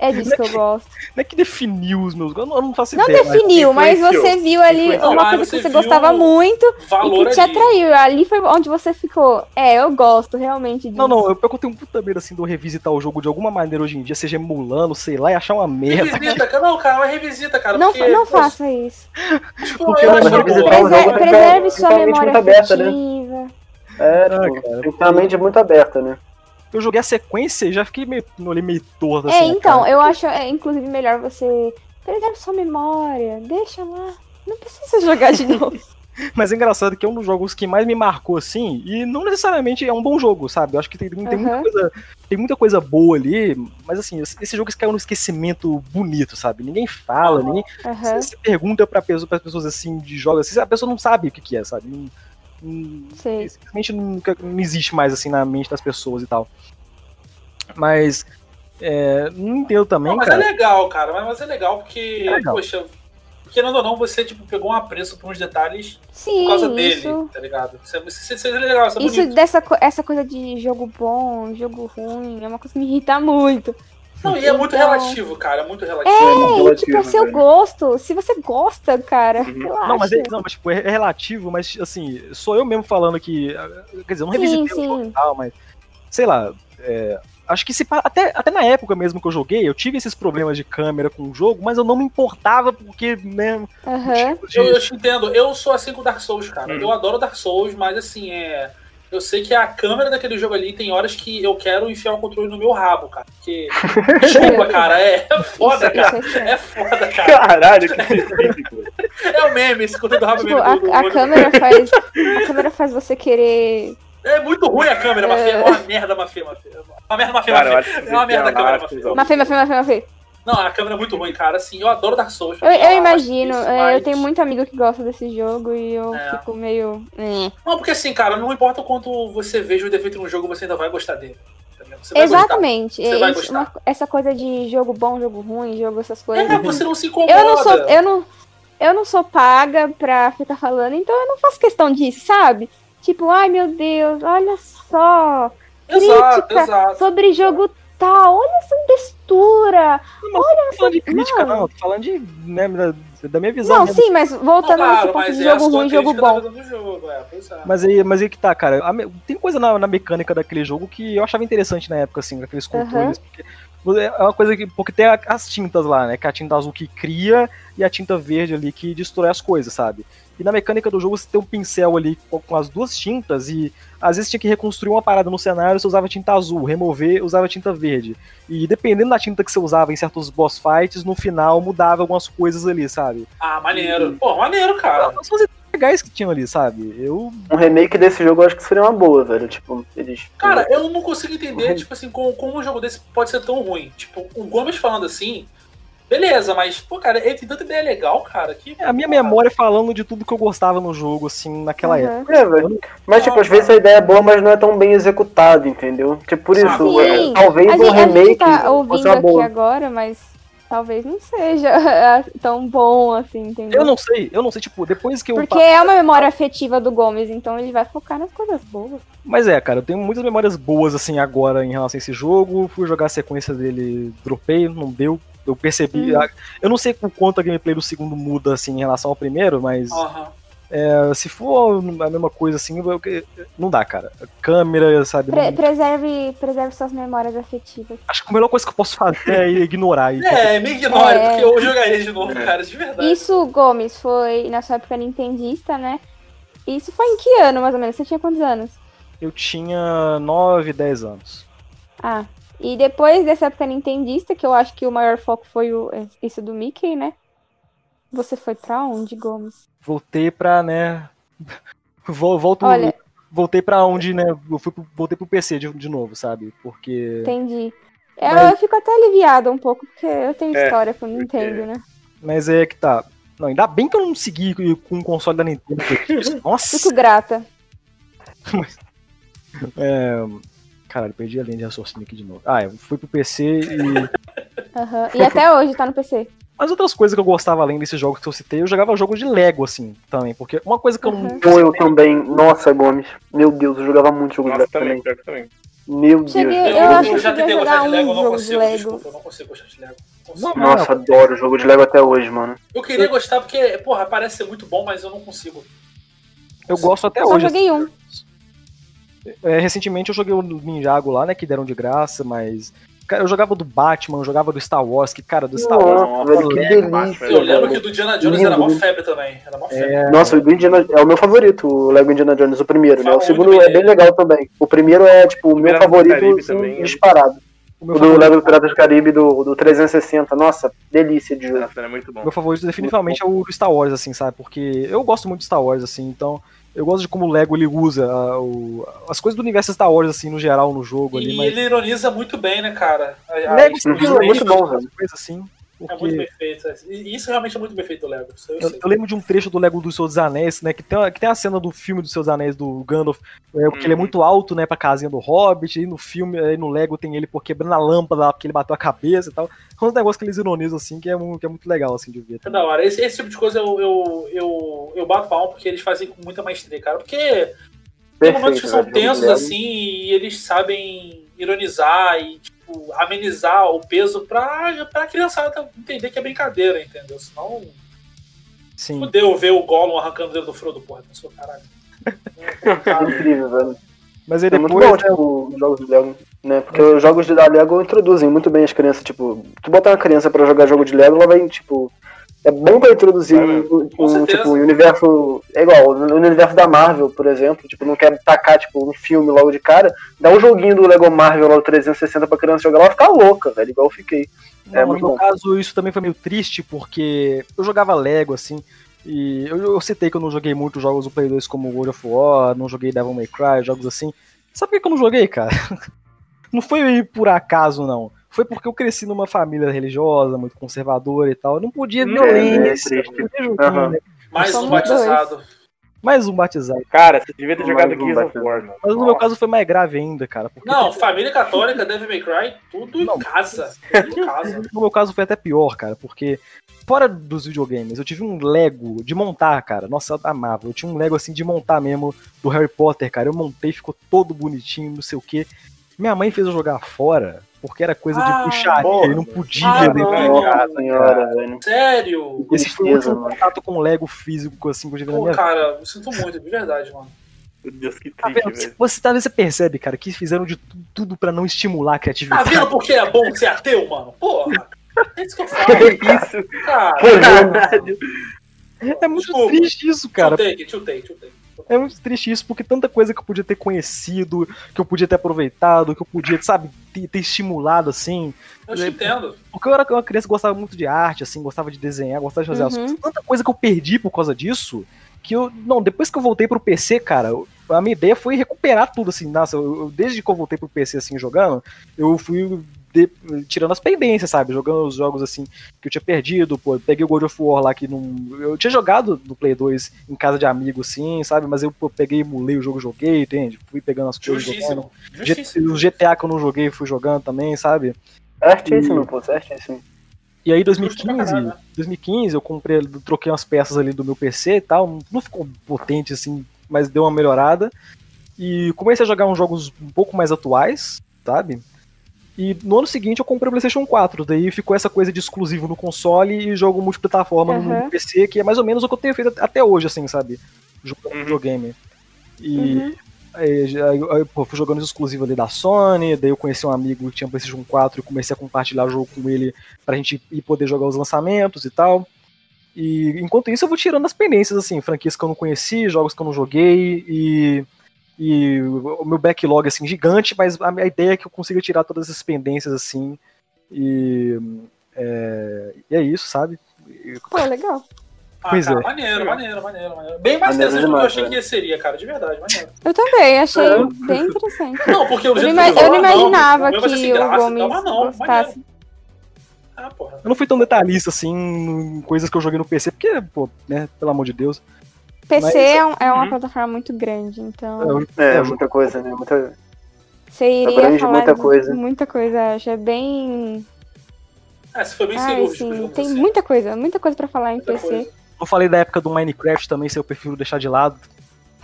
é disso que eu gosto. Como é que definiu os meus gostos? Eu não, não faço Não ideia. mas- definiu, mas influenciou. você viu ali uma Ah, coisa você que você viu gostava muito e que te atraiu. Ali foi onde você ficou. É, eu gosto realmente disso. Não, não, eu, eu tenho um puta medo assim de eu revisitar o jogo de alguma maneira hoje em dia, seja emulando, sei lá, e achar uma merda. Revisita, cara. Não, cara, mas revisita, cara. Não, porque, não faça isso. Tipo, Porque eu eu acho que preserve tá sua totalmente memória muito aberta, né? afetiva. É, Ah, tipo, cara, tem que ter uma mente muito aberta, né? Eu joguei a sequência e já fiquei meio, olhei meio torto assim. É, na então, cara. eu acho, é, inclusive, melhor você preserve sua memória. Deixa lá. Não precisa jogar de novo. Mas é engraçado que é um dos jogos que mais me marcou, assim, e não necessariamente é um bom jogo, sabe? Eu acho que tem, tem, muita, Aham. coisa, tem muita coisa boa ali, mas assim, esse jogo caiu no esquecimento bonito, sabe? Ninguém fala, ninguém. Aham. Você, você pergunta pra pessoa, pras pessoas assim de jogos assim, a pessoa não sabe o que, que é, sabe? Não- Sei. simplesmente nunca, não existe mais assim na mente das pessoas e tal. Mas é, não entendo também, Não, mas cara. é legal, cara. Mas, mas é legal porque, É legal. poxa, querendo ou não, você tipo, pegou um apreço por uns detalhes Sim, por causa dele, isso. tá ligado? Isso, é- isso, isso é legal, isso é Isso bonito. dessa essa coisa de jogo bom, jogo ruim, é uma coisa que me irrita muito. Não, e é muito Então- relativo, cara. É muito relativo. É muito É, e, relativo, tipo, é seu gosto. Se você gosta, cara, Uhum. relaxa. Não, mas, é, não, mas tipo, é é relativo, mas assim, sou eu mesmo falando que. Quer dizer, eu não Sim, revisitei o sim. jogo e tal, mas. Sei lá. é, acho que se, até, até na época mesmo que eu joguei, eu tive esses problemas de câmera com o jogo, mas eu não me importava porque, né. Aham. tipo de- Eu, eu te entendo, eu sou assim com Dark Souls, cara. Hum. Eu adoro Dark Souls, mas assim, é. Eu sei que a câmera daquele jogo ali tem horas que eu quero enfiar o controle no meu rabo, cara. Porque. Desculpa, cara, é foda, Isso- cara. isso é. É foda, cara. Caralho, que específico. É o meme, esse controle do rabo Tipo, a, do- a câmera faz. A câmera faz você querer. É muito ruim a câmera, Mafê. É uma merda, Mafê, Mafê. Uma merda, Mafê, Mafê. É uma merda a câmera. Mafê, Mafê, Mafê, Mafê. Não, a câmera é muito ruim, cara. Assim, eu adoro Dark Souls. Eu, eu acho imagino, isso, é, eu mas- tenho muito amigo que gosta desse jogo e eu É. fico meio. eh. Não, porque assim, cara, não importa o quanto você veja o defeito no jogo, você ainda vai gostar dele. Exatamente. Você É vai isso, gostar. uma- essa coisa de jogo bom, jogo ruim, jogo essas coisas. É, você não se incomoda. Eu não sou, eu não, eu não sou paga pra ficar falando, então eu não faço questão disso, sabe? Tipo, ai meu Deus, olha só, Exato, crítica exato. sobre jogo tal, olha essa textura. Não tô falando de crítica, não. não. Tô falando de, né, da, da minha visão. Não, mesmo. sim, mas Não, voltando nesse claro, ponto mas de é jogo ruim, jogo da bom. jogo, é, é. Mas aí, mas aí que tá, cara. A tem coisa na, na mecânica daquele jogo que eu achava interessante na época, assim, aqueles controles. Porque é uma coisa que. Porque tem as tintas lá, né? Que é a tinta azul que cria e a tinta verde ali que destrói as coisas, sabe? E na mecânica do jogo você tem um pincel ali com, com as duas tintas e às vezes tinha que reconstruir uma parada no cenário, você usava tinta azul, remover, usava tinta verde. E dependendo da tinta que você usava em certos boss fights, no final mudava algumas coisas ali, sabe? Ah, maneiro. Pô, maneiro, cara. São as legais que tinham ali, sabe? Eu Um remake desse jogo eu acho que seria uma boa, velho. Tipo, eles. Cara, eu não consigo entender, tipo assim, como, como um jogo desse pode ser tão ruim. Tipo, o Gomes falando assim, beleza, mas, pô, cara, ele tem tanta ideia legal, cara, que. É a minha memória falando de tudo que eu gostava no jogo, assim, naquela Uhum. época. É, velho. Mas, tipo, às vezes a ideia é boa, mas não é tão bem executada, entendeu? Tipo, por isso, Sim. é, talvez A um gente, a gente remake tá fosse ouvindo uma aqui boa. agora, mas talvez não seja tão bom assim, entendeu? Eu não sei, eu não sei, tipo, depois que eu. Porque é uma memória afetiva do Gomes, então ele vai focar nas coisas boas. Mas é, cara, eu tenho muitas memórias boas, assim, agora em relação a esse jogo. Fui jogar a sequência dele, dropei, não deu. Eu percebi. Hum. a- Eu não sei o quanto a gameplay do segundo muda, assim, em relação ao primeiro, mas Aham. É, se for a mesma coisa, assim, eu- não dá, cara. Câmera, sabe? Pre- preserve, preserve suas memórias afetivas. Acho que a melhor coisa que eu posso fazer é ignorar. E, É, me ignore, É. porque eu jogaria de novo, cara, de verdade. Isso, Gomes, foi na sua época nintendista, né? Isso foi em que ano, mais ou menos? Você tinha quantos anos? Eu tinha 9, 10 anos. Ah, e depois dessa época nintendista, que eu acho que o maior foco foi o, é, isso do Mickey, né? Você foi pra onde, Gomes? Voltei pra, né. vol- Volto. Olha, Voltei pra onde, né? Eu fui pro- voltei pro PC de, de novo, sabe? Porque. entendi. Eu, Mas- eu fico até aliviada um pouco, porque eu tenho É, história com Nintendo, né? Mas é que tá. Não, ainda bem que eu não segui com o console da Nintendo. porque- Nossa! Fico grata. É... Caralho, perdi a linha de raciocínio aqui de novo. Ah, eu fui pro PC e. Aham. E até hoje tá no PC. As outras coisas que eu gostava além desses jogos que eu citei, eu jogava jogos de Lego, assim, também. Porque uma coisa que eu não. Uhum. Ou eu também. Nossa, Gomes. Meu Deus, eu jogava muito jogo de Nossa, Lego também, também. também. Meu Deus. Cheguei- Eu, eu acho que já eu tentei gostar de jogar Lego, eu um não jogo de consigo, Lego. desculpa, eu não consigo gostar de Lego. Não Não, consigo. Nossa, adoro jogo de Lego até hoje, mano. Eu queria gostar porque, porra, parece ser muito bom, mas eu não consigo. Eu gosto até Só hoje. joguei um. É, recentemente eu joguei o Ninjago lá, né? Que deram de graça, mas. Cara, eu jogava do Batman, eu jogava do Star Wars, que, cara, do Star Wars. Nossa, velho, que delícia. Eu lembro que do Indiana Jones era mó febre também. Era mó febre. É, Nossa, o do Indiana é o meu favorito, o Lego Indiana Jones, o primeiro, né? O segundo é bem legal também. O primeiro é, tipo, o meu Piratas do favorito assim, né? disparado. O meu O do favorito, Lego do Piratas do Caribe do, do 360. Nossa, delícia de jogo. Nossa, era muito bom. meu favorito definitivamente é o Star Wars, assim, sabe? Porque eu gosto muito de Star Wars, assim, então eu gosto de como o Lego ele usa ah, o- as coisas do universo Star Wars, assim, no geral, no jogo ali, E mas ele ironiza muito bem, né, cara? A- a- Lego sempre é muito bom, velho. coisa assim. É muito Porque bem feito. E isso realmente é muito bem feito do Lego. Isso eu, eu, sei. eu lembro de um trecho do Lego dos Seus Anéis, né? Que tem, a- que tem a cena do filme dos Seus Anéis do Gandalf, é, que ele é Uhum. muito alto, né, pra casinha do Hobbit, e no filme, aí no Lego tem ele pô, quebrando a lâmpada lá, porque ele bateu a cabeça e tal. É uns negócios que eles ironizam, assim, que é, mu- que é muito legal, assim, de ver. É também. da hora. Esse, esse tipo de coisa eu, eu, eu, eu bato palma porque eles fazem com muita maestria, cara. Porque tem momentos que são de tensos assim e eles sabem ironizar e tipo, amenizar o peso pra, pra criançada entender que é brincadeira, entendeu? Senão, Sim. fudeu ver o Gollum arrancando o dedo do Frodo, porra. Pensou, caralho. É incrível, velho. Mas aí É muito bom, né, tipo, os jogos de Lego, né? Porque os jogos de da Lego introduzem muito bem as crianças, tipo, tu botar uma criança pra jogar jogo de Lego, ela vai, tipo, é bom pra introduzir Vai um, um, tipo, um universo, é igual, no universo da Marvel, por exemplo, tipo, não quer tacar, tipo, um filme logo de cara, dá um joguinho do Lego Marvel lá do 360 pra criança jogar, ela vai ficar louca, velho, igual eu fiquei. Não, É no muito meu bom. caso, isso também foi meio triste, porque eu jogava Lego, assim, e eu, eu citei que eu não joguei muito jogos do Play 2 como World of War, não joguei Devil May Cry, jogos assim. Sabe por que que eu não joguei, cara? Não foi por acaso, não. Foi porque eu cresci numa família religiosa, muito conservadora e tal. Eu não podia Hum, violência, é né? Mais um batizado. Mais um batizado. Cara, você devia ter Mais jogado um Gears of. War, mano. Mas no meu caso foi mais grave ainda, cara. Porque Não, família católica, Devil May Cry, tudo Não. em casa. Tudo em casa. No meu caso foi até pior, cara, porque fora dos videogames, eu tive um Lego de montar, cara. Nossa, eu amava. Eu tinha um Lego assim de montar mesmo do Harry Potter, cara. Eu montei, ficou todo bonitinho, não sei o quê. Minha mãe fez eu jogar fora, porque era coisa Ah, de puxaria, porra. e não podia Ah, dentro não. de casa. senhora, velho. Sério? Esse foi o último contato com Lego físico, assim, que eu tive na Pô, minha vida. cara, eu sinto muito, de verdade, mano. Meu Deus, que Tá triste, vendo? velho. Você, talvez você percebe, cara, que fizeram de tu- tudo pra não estimular a Tá criatividade. vendo por que é bom ser ateu, mano? Porra. É isso que eu falo, isso? cara. Caralho. É muito Desculpa. triste isso, cara. Tiltei, tiltei, tiltei. É muito triste isso, porque tanta coisa que eu podia ter conhecido, que eu podia ter aproveitado, que eu podia, sabe, ter, ter estimulado, assim. Eu te entendo. Porque eu era uma criança que gostava muito de arte, assim, gostava de desenhar, gostava de fazer as Uhum. coisas. Tanta coisa que eu perdi por causa disso, que eu. Não, depois que eu voltei pro PC, cara, eu- a minha ideia foi recuperar tudo, assim. Nossa, eu, eu- desde que eu voltei pro PC, assim, jogando, eu fui de- tirando as pendências, sabe? Jogando os jogos, assim, que eu tinha perdido, pô. Peguei o God of War lá que não. Eu tinha jogado no Play 2 em casa de amigos, sim, sabe? Mas eu pô, peguei, emulei o jogo, joguei, entende? Fui pegando as coisas. jogando. Justíssimo. O GTA que eu não joguei, fui jogando também, sabe? Certíssimo, pô, certíssimo. E aí, Justo pra 2015, caralho, né? 2015, eu comprei, troquei umas peças ali do meu PC e tal. Não ficou potente assim, mas deu uma melhorada. E comecei a jogar uns jogos um pouco mais atuais, sabe? E no ano seguinte eu comprei o PlayStation 4. Daí ficou essa coisa de exclusivo no console e jogo multiplataforma no Aham. PC, que é mais ou menos o que eu tenho feito até hoje, assim, sabe? Jogando Uhum. videogame. E Uhum. Aí, aí, aí, pô, fui jogando os exclusivos ali da Sony, daí eu conheci um amigo que tinha PlayStation 4 e comecei a compartilhar o jogo com ele pra gente ir poder jogar os lançamentos e tal. E enquanto isso eu vou tirando as pendências, assim, franquias que eu não conheci, jogos que eu não joguei e, e o meu backlog, assim, gigante, mas a minha ideia é que eu consiga tirar todas essas pendências, assim, e é, e é isso, sabe? Pô, legal. Ah, Pois cara, é. maneiro, maneiro, maneiro, maneiro. Bem mais Maneiro interessante do que eu achei velho. que seria, cara, de verdade, maneiro. Eu também, achei É. bem interessante. Não, porque o Eu não, ima- eu não ah, imaginava o meu vai ser que o graça Gomes não, gostasse. Ah, porra. Eu não fui tão detalhista, assim, em coisas que eu joguei no PC, porque, pô, né, pelo amor de Deus. PC Mas- é, um- é uma Uhum. plataforma muito grande, então É, eu- muita coisa, né? Muita... você iria abrange falar muita de coisa. Muita coisa, acho é bem. É, você foi bem Ai, sim, tem assim. muita coisa, muita coisa pra falar em Muita PC. coisa. Eu falei da época do Minecraft também, se eu prefiro deixar de lado.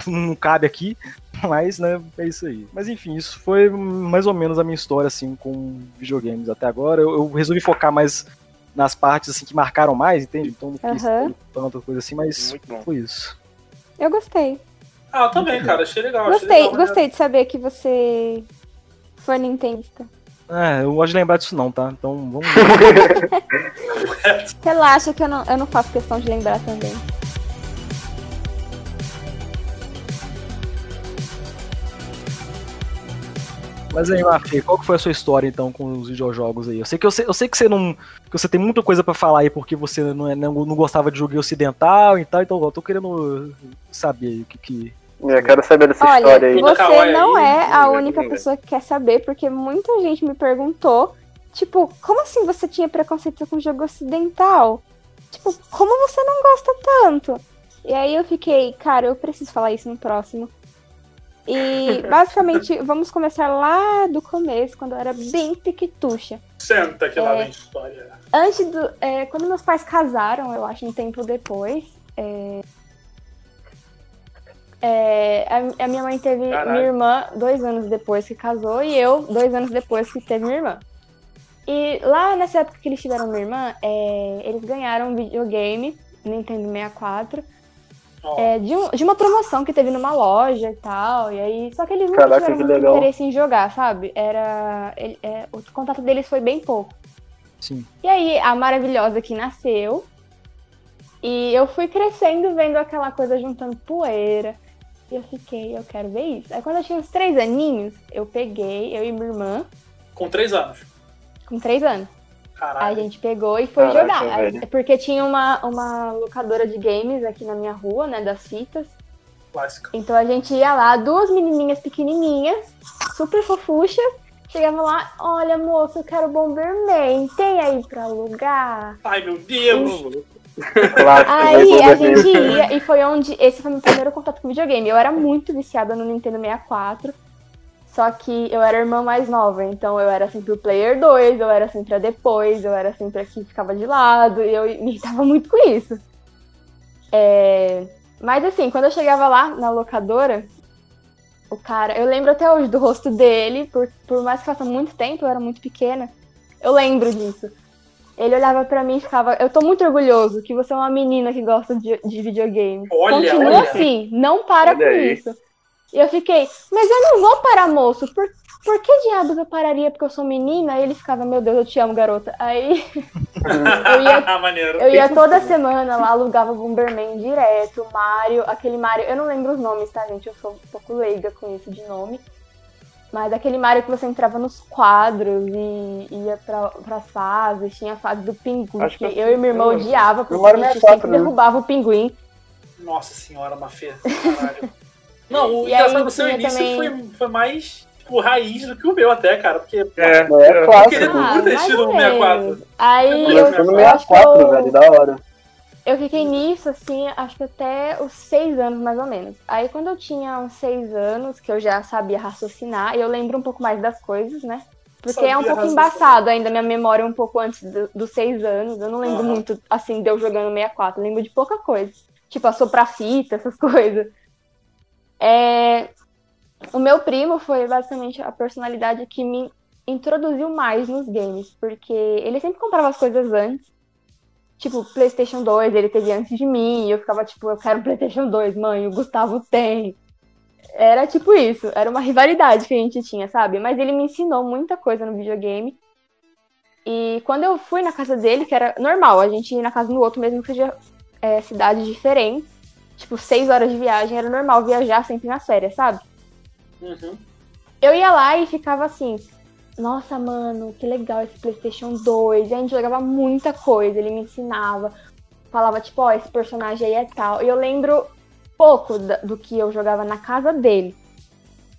Não cabe aqui, mas, né, é isso aí. Mas enfim, isso foi mais ou menos a minha história, assim, com videogames até agora. Eu, eu resolvi focar mais nas partes, assim, que marcaram mais, entende? Então não Aham. citando tanta coisa assim, mas foi isso. Eu gostei. Ah, eu também, cara, achei legal. achei Gostei, legal, maneiro. gostei de saber que você foi nintendista. É, eu gosto de lembrar disso não, tá? Então vamos Relaxa que eu não, eu não faço questão de lembrar também. Mas aí, Mafê, qual que foi a sua história então com os videojogos aí? Eu sei que, eu sei, eu sei que você não. que você tem muita coisa pra falar aí porque você não, é, não, não gostava de jogo ocidental e tal, então eu tô querendo saber o que que. Eu quero saber dessa Olha, história aí. Você não aí, é a única pessoa que quer saber, porque muita gente me perguntou, tipo, como assim você tinha preconceito com jogo ocidental? Tipo, como você não gosta tanto? E aí eu fiquei, cara, eu preciso falar isso no próximo. E basicamente, vamos começar lá do começo, quando eu era bem piquitucha. Senta que lá É. vem história. Antes do. é, quando meus pais casaram, eu acho um tempo depois. é, é, a, a minha mãe teve Caralho. minha irmã dois anos depois que casou e eu dois anos depois que teve minha irmã. E lá nessa época que eles tiveram minha irmã, é, eles ganharam um videogame, Nintendo 64, Ó, é, de, um- de uma promoção que teve numa loja e tal. E aí, só que eles não Caraca, tiveram muito legal. interesse em jogar, sabe? Era. ele- é, o contato deles foi bem pouco. Sim. E aí, a maravilhosa que nasceu. E eu fui crescendo, vendo aquela coisa juntando poeira. E eu fiquei, eu quero ver isso. Aí quando eu tinha uns três aninhos, eu peguei, eu e minha irmã, com três anos. com três anos. A Caralho. gente pegou e foi Caraca, jogar. velho. É Porque tinha uma, uma locadora de games aqui na minha rua, né? Das fitas. Clássico. Então a gente ia lá, duas menininhas pequenininhas, super fofuchas. Chegava lá, olha moço, eu quero Bomberman, tem aí pra alugar? Ai, meu Deus. Clássico, Aí a gente ia, e foi onde. Esse foi meu primeiro contato com videogame. Eu era muito viciada no Nintendo 64. Só que eu era a irmã mais nova, então eu era sempre o player 2, eu era sempre a depois, eu era sempre a que ficava de lado, e eu me irritava muito com isso. É, Mas assim, quando eu chegava lá na locadora, o cara. Eu lembro até hoje do rosto dele, por, por mais que faça muito tempo, eu era muito pequena. Eu lembro disso. Ele olhava pra mim e ficava. Eu tô muito orgulhoso que você é uma menina que gosta de, de videogame. Olha, Continua olha. assim, não para Olha com aí. isso. E eu fiquei, mas eu não vou parar, moço. Por, por que diabos eu pararia porque eu sou menina? E ele ficava, meu Deus, eu te amo, garota. Aí eu ia Ah, maneiro. eu ia toda semana lá, alugava Bomberman direto, Mario, aquele Mario, eu não lembro os nomes, tá, gente? Eu sou um pouco leiga com isso de nome. Mas aquele Mario que você entrava nos quadros e ia pra, pras fases, tinha a fase do pinguim, Acho que que eu e minha irmã eu- odiava, porque a gente 64, sempre né? derrubava o pinguim. Nossa senhora, Mafê. Caralho. Não, o E engraçado aí do seu tinha início também- foi, foi mais, tipo, raiz do que o meu até, cara. Porque É, É clássico. queria Ah, muito ter tido um 64. menos. Aí Eu eu, Lançou no eu acho que 64, eu- velho, da hora. Eu fiquei nisso, assim, acho que até os seis anos, mais ou menos. Aí, quando eu tinha uns seis anos, que eu já sabia raciocinar, e eu lembro um pouco mais das coisas, né? Porque é um Sabia pouco raciocinar. embaçado ainda, minha memória um pouco antes do- dos seis anos. Eu não lembro muito, assim, de eu jogando 64. Eu lembro de pouca coisa. Tipo, assoprar fita, essas coisas. É... O meu primo foi basicamente a personalidade que me introduziu mais nos games, porque ele sempre comprava as coisas antes. Tipo, PlayStation 2, ele teve antes de mim, e eu ficava tipo, eu quero um PlayStation 2, mãe, o Gustavo tem. Era tipo isso, era uma rivalidade que a gente tinha, sabe? Mas ele me ensinou muita coisa no videogame. E quando eu fui na casa dele, que era normal, a gente ia na casa do outro, mesmo que seja é, cidades diferentes, tipo, seis horas de viagem, era normal viajar sempre nas férias, sabe? Uhum. Eu ia lá e ficava assim, nossa, mano, que legal esse PlayStation 2. E a gente jogava muita coisa, ele me ensinava. Falava, tipo, ó, esse personagem aí é tal. E eu lembro pouco do que eu jogava na casa dele.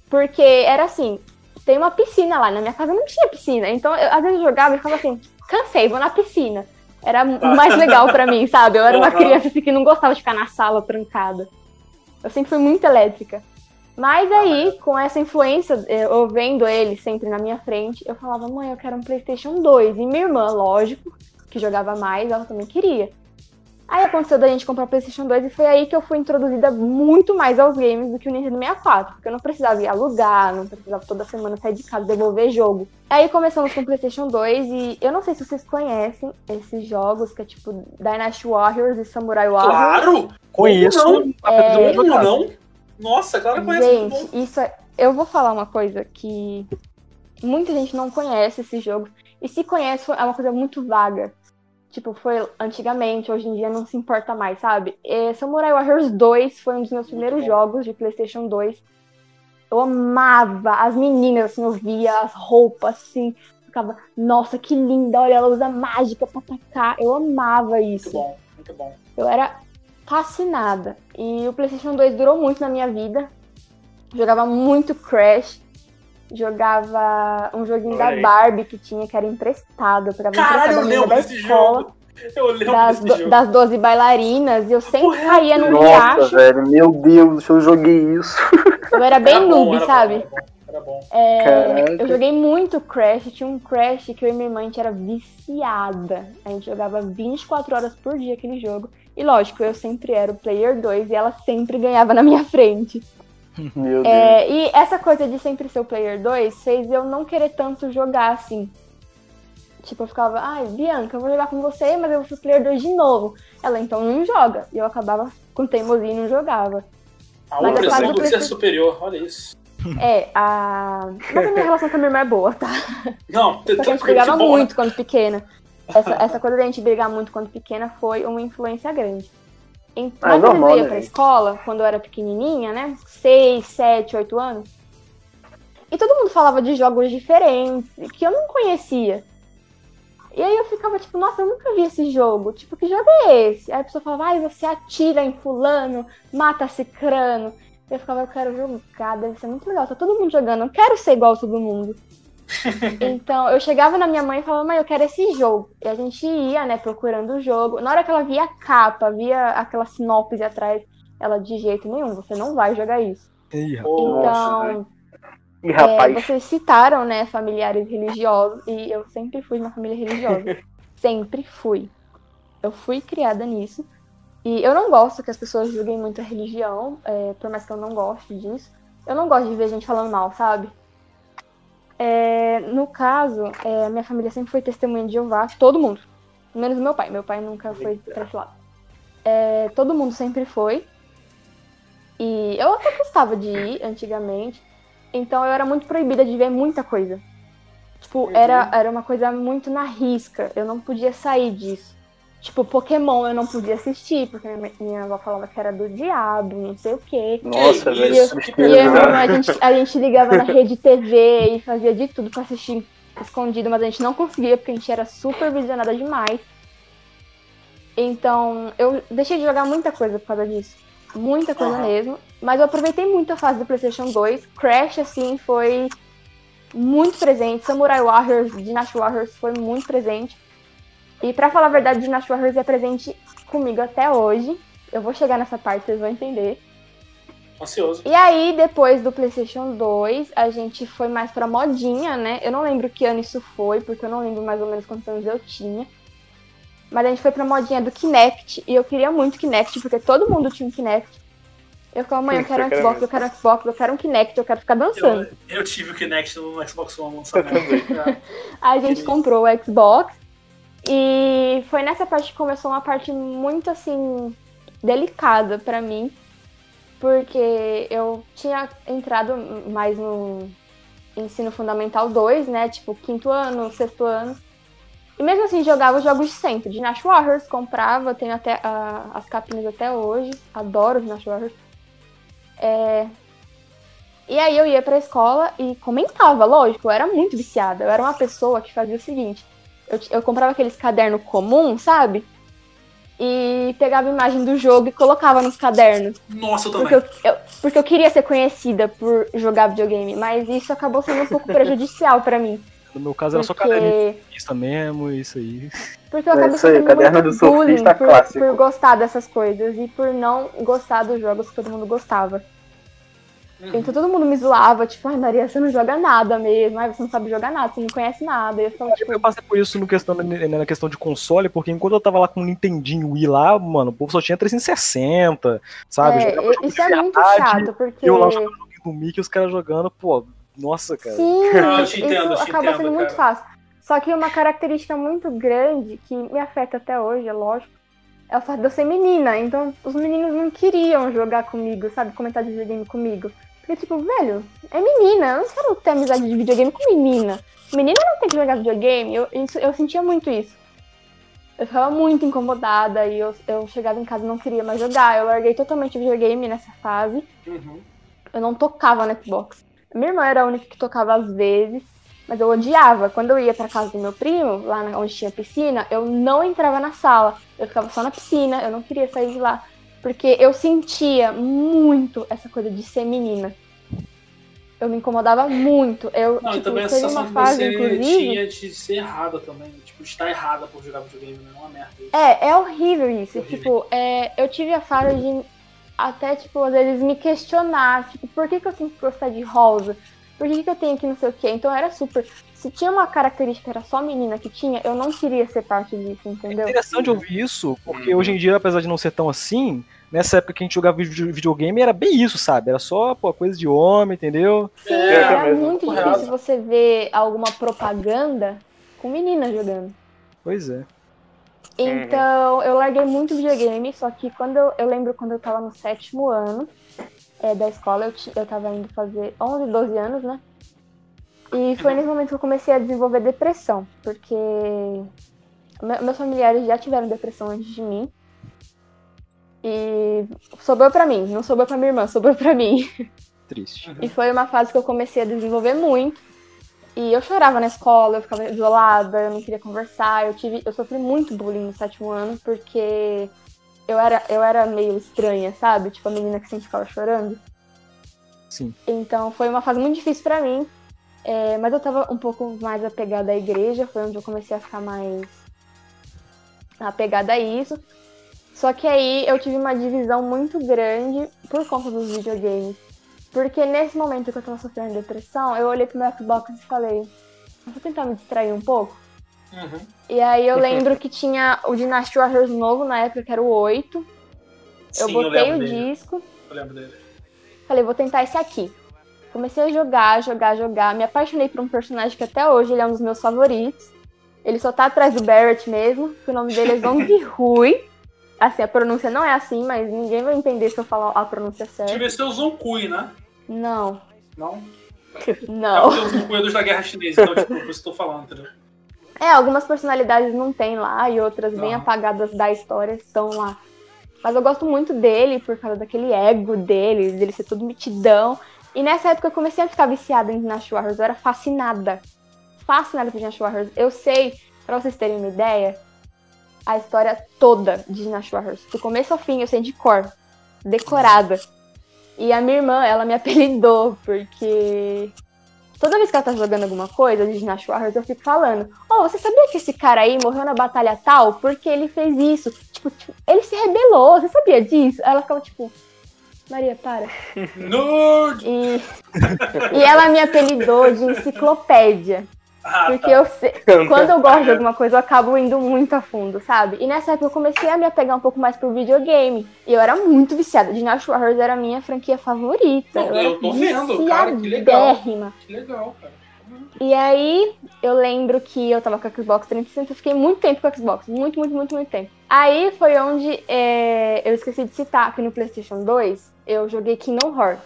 Porque era assim, tem uma piscina lá, na minha casa não tinha piscina. Então, eu, às vezes eu jogava e ficava assim, cansei, vou na piscina. Era mais legal pra mim, sabe? Eu era uma criança assim, que não gostava de ficar na sala trancada. Eu sempre fui muito elétrica. Mas aí, com essa influência, eh, eu vendo ele sempre na minha frente, eu falava, mãe, eu quero um PlayStation 2. E minha irmã, lógico, que jogava mais, ela também queria. Aí aconteceu da gente comprar o PlayStation 2 e foi aí que eu fui introduzida muito mais aos games do que o Nintendo 64. Porque eu não precisava ir alugar, não precisava toda semana sair de casa devolver jogo. Aí começamos com o PlayStation 2 e eu não sei se vocês conhecem esses jogos, que é tipo Dynasty Warriors e Samurai Warriors. Claro! Conheço. Eu É, não não? Nossa, claro que conheço. muito bom. Gente, isso é... Eu vou falar uma coisa que muita gente não conhece esse jogo. E se conhece, é uma coisa muito vaga. Tipo, foi antigamente, hoje em dia não se importa mais, sabe? É, Samurai Warriors 2 foi um dos meus primeiros jogos de PlayStation 2. Eu amava as meninas, assim, eu via as roupas, assim, ficava, nossa, que linda, olha, ela usa mágica pra atacar. Eu amava Muito isso. bom, muito bom. Eu era fascinada. E o PlayStation 2 durou muito na minha vida. Jogava muito Crash. Jogava um joguinho Olha da aí. Barbie que tinha, que era emprestado. pra Caralho, eu lembro da desse escola. jogo. Eu lembro Das, desse do- jogo. das 12 bailarinas. E eu sempre Correto. caía no Nossa, riacho. velho, meu Deus, eu joguei isso. Eu era bem Era bom, noob, era sabe? Bom, era bom, era bom. É, eu joguei muito Crash, tinha um Crash que eu e minha irmã a gente era viciada. A gente jogava 24 horas por dia aquele jogo. E lógico, eu sempre era o player 2 e ela sempre ganhava na minha frente. Meu Deus. É, e essa coisa de sempre ser o player 2 fez eu não querer tanto jogar assim. Tipo, eu ficava, ai, Bianca, eu vou jogar com você, mas eu vou ser player 2 de novo. Ela então não joga. E eu acabava com teimosia e não jogava. A Mas outra a do de ser PlayStation- superior, olha isso. É, a. Mas a minha relação com a minha irmã é boa, tá? Não, Só que a gente brigava bom. muito quando pequena. Essa, essa coisa da gente brigar muito quando pequena foi uma influência grande. Em, Ah, mas normal, eu ia né, pra gente? escola, quando eu era pequenininha, né? 6, 7, 8 anos. E todo mundo falava de jogos diferentes, que eu não conhecia. E aí eu ficava tipo, nossa, eu nunca vi esse jogo. Tipo, que jogo é esse? Aí a pessoa falava, ai, você atira em fulano, mata cicrano. Eu ficava, eu quero jogar, deve ser muito legal. Tá todo mundo jogando, eu quero ser igual a todo mundo. Então, eu chegava na minha mãe e falava, mãe, eu quero esse jogo. E a gente ia, né, procurando o jogo. Na hora que ela via a capa, via aquela sinopse atrás, ela, de jeito nenhum, você não vai jogar isso. Ih, Então, Ih, é, vocês citaram, né, familiares religiosos, e eu sempre fui uma família religiosa. sempre fui. Eu fui criada nisso. E eu não gosto que as pessoas julguem muito a religião, é, por mais que eu não goste disso. Eu não gosto de ver gente falando mal, sabe? É, no caso, é, minha família sempre foi testemunha de Jeová, todo mundo. Menos meu pai. Meu pai nunca foi pra esse lado. É, todo mundo sempre foi. E eu até gostava de ir antigamente. Então eu era muito proibida de ver muita coisa. Tipo, era, era uma coisa muito na risca. Eu não podia sair disso. Tipo, Pokémon eu não podia assistir, porque minha, minha avó falava que era do diabo, não sei o quê. nossa, velho. que E eu, tristeza. pesado. a, gente, a gente ligava na rede TV e fazia de tudo pra assistir escondido, mas a gente não conseguia porque a gente era supervisionada demais. Então, eu deixei de jogar muita coisa por causa disso. Muita coisa Aham. mesmo. Mas eu aproveitei muito a fase do PlayStation 2. Crash, assim, foi muito presente. Samurai Warriors, Dynasty Warriors foi muito presente. E pra falar a verdade, Dynasty Warriors é presente comigo até hoje. Eu vou chegar nessa parte, vocês vão entender. Ansioso. E aí, depois do PlayStation 2, a gente foi mais pra modinha, né? Eu não lembro que ano isso foi, porque eu não lembro mais ou menos quantos anos eu tinha. Mas a gente foi pra modinha do Kinect, e eu queria muito Kinect, porque todo mundo tinha um Kinect. Eu ficava, mãe, eu quero um Xbox, eu quero um Xbox, eu quero um Kinect, eu quero ficar dançando. Eu, eu tive o Kinect no Xbox One lançamento. É. Aí a gente comprou o Xbox. E foi nessa parte que começou uma parte muito assim delicada pra mim, porque eu tinha entrado mais no ensino fundamental 2, né, tipo quinto ano, sexto ano. E mesmo assim jogava os jogos de sempre, de Nash Warriors, comprava, tenho até ah, as capinhas até hoje, adoro os Nash Warriors. É, e aí eu ia pra escola e comentava, lógico, eu era muito viciada. Eu era uma pessoa que fazia o seguinte: eu, eu comprava aqueles cadernos comuns, sabe? E pegava a imagem do jogo e colocava nos cadernos. Nossa, eu Porque também. eu, eu- porque eu queria ser conhecida por jogar videogame, mas isso acabou sendo um pouco prejudicial pra mim. No meu caso era só Porque, surfista mesmo, isso aí. porque eu É acabei isso aí, sofrendo caderno muito do surfista bullying por, clássico. por gostar dessas coisas e por não gostar dos jogos que todo mundo gostava. Uhum. Então todo mundo me zoava, tipo, ai Maria, você não joga nada mesmo, ai, você não sabe jogar nada, você não conhece nada. Eu ficava, tipo, Eu passei por isso no questão, né, na questão de console, porque enquanto eu tava lá com o Nintendinho Wii lá, mano, o povo só tinha 360, sabe? é, isso é muito chato, porque. Eu lá jogando do Mickey, os caras jogando, pô, nossa, cara. Sim, Eu isso, te entendo, eu te acaba entendo, sendo muito cara. fácil. Só que uma característica muito grande, que me afeta até hoje, é lógico, é o fato de eu ser menina. Então, os meninos não queriam jogar comigo, sabe? Comentar de videogame comigo. Porque, tipo, velho, é menina. Eu não quero ter amizade de videogame com menina. Menina não tem que jogar videogame. Eu, isso, eu sentia muito isso. Eu ficava muito incomodada e eu, eu chegava em casa e não queria mais jogar. Eu larguei totalmente o videogame nessa fase. Uhum. Eu não tocava no Xbox. Minha irmã era a única que tocava às vezes, mas eu odiava. Quando eu ia pra casa do meu primo, lá onde tinha piscina, eu não entrava na sala. Eu ficava só na piscina, eu não queria sair de lá. Porque eu sentia muito essa coisa de ser menina. Eu me incomodava muito. Eu, Não, e tipo, também a sensação uma que fase, você inclusive. tinha de ser errada também. Tipo, estar errada por jogar videogame, né? É uma merda isso. É, é horrível isso. Horrível. Tipo, é, eu tive a fase de até, tipo, às vezes me questionar, tipo, por que, que eu tenho que gostar de rosa? Por que, que eu tenho que não sei o quê? Então era super. Se tinha uma característica que era só menina que tinha, eu não queria ser parte disso, É entendeu? interessante ouvir isso, porque Uhum. hoje em dia, apesar de não ser tão assim, nessa época que a gente jogava vide- videogame era bem isso, sabe? Era só pô, coisa de homem, entendeu? Sim, É, era mesmo. muito difícil você ver alguma propaganda com meninas jogando. Pois é. Então, eu larguei muito videogame, só que quando eu, eu lembro quando eu tava no sétimo ano é, da escola, eu, eu tava indo fazer 11, 12 anos, né? E foi nesse momento que eu comecei a desenvolver depressão, porque me- meus familiares já tiveram depressão antes de mim. E sobrou pra mim, não sobrou pra minha irmã, sobrou pra mim. Triste. E foi uma fase que eu comecei a desenvolver muito. E eu chorava na escola, eu ficava isolada, eu não queria conversar. Eu tive, eu sofri muito bullying no sétimo ano porque eu era, eu era meio estranha, sabe? Tipo a menina que sempre ficava chorando. Sim. Então foi uma fase muito difícil pra mim. É, mas eu tava um pouco mais apegada à igreja, foi onde eu comecei a ficar mais apegada a isso. Só que aí eu tive uma divisão muito grande por conta dos videogames. Porque nesse momento que eu tava sofrendo depressão, eu olhei pro meu Xbox e falei, vou tentar me distrair um pouco. Uhum. E aí eu lembro que tinha o Dynasty Warriors novo na época, que era o 8. Eu Sim, botei lembro o dele. disco, Eu lembro dele. falei, vou tentar esse aqui. Comecei a jogar, jogar, jogar. Me apaixonei por um personagem que até hoje ele é um dos meus favoritos. Ele só tá atrás do Barrett mesmo, que o nome dele é Zong Rui. Assim, a pronúncia não é assim, mas ninguém vai entender se eu falar a pronúncia certa. Devia ser o Zonkui, né? Não, Não? não. É o Zonkui é dos da Guerra Chinesa, então, tipo, isso que eu tô falando, entendeu? É, algumas personalidades não tem lá e outras bem Aham. apagadas da história estão lá. Mas eu gosto muito dele por causa daquele ego dele, dele ser todo mitidão. E nessa época eu comecei a ficar viciada em Dynasty Warriors, eu era fascinada. Fascinada por Dynasty Warriors. Eu sei, pra vocês terem uma ideia, a história toda de Dynasty Warriors. Do começo ao fim, eu sei de cor. Decorada. E a minha irmã, ela me apelidou, porque toda vez que ela tá jogando alguma coisa de Dynasty Warriors, eu fico falando: Oh, você sabia que esse cara aí morreu na batalha tal? Porque ele fez isso. Tipo, tipo, ele se rebelou, você sabia disso? Ela ficava tipo: Maria, para. Nerd! E, e ela me apelidou de enciclopédia. Ah, Porque tá. eu sei. Quando eu gosto de alguma coisa, eu acabo indo muito a fundo, sabe? E nessa época eu comecei a me apegar um pouco mais pro videogame. E eu era muito viciada. Dynasty Warriors era a minha franquia favorita. Não, eu, eu tô vendo, cara, que legal. Que legal, cara. E aí, eu lembro que eu tava com a Xbox 360, eu fiquei muito tempo com a Xbox. Muito, muito, muito, muito tempo. Aí foi onde é, eu esqueci de citar que no PlayStation 2 eu joguei Kingdom Hearts.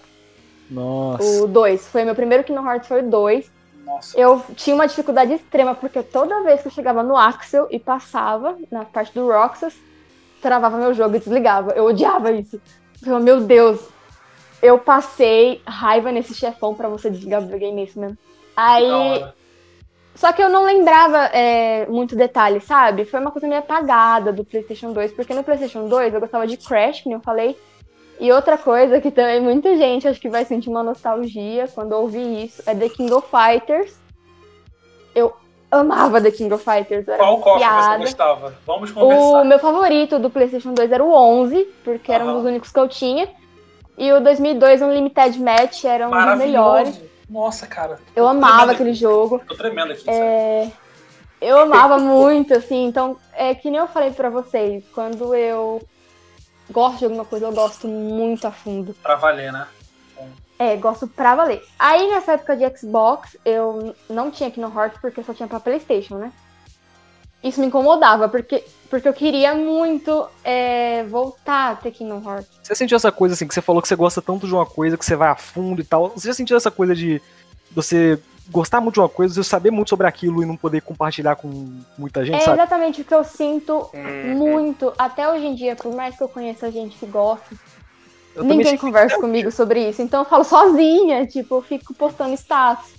Nossa. O 2. Foi meu primeiro Kingdom Hearts, foi o 2. Nossa. Eu tinha uma dificuldade extrema, porque toda vez que eu chegava no Axel e passava na parte do Roxas, travava meu jogo e desligava. Eu odiava isso. Eu falava, meu Deus, eu passei raiva nesse chefão pra você desligar o videogame, é isso mesmo. Aí. Só que eu não lembrava é, muito detalhe, sabe? Foi uma coisa meio apagada do PlayStation 2, porque no PlayStation 2 eu gostava de Crash, que nem eu falei. E outra coisa que também muita gente acho que vai sentir uma nostalgia quando ouvir isso é The King of Fighters. Eu amava The King of Fighters, Qual cópia você gostava? Vamos O conversar. meu favorito do PlayStation 2 era o 11, porque era um dos únicos que eu tinha. E o 2002, um Limited Match, era um dos melhores. Nossa, cara. Eu amava aquele aqui. jogo. Tô tremendo aqui. É, eu amava muito, assim, então, é que nem eu falei pra vocês, quando eu gosto de alguma coisa, eu gosto muito a fundo. Pra valer, né? É, gosto pra valer. Aí, nessa época de Xbox, eu não tinha Kingdom Hearts porque eu só tinha pra Playstation, né? Isso me incomodava, porque, porque eu queria muito é, voltar a ter Kingdom Hearts. Você sentiu essa coisa assim, que você falou que você gosta tanto de uma coisa, que você vai a fundo e tal. Você já sentiu essa coisa de você gostar muito de uma coisa, você saber muito sobre aquilo e não poder compartilhar com muita gente, É sabe? exatamente o que eu sinto Hum, muito, até hoje em dia, por mais que eu conheça gente que gosta, Eu Ninguém conversa comigo sobre isso, então eu falo sozinha, tipo, eu fico postando status,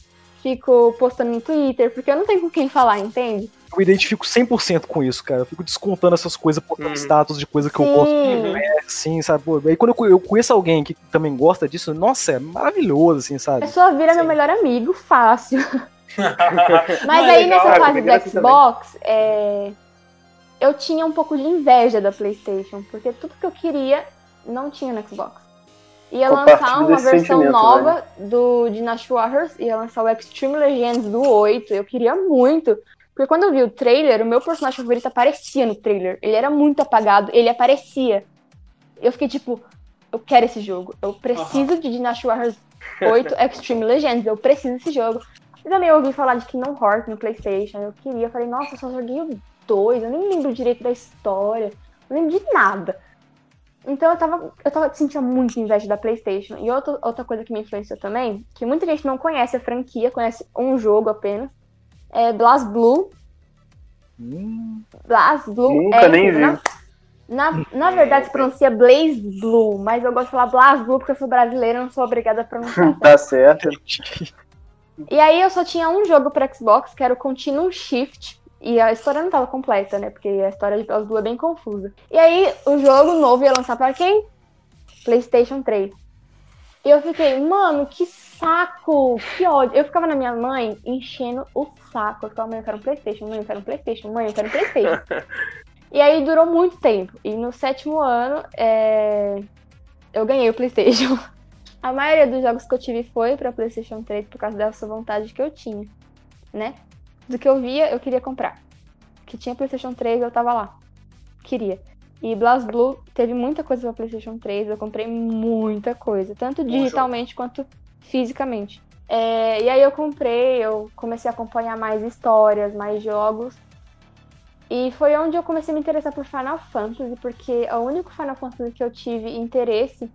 fico postando no Twitter, porque eu não tenho com quem falar, entende? Eu me identifico 100% com isso, cara. Eu fico descontando essas coisas, postando Uhum. status de coisa que eu gosto. Sim. Assim, sabe? Pô, aí quando eu co- eu conheço alguém que também gosta disso, nossa, é maravilhoso, assim, A sabe? pessoa vira meu Sim. melhor amigo, fácil. Mas Não, é aí legal, nessa cara, fase do é assim Xbox, é, eu tinha um pouco de inveja da PlayStation, porque tudo que eu queria não tinha no Xbox. Ia lançar uma versão sentimento, nova do Dynasty Warriors, ia lançar o Extreme Legends do 8. Eu queria muito. Porque quando eu vi o trailer, o meu personagem favorito aparecia no trailer. Ele era muito apagado, ele aparecia. Eu fiquei tipo, eu quero esse jogo. Eu preciso de Dynasty Warriors 8 Extreme Legends. Eu preciso desse jogo. Eu também ouvi falar de Kingdom Hearts no PlayStation. Eu queria, eu falei, nossa, eu só joguei o 2. Eu nem lembro direito da história. Eu não lembro de nada. Então eu tava, eu tava sentindo muito inveja da PlayStation. E outra, outra coisa que me influenciou também, que muita gente não conhece a franquia, conhece um jogo apenas, é Blast Blue. Hum, Blast Blue Nunca é, nem vi. Na, na, na verdade se pronuncia Blaze Blue, mas eu gosto de falar Blast Blue porque eu sou brasileira não sou obrigada a pronunciar. Tá certo. E aí eu só tinha um jogo para Xbox, que era o Continuum Shift. E a história não tava completa, né? Porque a história de Blast Blue é bem confusa. E aí o jogo novo ia lançar para quem? PlayStation 3. E eu fiquei, mano, que saco, que ódio. Eu ficava na minha mãe enchendo o saco. Eu ficava, mãe, eu quero um Playstation, mãe, eu quero um Playstation, mãe, eu quero um Playstation. e aí durou muito tempo. E no sétimo ano, é, eu ganhei o Playstation. A maioria dos jogos que eu tive foi pra Playstation 3 por causa dessa vontade que eu tinha, né? Do que eu via, eu queria comprar. Que tinha Playstation 3, eu tava lá. Queria. E Blast Blue teve muita coisa pra Playstation 3, eu comprei muita coisa, tanto digitalmente quanto fisicamente. É, e aí eu comprei, eu comecei a acompanhar mais histórias, mais jogos. E foi onde eu comecei a me interessar por Final Fantasy, porque o único Final Fantasy que eu tive interesse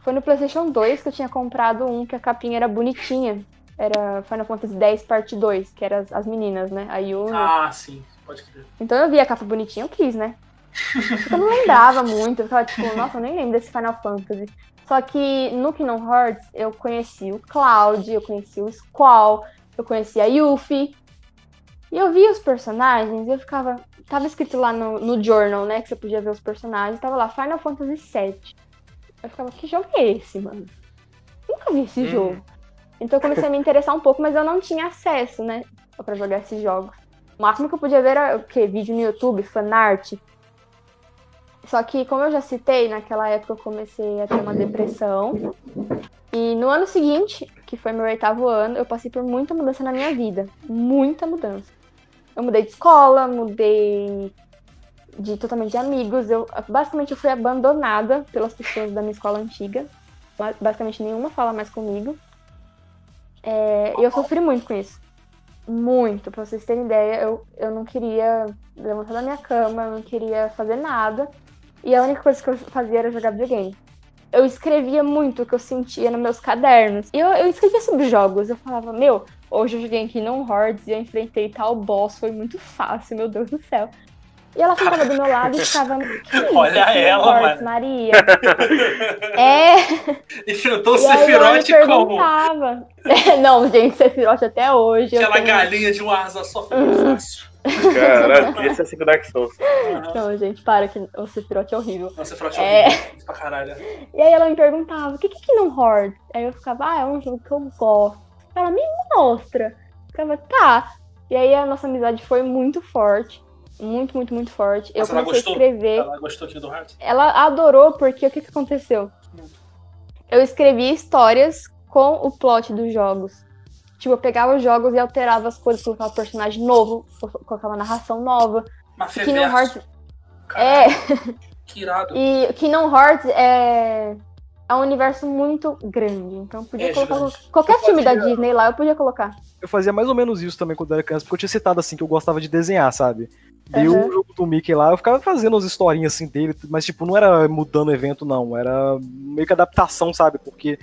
foi no PlayStation 2 que eu tinha comprado um que a capinha era bonitinha. Era Final Fantasy X Parte 2, que eram as, as meninas, né? A Yuna. Ah, sim, pode crer. Então eu vi a capa bonitinha, eu quis, né? Eu não lembrava muito, eu ficava tipo, nossa, eu nem lembro desse Final Fantasy. Só que no Kingdom Hearts eu conheci o Cloud, eu conheci o Squall, eu conheci a Yuffie. E eu via os personagens e eu ficava. Tava escrito lá no, no journal, né? Que você podia ver os personagens, tava lá, Final Fantasy VII. Eu ficava, que jogo é esse, mano? Nunca vi esse Hum. jogo. Então eu comecei a me interessar um pouco, mas eu não tinha acesso, né? Pra jogar esses jogos. O máximo que eu podia ver era o quê? Vídeo no YouTube, fanart. Só que, como eu já citei, naquela época eu comecei a ter uma depressão. E no ano seguinte, que foi meu oitavo ano, eu passei por muita mudança na minha vida. Muita mudança. Eu mudei de escola, mudei de totalmente de amigos. Eu basicamente eu fui abandonada pelas pessoas da minha escola antiga. Ba- Basicamente nenhuma fala mais comigo. É, eu sofri muito com isso. Muito, pra vocês terem ideia, eu, eu não queria levantar da minha cama, eu não queria fazer nada. E a única coisa que eu fazia era jogar videogame. Eu escrevia muito o que eu sentia nos meus cadernos. E eu, eu escrevia sobre jogos. Eu falava, meu, hoje eu joguei aqui no Hordes e eu enfrentei tal boss, foi muito fácil, meu Deus do céu. E ela sentava do meu lado e ficava. Isso, Olha Kingdom ela, mano. Maria. É, Enfrentou o e Sephiroth como. Não, gente, Sephiroth até hoje. aquela tenho- galinha de um asa só foi muito fácil. Caralho, esse é assim com Dark Souls. Não, gente, para que o Sephiroth é horrível. Nossa, Sephiroth É. é horrível pra caralho. E aí ela me perguntava, o que que Kingdom Hearts? Aí eu ficava, ah, é um jogo que eu gosto. Ela me mostra. Eu ficava, tá. E aí a nossa amizade foi muito forte. Muito, muito, muito forte. Eu Mas comecei a escrever. Ela gostou aqui do Heart? Ela adorou porque o que, que aconteceu? Eu escrevia histórias com o plot dos jogos. Tipo, eu pegava os jogos e alterava as coisas, colocava personagem novo, colocava narração nova. Mas Kingdom Hearts. É. É, Que irado. e Kingdom Hearts é, é um universo muito grande. Então eu podia É colocar gigante. qualquer Eu filme da fazia- Disney lá, eu podia colocar. Eu fazia mais ou menos isso também quando eu era criança, porque eu tinha citado assim que eu gostava de desenhar, sabe? Dei Aham. o jogo do Mickey lá, eu ficava fazendo as historinhas assim dele, mas tipo, não era mudando o evento, não. Era meio que adaptação, sabe? Porque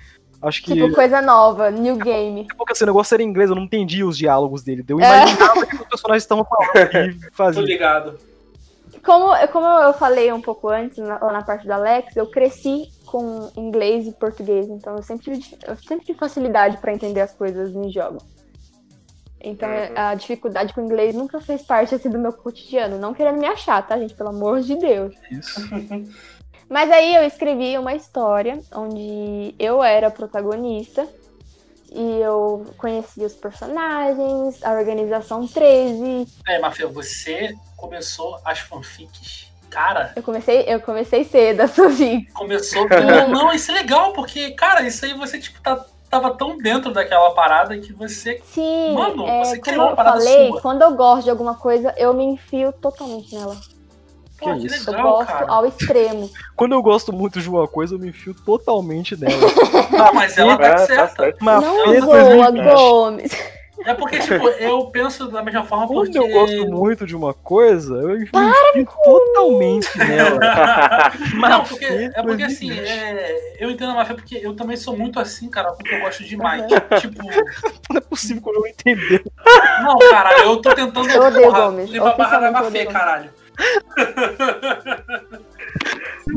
acho que. Tipo, coisa nova, new game. Porque assim, o negócio era em inglês, eu não entendia os diálogos dele. Eu É. imaginava o que os personagens estavam falando e Tô fazia. ligado. Como, como eu falei um pouco antes, na, lá na parte do Alex, eu cresci com inglês e português, então eu sempre tive, eu sempre tive facilidade para entender as coisas em jogos. Então Uhum. a dificuldade com o inglês nunca fez parte assim, do meu cotidiano. Não querendo me achar, tá, gente? Pelo amor de Deus. Isso. Mas aí eu escrevi uma história onde eu era a protagonista e eu conhecia os personagens, a organização 13. É, Mafia, você começou as fanfics. Cara, Eu comecei, eu comecei cedo a Sophie. começou. não, não, isso é legal, porque, cara, isso aí você, tipo, tá, tava tão dentro daquela parada que você. Sim, Mano, é, você como criou uma eu parada falei, sua. quando eu gosto de alguma coisa, eu me enfio totalmente nela. Pô, Que que, isso? Eu legal, gosto cara. ao extremo. Quando eu gosto muito de uma coisa, eu me enfio totalmente nela. Não, mas ela tá É, tá certa. Mas Não 2020. Gomes. É porque, tipo, eu penso da mesma forma Quando porque. eu gosto muito de uma coisa, eu me enfio totalmente nela. Não, porque, é porque assim, 2020. é, eu entendo a Mafia porque eu também sou muito assim, cara, porque eu gosto demais. Tipo, Não é possível que eu não entender. não, cara, eu tô tentando Eu odeio porra, Gomes. limpar a barra da Oficialmente eu Mafia, caralho.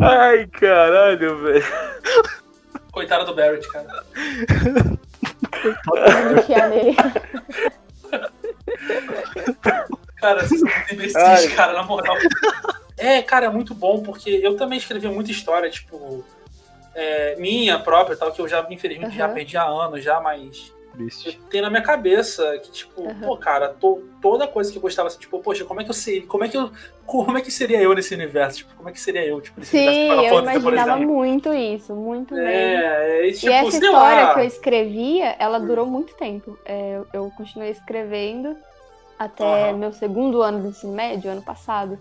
Ai, caralho, velho. Coitada do Barrett, cara. Cara, vocês são muito imbecis, Ai. cara, na moral. É, cara, é muito bom, porque eu também escrevi muita história, tipo, é, minha própria e tal, que eu já, infelizmente, já Aham. perdi há anos já, mas eu tenho na minha cabeça que, tipo, Aham. pô, cara, to- toda coisa que eu gostava, assim, tipo, poxa, como é que eu sei, como é que eu, como é que seria eu nesse universo? Tipo, como é que seria eu, tipo, nesse Sim, universo Final eu imaginava muito isso, muito mesmo. É, é, tipo, e essa história lá. que eu escrevia, ela durou muito tempo. É, eu, continuei escrevendo até Aham. meu segundo ano do ensino médio, ano passado.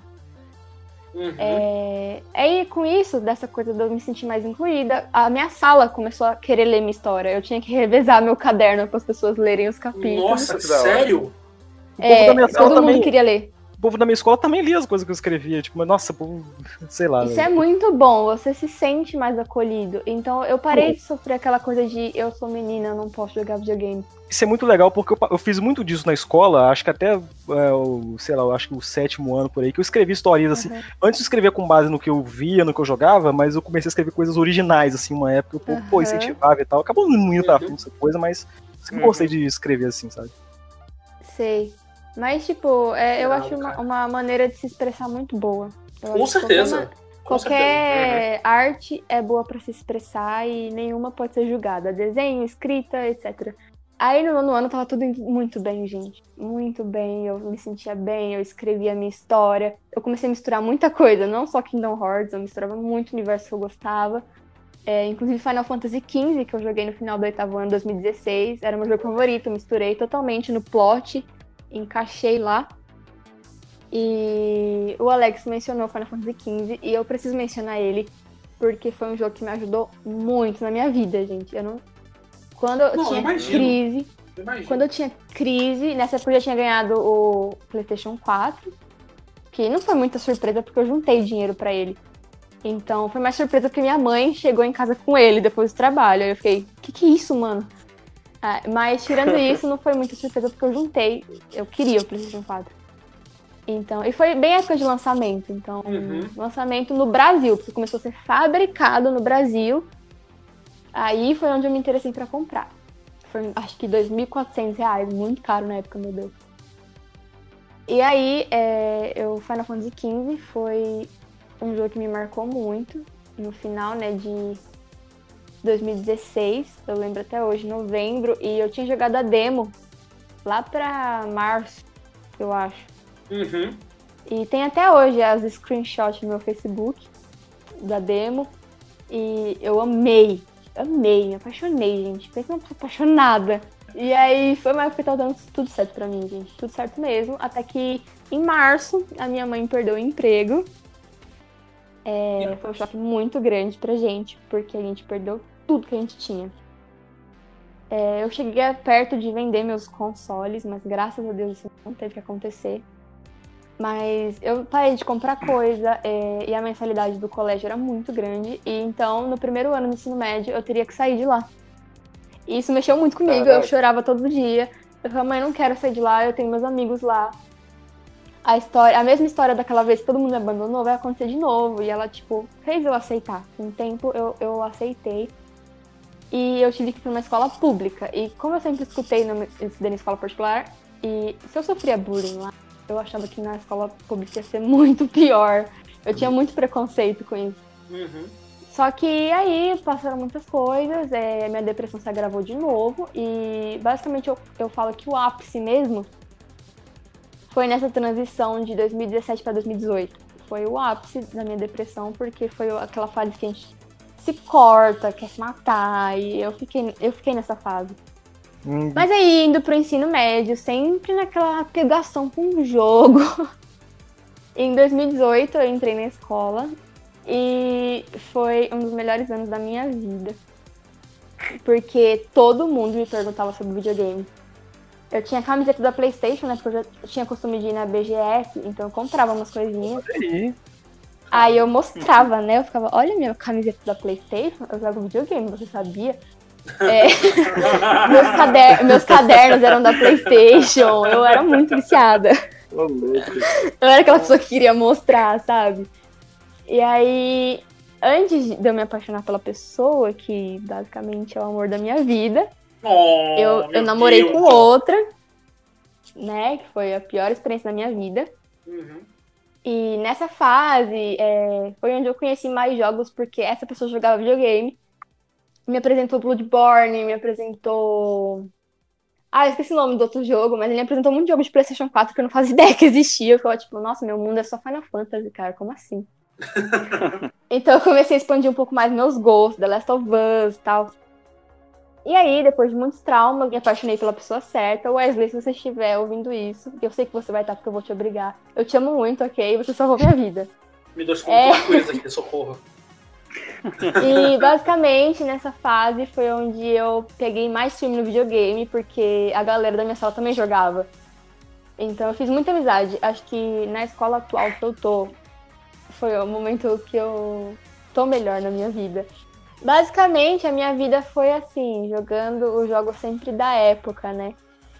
Uhum. É, aí, com isso, dessa coisa de eu me sentir mais incluída, a minha sala começou a querer ler minha história. Eu tinha que revezar meu caderno para as pessoas lerem os capítulos. Nossa, sério? O povo É, da minha sala todo também. mundo queria ler. O povo da minha escola também lia as coisas que eu escrevia. Tipo, mas nossa, povo, sei lá. Isso é velho. muito bom, você se sente mais acolhido. Então eu parei de sofrer aquela coisa de eu sou menina, eu não posso jogar videogame. Isso é muito legal porque eu, eu fiz muito disso na escola, acho que até é, o, sei lá, eu acho que o sétimo ano por aí, que eu escrevi histórias assim. Uhum. Antes de escrever com base no que eu via, no que eu jogava, mas eu comecei a escrever coisas originais, assim, uma época, o povo, pô, Uhum. incentivava e tal. Acabou não indo pra Uhum. frente essa coisa, mas sempre Uhum. gostei de escrever assim, sabe? Sei. Mas, tipo, é, eu Não, acho uma, uma maneira de se expressar muito boa. Eu Com certeza. Qualquer, arte é boa pra se expressar e nenhuma pode ser julgada. Desenho, escrita, etc. Aí no nono ano tava tudo muito bem, gente. Muito bem, eu me sentia bem, eu escrevia a minha história. Eu comecei a misturar muita coisa, não só Kingdom Hearts, eu misturava muito universo que eu gostava. É, inclusive Final Fantasy XV, que eu joguei no final do oitavo ano, 2016, era meu jogo favorito, eu misturei totalmente no plot, encaixei lá. E o Alex mencionou Final Fantasy XV e eu preciso mencionar ele porque foi um jogo que me ajudou muito na minha vida, gente. Eu não. Quando eu Não, tinha imagino. crise, quando eu tinha crise, nessa época eu já tinha ganhado o PlayStation 4, que não foi muita surpresa porque eu juntei dinheiro pra ele. Então foi mais surpresa porque minha mãe chegou em casa com ele depois do trabalho. Aí eu fiquei, que que é isso, mano? Ah, mas tirando isso, não foi muita surpresa porque eu juntei. Eu queria o PlayStation 4. Então, e foi bem época de lançamento. Então, Uhum. lançamento no Brasil, porque começou a ser fabricado no Brasil. Aí foi onde eu me interessei pra comprar. Foi acho que 2.400 reais, muito caro na época, meu Deus. E aí, é, eu Final Fantasy XV foi um jogo que me marcou muito. No final, né, de 2016, eu lembro até hoje, novembro, e eu tinha jogado a demo lá pra março, eu acho. Uhum. E tem até hoje as screenshots no meu Facebook da demo. E eu amei, amei, me apaixonei, gente. Pensa uma pessoa apaixonada. E aí foi uma época que tava dando tudo certo pra mim, gente. Tudo certo mesmo. Até que em março a minha mãe perdeu o emprego. É, foi um choque muito grande pra gente, porque a gente perdeu tudo que a gente tinha. É, eu cheguei perto de vender meus consoles, mas graças a Deus isso não teve que acontecer. Mas eu parei de comprar coisa é, e a mensalidade do colégio era muito grande. E então, no primeiro ano do ensino médio, eu teria que sair de lá. E isso mexeu muito comigo, eu Caraca. chorava todo dia. Eu falei, mãe, não quero sair de lá, eu tenho meus amigos lá. a história, a mesma história daquela vez que todo mundo me abandonou vai acontecer de novo. E ela, tipo, fez eu aceitar. Com o tempo eu, eu aceitei. E eu tive que ir pra uma escola pública. E como eu sempre escutei, no, estudei na escola particular, e se eu sofria bullying lá, eu achava que na escola pública ia ser muito pior. Eu tinha muito preconceito com isso. Uhum. Só que aí passaram muitas coisas, é, minha depressão se agravou de novo e basicamente eu, eu falo que o ápice mesmo foi nessa transição de 2017 para 2018. Foi o ápice da minha depressão, porque foi aquela fase que a gente se corta, quer se matar, e eu fiquei, eu fiquei nessa fase. Hum, Mas aí, indo pro ensino médio, sempre naquela pegação com o jogo. em 2018, eu entrei na escola e foi um dos melhores anos da minha vida. Porque todo mundo me perguntava sobre videogame. Eu tinha camiseta da PlayStation, né? Porque eu já tinha costume de ir na BGS, então eu comprava umas coisinhas. aí. Aí eu mostrava, né? Eu ficava, olha minha camiseta da Playstation, eu jogo videogame, você sabia? É, meus, cader- meus cadernos eram da Playstation, eu era muito viciada. Eu era aquela pessoa que queria mostrar, sabe? E aí, antes de eu me apaixonar pela pessoa, que basicamente é o amor da minha vida, Oh, eu, eu namorei Deus. com outra, né? Que foi a pior experiência da minha vida. Uhum. E nessa fase é, foi onde eu conheci mais jogos, porque essa pessoa jogava videogame. Me apresentou Bloodborne, me apresentou. Ah, eu esqueci o nome do outro jogo, mas ele me apresentou muito jogo de PlayStation 4 que eu não fazia ideia que existia. Eu ficava tipo, nossa, meu mundo é só Final Fantasy, cara, como assim? então eu comecei a expandir um pouco mais meus gostos, The Last of Us e tal. E aí, depois de muitos traumas, me apaixonei pela pessoa certa. Wesley, se você estiver ouvindo isso, eu sei que você vai estar porque eu vou te obrigar. Eu te amo muito, ok? Você salvou minha vida. Me deu É. é. coisa aqui, socorro. E basicamente nessa fase foi onde eu peguei mais filme no videogame, porque a galera da minha sala também jogava. Então eu fiz muita amizade. Acho que na escola atual que eu tô, foi o momento que eu tô melhor na minha vida. Basicamente a minha vida foi assim, jogando os jogos sempre da época, né?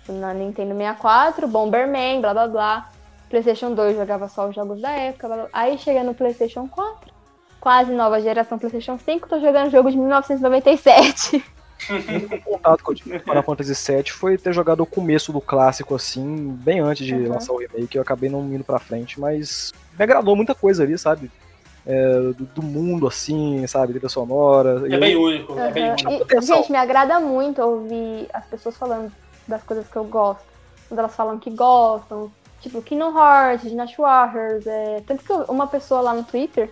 Na Nintendo 64, Bomberman, blá blá blá. PlayStation 2 jogava só os jogos da época. blá, blá. Aí chega no PlayStation 4 quase nova geração PlayStation 5, tô jogando jogo de 1997. O contato que eu tive com Final Fantasy VII foi ter jogado o começo do clássico, assim, bem antes de Uhum. lançar o remake. Eu acabei não indo pra frente, mas me agradou muita coisa ali, sabe? É, do, do mundo, assim, sabe? Trilha sonora. É bem único, é bem único. E, gente, me agrada muito ouvir as pessoas falando das coisas que eu gosto. Quando elas falam que gostam, tipo Kingdom Hearts, Dynasty Warriors, é... tanto que uma pessoa lá no Twitter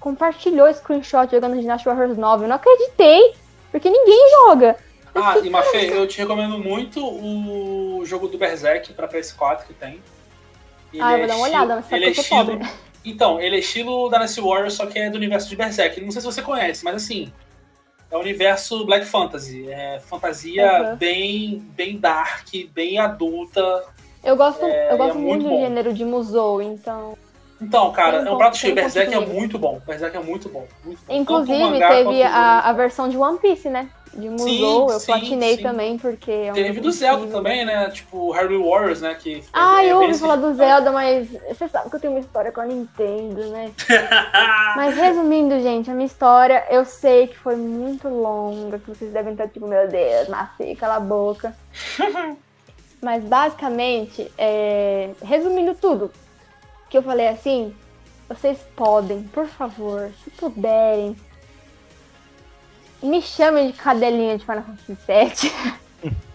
compartilhou screenshot jogando Dynasty Warriors 9. Eu não acreditei, porque ninguém joga. Ah, e Mafê, eu te recomendo muito o jogo do Berserk pra PS4 que tem. Ele ah, eu vou é dar uma olhada, mas sabe ele que é estilo. Então, ele é estilo Dynasty Warriors, só que é do universo de Berserk. Não sei se você conhece, mas assim, é o universo Black Fantasy. É fantasia Uhum. bem, bem dark, bem adulta. Eu gosto, É, eu gosto é muito muito do gênero de Musou, então. Então, cara, Tem é um prato cheio. Berserk é muito bom. Berserk é muito bom. Muito bom. Inclusive, mangá teve a, a versão de One Piece, né? De Musou, eu sim, platinei sim. também, porque é um Teve do Zelda incrível. também, né? Tipo, Harry Warriors, né? Que Ah, é eu ouvi falar do. Zelda, mas você sabe que eu tenho uma história com a Nintendo, né? Mas resumindo, gente, a minha história, eu sei que foi muito longa, que vocês devem estar tipo, meu Deus, Mafê, cala a boca. Mas basicamente, é, resumindo tudo, que eu falei assim, vocês podem, por favor, se puderem, me chamem de cadelinha de Final Fantasy VII.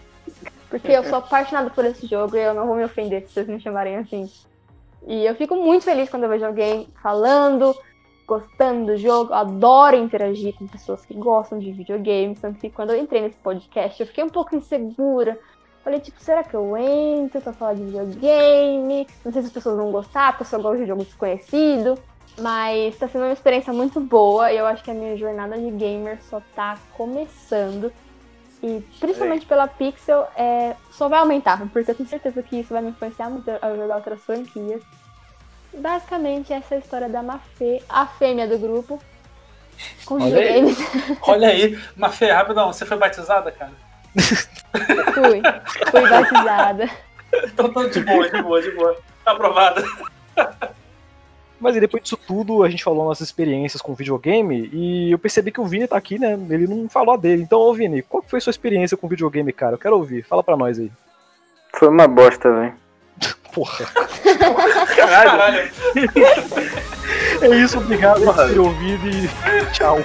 Porque eu sou apaixonada por esse jogo e eu não vou me ofender se vocês me chamarem assim. E eu fico muito feliz quando eu vejo alguém falando, gostando do jogo. Eu adoro interagir com pessoas que gostam de videogames. Tanto que quando eu entrei nesse podcast, eu fiquei um pouco insegura. Falei, tipo, será que eu entro pra falar de videogame? Não sei se as pessoas vão gostar, porque eu só gosto de jogo desconhecido. Mas tá sendo uma experiência muito boa e eu acho que a minha jornada de gamer só tá começando. E principalmente pela Pixel, é, só vai aumentar, porque eu tenho certeza que isso vai me influenciar muito a jogar outras franquias. Basicamente, essa é a história da Mafê, a fêmea do grupo, com Olha aí. Olha aí, Mafê, rapidão, você foi batizada, cara? Fui, fui batizada. Então tô de boa, de boa, de boa. Tá aprovado. Mas e depois disso tudo, a gente falou nossas experiências com videogame e eu percebi que o Vini tá aqui, né? Ele não falou a dele. Então, ô Vini, qual que foi a sua experiência com videogame, cara? Eu quero ouvir. Fala pra nós aí. Foi uma bosta, velho. Porra. Caralho. É isso, obrigado por ter ouvido e tchau.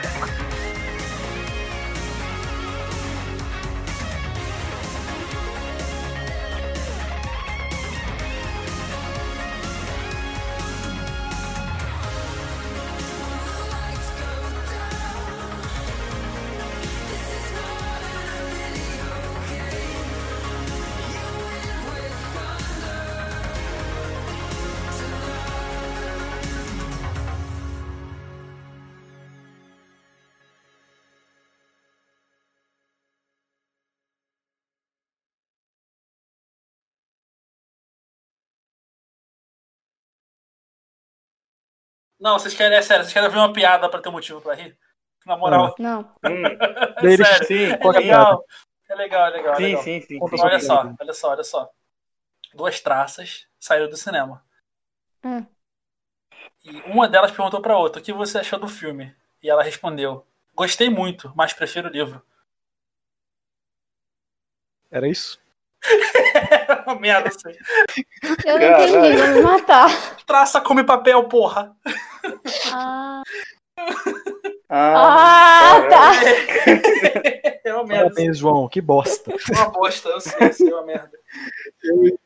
Não, vocês querem, é sério, vocês querem ver uma piada pra ter um motivo pra rir? Na moral, Não. Hum, é sério. sim, É é legal. É legal, é legal. sim, legal. sim, sim. Sua Olha só, olha só, olha só. Duas traças saíram do cinema. Hum. E uma delas perguntou pra outra: o que você achou do filme? E ela respondeu: gostei muito, mas prefiro o livro. Era isso? Uma merda assim. Eu não Caralho. entendi, vou me matar. Traça come papel, porra. Ah, Ah, ah tá. É uma merda. Parabéns, João. Que bosta. Uma bosta, eu sei, eu sei, é uma merda. Eu